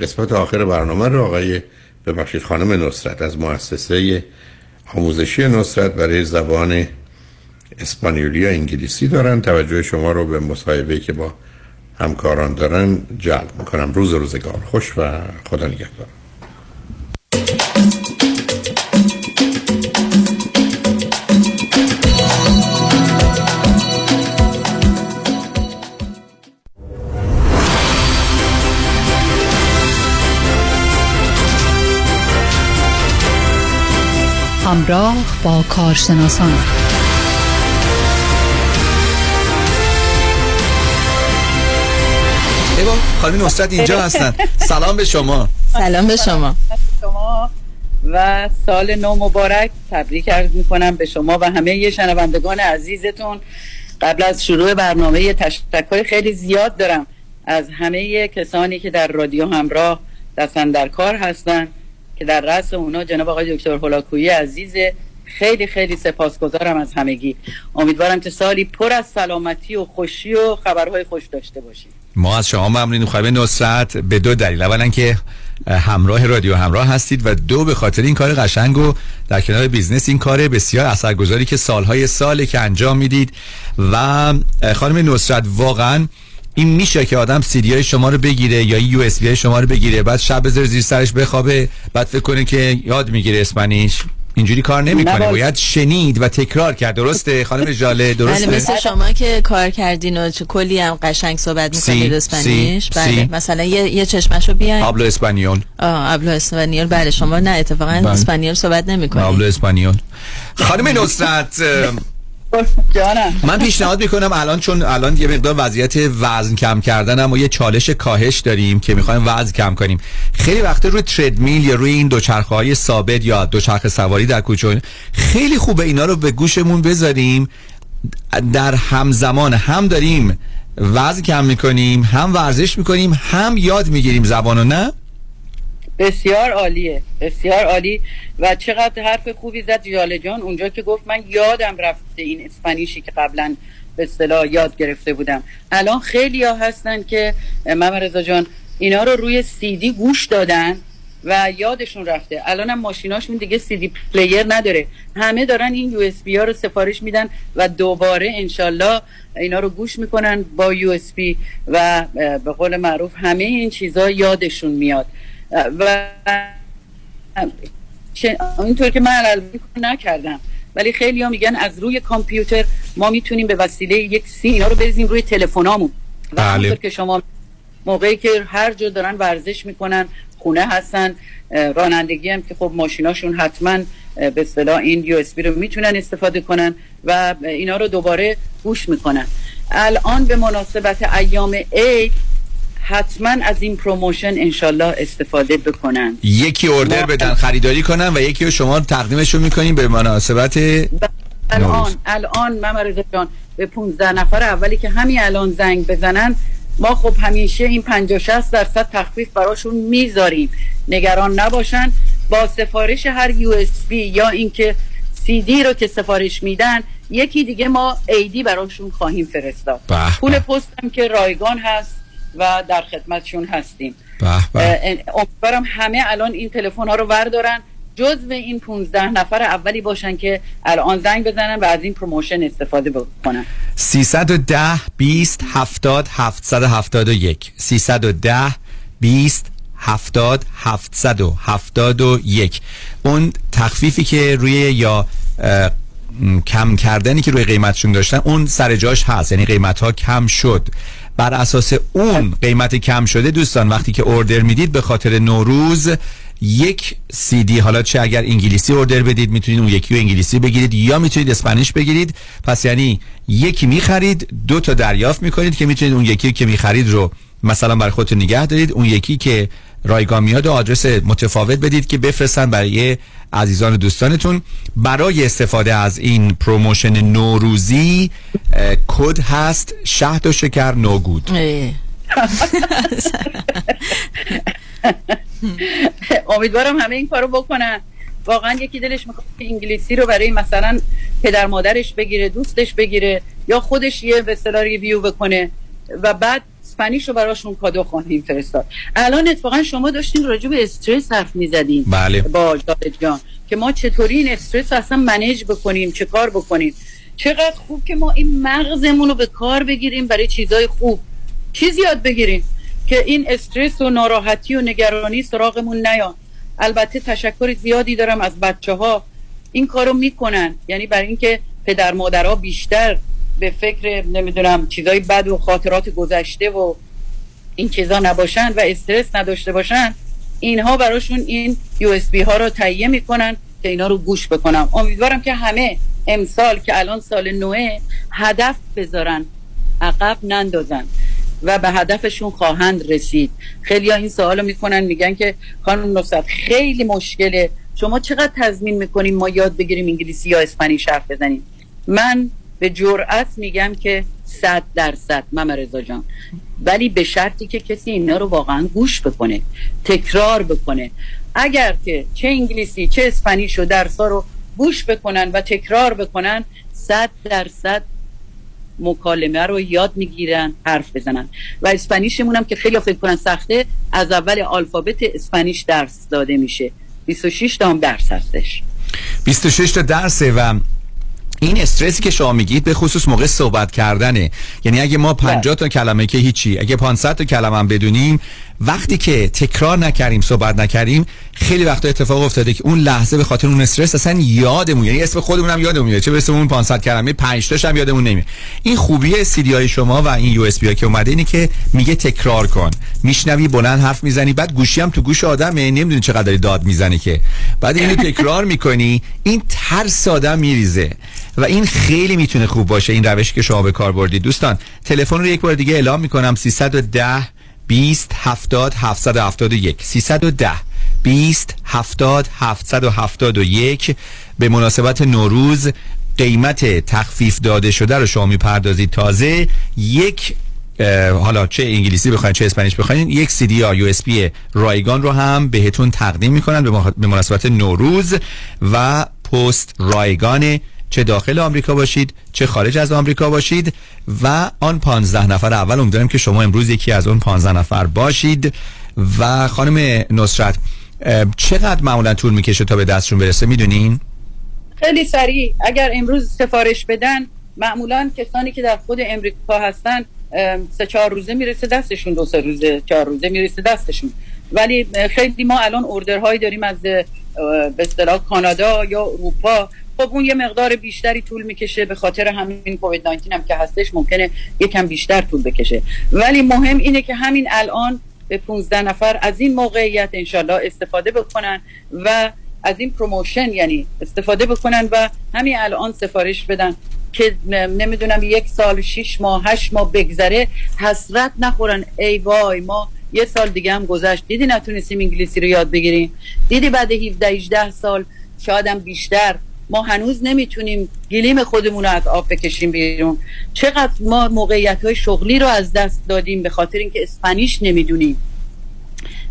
S5: قسمت آخر برنامه رو آقای ببخشید خانم نصرت از مؤسسه آموزشی نصرت برای زبان اسپانیولی یا انگلیسی دارن. توجه شما رو به مصاحبه که با همکاران دارن جلب می‌کنم. روز روزگار. خوش و خدا نگهدار.
S30: همراه با کارشناسان.
S42: ایوا خانم نصرت اینجا هستن. سلام به شما.
S43: سلام به شما.
S44: شما و سال نو مبارک تبریک عرض می‌کنم به شما و همه شنوندگان عزیزتون. قبل از شروع برنامه تشکر خیلی زیاد دارم از همه کسانی که در رادیو همراه دست اندر کار هستن. که در رأس اونا جناب آقای دکتر هولاکویی عزیزه خیلی خیلی سپاسگزارم از همگی. امیدوارم که سالی پر از سلامتی و خوشی و خبرهای خوش داشته باشید
S42: ما از شما ممنونیم. خانم نصرت به دو دلیل. اولا که همراه رادیو همراه هستید و دو به خاطر این کار قشنگ و در کنار بیزنس این کار بسیار اثرگذاری که سالهای ساله که انجام می‌دید. و خانم نصرت واقعا این میشه که آدم سیدی های شما رو بگیره یا USB شما رو بگیره. بعد شب بذاره زیر سرش بخوابه بعد فکر کنه که یاد می‌گیره Spanish. اینجوری کار نمی‌کنه.
S43: نه،
S42: باید شنید و تکرار کرد. درسته؟ خانم جاله
S43: بله
S42: درسته؟
S43: مثل شما که کار کردین و چه- کلی هم قشنگ صحبت می‌کنید
S42: Spanish.
S43: بله
S42: sí.
S43: مثلا یه, یه چشمشو بیاین.
S42: hablo español.
S43: آه hablo español. بله شما نه اتفاقا
S42: بله.
S43: español صحبت نمی‌کنید
S42: hablo español. خانم نصرت
S44: جانم.
S42: من پیشنهاد می‌کنم الان چون الان یه مقدار وضعیت وزن کم کردن و یه چالش کاهش داریم که می‌خوایم وزن کم کنیم. خیلی وقت روی تردمیل یا روی این دوچرخه های ثابت یا دوچرخه سواری در کوچه خیلی خوبه اینا رو به گوشمون بذاریم. در همزمان هم داریم وزن کم می‌کنیم هم ورزش می‌کنیم هم یاد می‌گیریم زبانو نه؟
S44: بسیار عالیه بسیار عالی. و چقدر حرف خوبی زد جاله جان. اونجا که گفت من یادم رفته این Spanish ی که قبلا به اصطلاح یاد گرفته بودم. الان خیلی ها هستن که محمد رضا جان اینا رو روی سیدی گوش دادن و یادشون رفته. الان هم ماشیناشون دیگه CD player نداره. همه دارن این USB ها رو سفارش میدن و دوباره انشالله اینا رو گوش می‌کنن با USB و به قول معروف همه این چیزها یادشون میاد. و اینطور که من البته نکردم. ولی خیلی ها میگن از روی کامپیوتر ما می‌تونیم به وسیله یک سی اینا رو بریزیم روی تلفنامون و همونطور که شما موقعی که هر جا دارن ورزش می‌کنن خونه هستن رانندگی هم که خب ماشیناشون حتما به اصطلاح این یو اس بی رو می‌تونن استفاده کنن و اینا رو دوباره گوش می‌کنن. الان به مناسبت ایام عید حتما از این promotion انشالله استفاده بکنن.
S42: یکی order بدن خریداری کنن و یکی رو شما تقدیمشون می‌کنیم به مناسبت
S44: الان الان رضا جان به 15 نفر اولی که همین الان زنگ بزنن ما خب همیشه این 50 60 درصد تخفیف براشون می‌ذاریم. نگران نباشن. با سفارش هر USB یا اینکه سی دی رو که سفارش میدن یکی دیگه ما عیدی براشون خواهیم فرستاد. پول
S42: به.
S44: پست هم که رایگان هست. و در خدمتشون هستیم. امیدوارم همه الان این تلفن ها رو وردارن. جزو این 15 نفر اولی باشن که الان زنگ بزنن و از این promotion استفاده بکنن.
S42: 310 20 70 771 310 20 70 771 اون تخفیفی که روی یا کم کردنی که روی قیمتشون داشتن اون سر جاش هست. یعنی قیمت ها کم شد. بر اساس اون قیمت کم شده دوستان وقتی که اوردر می‌دید به خاطر نوروز یک سی دی حالا چه اگر انگلیسی اوردر بدید می‌تونید اون یکی رو انگلیسی بگیرید یا می‌تونید اسپانیش بگیرید. پس یعنی یکی می‌خرید دو تا دریافت می‌کنید که می‌تونید اون یکی که می‌خرید رو مثلا برای خودتون نگه دارید. اون یکی که رایگان میاد و آدرس متفاوت بدید که بفرستن برای عزیزان و دوستانتون. برای استفاده از این promotion نوروزی کد هست شهد و شکر نوگود.
S44: امیدوارم همه این کارو بکنن. واقعا یکی دلش می‌خواد که انگلیسی رو برای مثلا پدر مادرش بگیره دوستش بگیره یا خودش یه به اصطلاح review بکنه. و بعد Spanish رو براشون کادو خواهیم فرستاد. الان اتفاقا شما داشتین راجع به استرس حرف می‌زدین.
S42: بله.
S44: با جاوید جان که ما چطوری این استرس رو اصلا منیج بکنیم چه کار بکنیم؟ چقدر خوب که ما این مغزمون رو به کار بگیریم برای چیزای خوب. چیز یاد بگیریم که این استرس و ناراحتی و نگرانی سراغمون نیان البته تشکر زیادی دارم از بچه ها این کارو می‌کنن. یعنی برای اینکه پدر مادرها بیشتر به فکر نمی‌دونم چیزای بد و خاطرات گذشته و این چیزا نباشن و استرس نداشته باشن اینها براشون این یو اس بی ها رو تهیه می‌کنن که اینا رو گوش بکنم. امیدوارم که همه امسال که الان سال نوه هدف بذارن عقب نندازن و به هدفشون خواهند رسید. خیلی ها این سوالو می‌کنن میگن که خانم نصرت خیلی مشکله. شما چقدر تضمین می‌کنیم ما یاد بگیریم انگلیسی یا اسپانیش حرف بزنیم؟ من به جرأت میگم که صد درصد مم رضا جان. ولی به شرطی که کسی اینا رو واقعا گوش بکنه تکرار بکنه. اگر که چه انگلیسی چه اسپانیش و درسا رو گوش بکنن و تکرار بکنن صد درصد مکالمه رو یاد می‌گیرن حرف بزنن. و اسپانیشمون هم که خیلی فکر کنن سخته از اول آلفابت اسپانیش درس داده میشه. 26 تا هم درس هستش.
S42: 26 تا درسه و این استرسی که شما میگید به خصوص موقع صحبت کردنه. یعنی اگه ما 50 تا کلمه که هیچی اگه 500 تا کلمه هم بدونیم وقتی که تکرار نکردیم صحبت نکردیم خیلی وقتا اتفاق افتاده که اون لحظه به خاطر اون استرس اصلا یادمون یعنی اسم خودمون هم یادمون میاد. چه برسه اون 500 کلمه 5 تاش هم یادمون نمیاد. این خوبی سی دی های شما و این یو اس بی که اومده اینه که میگه تکرار کن. میشنوی بلند حرف می‌زنی بعد گوشی هم تو گوش آدمه. نمی‌دونی چقدر داری داد می‌زنی که. بعد اینو تکرار می‌کنی این ترس آدم میریزه. و این خیلی می‌تونه خوب باشه این روش که شما به کار بردید. دوستان تلفن رو یک بار دیگه اعلام می‌کنم. 310 20 70 771 310 20 70 771 به مناسبت نوروز قیمت تخفیف داده شده رو شما می‌پردازید. تازه یک حالا چه انگلیسی بخواین چه اسپانیش بخواین یک سی دی یا یو اس بی رایگان رو هم بهتون تقدیم می‌کنن به مناسبت نوروز و پست رایگان چه داخل آمریکا باشید چه خارج از آمریکا باشید و آن 15 نفر اول امیدوارم که شما امروز یکی از اون 15 نفر باشید. و خانم نصرت چقدر معمولا طول می‌کشه تا به دستشون برسه؟ می‌دونین؟
S44: خیلی سریع. اگر امروز سفارش بدن معمولا کسانی که در خود امریکا هستن سه چهار روزه می‌رسه دستشون دو سه روزه چهار روزه می‌رسه دستشون. ولی خیلی ما الان order هایی داریم از به اصطلاح کانادا یا اروپا خب اون یه مقدار بیشتری طول می‌کشه به خاطر همین کووید 19 هم که هستش ممکنه یکم بیشتر طول بکشه. ولی مهم اینه که همین الان به 15 نفر از این موقعیت انشالله استفاده بکنن و از این promotion یعنی استفاده بکنن و همین الان سفارش بدن که نمی‌دونم یک سال شیش ماه هشت ماه بگذره حسرت نخورن. ای وای ما یه سال دیگه هم گذشت. دیدی نتونستیم انگلیسی رو یاد بگیریم؟ دیدی بعد 17 18 سال شاید هم بیشتر. ما هنوز نمی‌تونیم گلیم خودمون رو از آب بکشیم بیرون. چقدر ما موقعیت های شغلی رو از دست دادیم به خاطر اینکه اسپانیش نمی‌دونیم.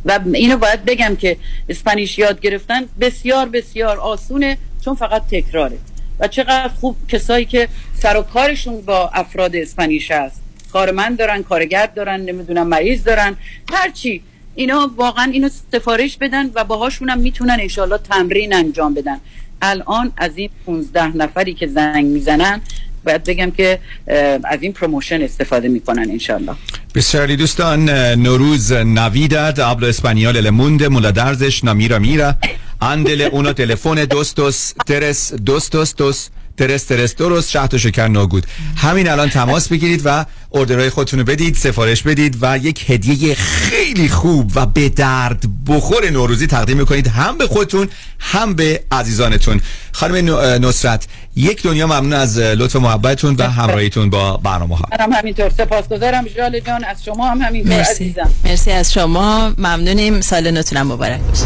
S44: و اینو باید بگم که اسپانیش یاد گرفتن بسیار بسیار آسونه چون فقط تکراره. و چقدر خوب کسایی که سر و کارشون با افراد اسپانیش هست. کارمند دارن کارگر دارن نمی‌دونم مریض دارن. هرچی. اینا واقعا اینو سفارش بدن و باهاشون هم می‌تونن انشالله تمرین انجام بدن. الان از این 15 نفری که زنگ می‌زنن باید بگم که از این پروموشن استفاده می‌کنن انشالله
S42: بسیاری دوستان نوروز نویدad hablo español el mundo muladrzش نمیرا میرا اندل اونو تلفن دوستوس ترس دوستوس دوست ترس ترس. درست شهد و شکر ناگود همین الان تماس بگیرید و اردرهای خودتون رو بدید سفارش بدید و یک هدیه خیلی خوب و به درد بخور نوروزی تقدیم می‌کنید. هم به خودتون هم به عزیزانتون. خانم نصرت یک دنیا ممنون از لطف محبتتون و همراهیتون با برنامه ها
S44: هم همینطور. سپاسگزارم جال جان. از شما هم همینطور
S43: مرسی.
S44: عزیزم.
S43: مرسی از شما. ممنونیم. سال نوتونم مبارک باشه.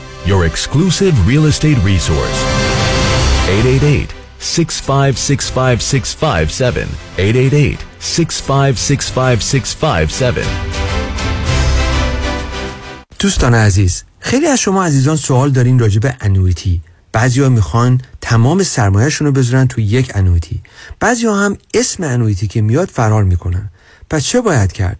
S45: your exclusive real estate resource. 888 6565657. 888 6565657.
S46: دوستان عزیز خیلی از شما عزیزان سوال دارین راجع به انویتی بعضیا می‌خوان تمام سرمایهشون رو بذارن تو یک انویتی بعضیا هم اسم انویتی که میاد فرار می‌کنن پس چه باید کرد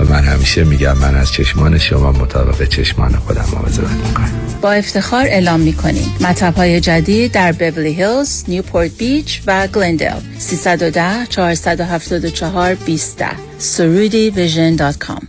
S1: و من همیشه میگم من از چشمان شما مطابق چشمان خودم مواظبت می‌کنم
S30: با افتخار اعلام می‌کنیم. مطب های جدید در بیبلی هیلز، نیوپورت بیچ و گلندل 310 474 20 سرودی vision dot com.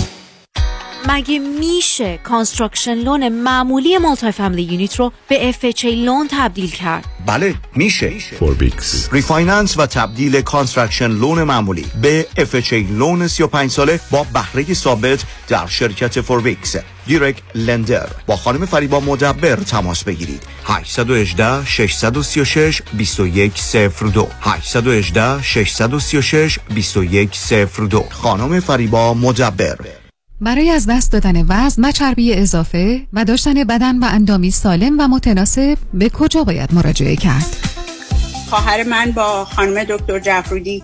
S47: مگه میشه construction loan معمولی multi-family unit رو به FHA loan تبدیل کرد؟
S48: بله میشه.
S45: Forbix
S48: refinance و تبدیل construction loan معمولی به FHA loan 35 ساله با بهره ثابت در شرکت Forbix Direct Lender با خانم فریبا مدبر تماس بگیرید. 818 636 2102 818 636 2102 خانم فریبا مدبر.
S49: برای از دست دادن وزن و چربی اضافه و داشتن بدن و اندامی سالم و متناسب به کجا باید مراجعه کرد؟
S50: خواهر من با خانم دکتر جعفرودی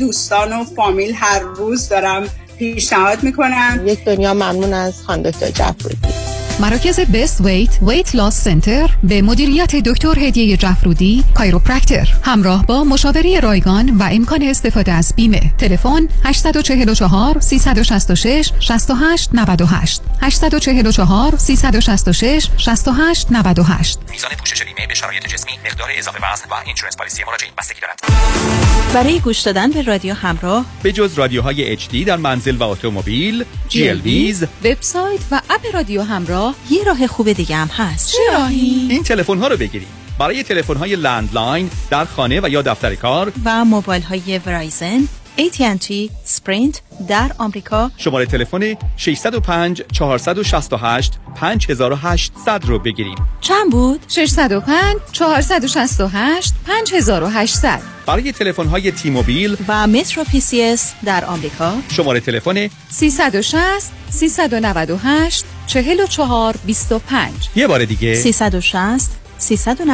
S50: دوستان و فامیل هر روز دارم پیشنهاد می‌کنم.
S51: یک دنیا ممنون از خانم دکتر جعفرودی
S49: مراکز بست ویت ویت لاس سنتر به مدیریت دکتر هدیه جعفرودی کایروپرکتر همراه با مشاوره رایگان و امکان استفاده از بیمه. تلفن 844 366 68 98 844 366 68 98
S52: میزان پوشش بیمه به شرایط جسمی مقدار اضافه وزن و insurance policy مراجعین بستگی دارد
S53: برای گوش دادن به رادیو همراه
S54: به جز رادیوهای HD در منزل و اتومبیل GLBز
S53: وبسایت و اپ رادیو همراه یه راه خوب دیگه هم هست.
S54: چه راهی؟ این تلفن ها رو بگیرید. برای تلفن های landline در خانه و یا دفتر کار.
S53: و موبایل های Verizon AT&T Sprint در آمریکا.
S54: شماره تلفن 605 468 5800 رو بگیرید
S53: چند بود؟
S49: 605 468 5800
S54: برای تلفن های تی موبیل
S53: و مترو پی سی اس در آمریکا.
S54: شماره تلفن
S49: 360 398 44 25
S54: یه بار دیگه.
S53: 360 398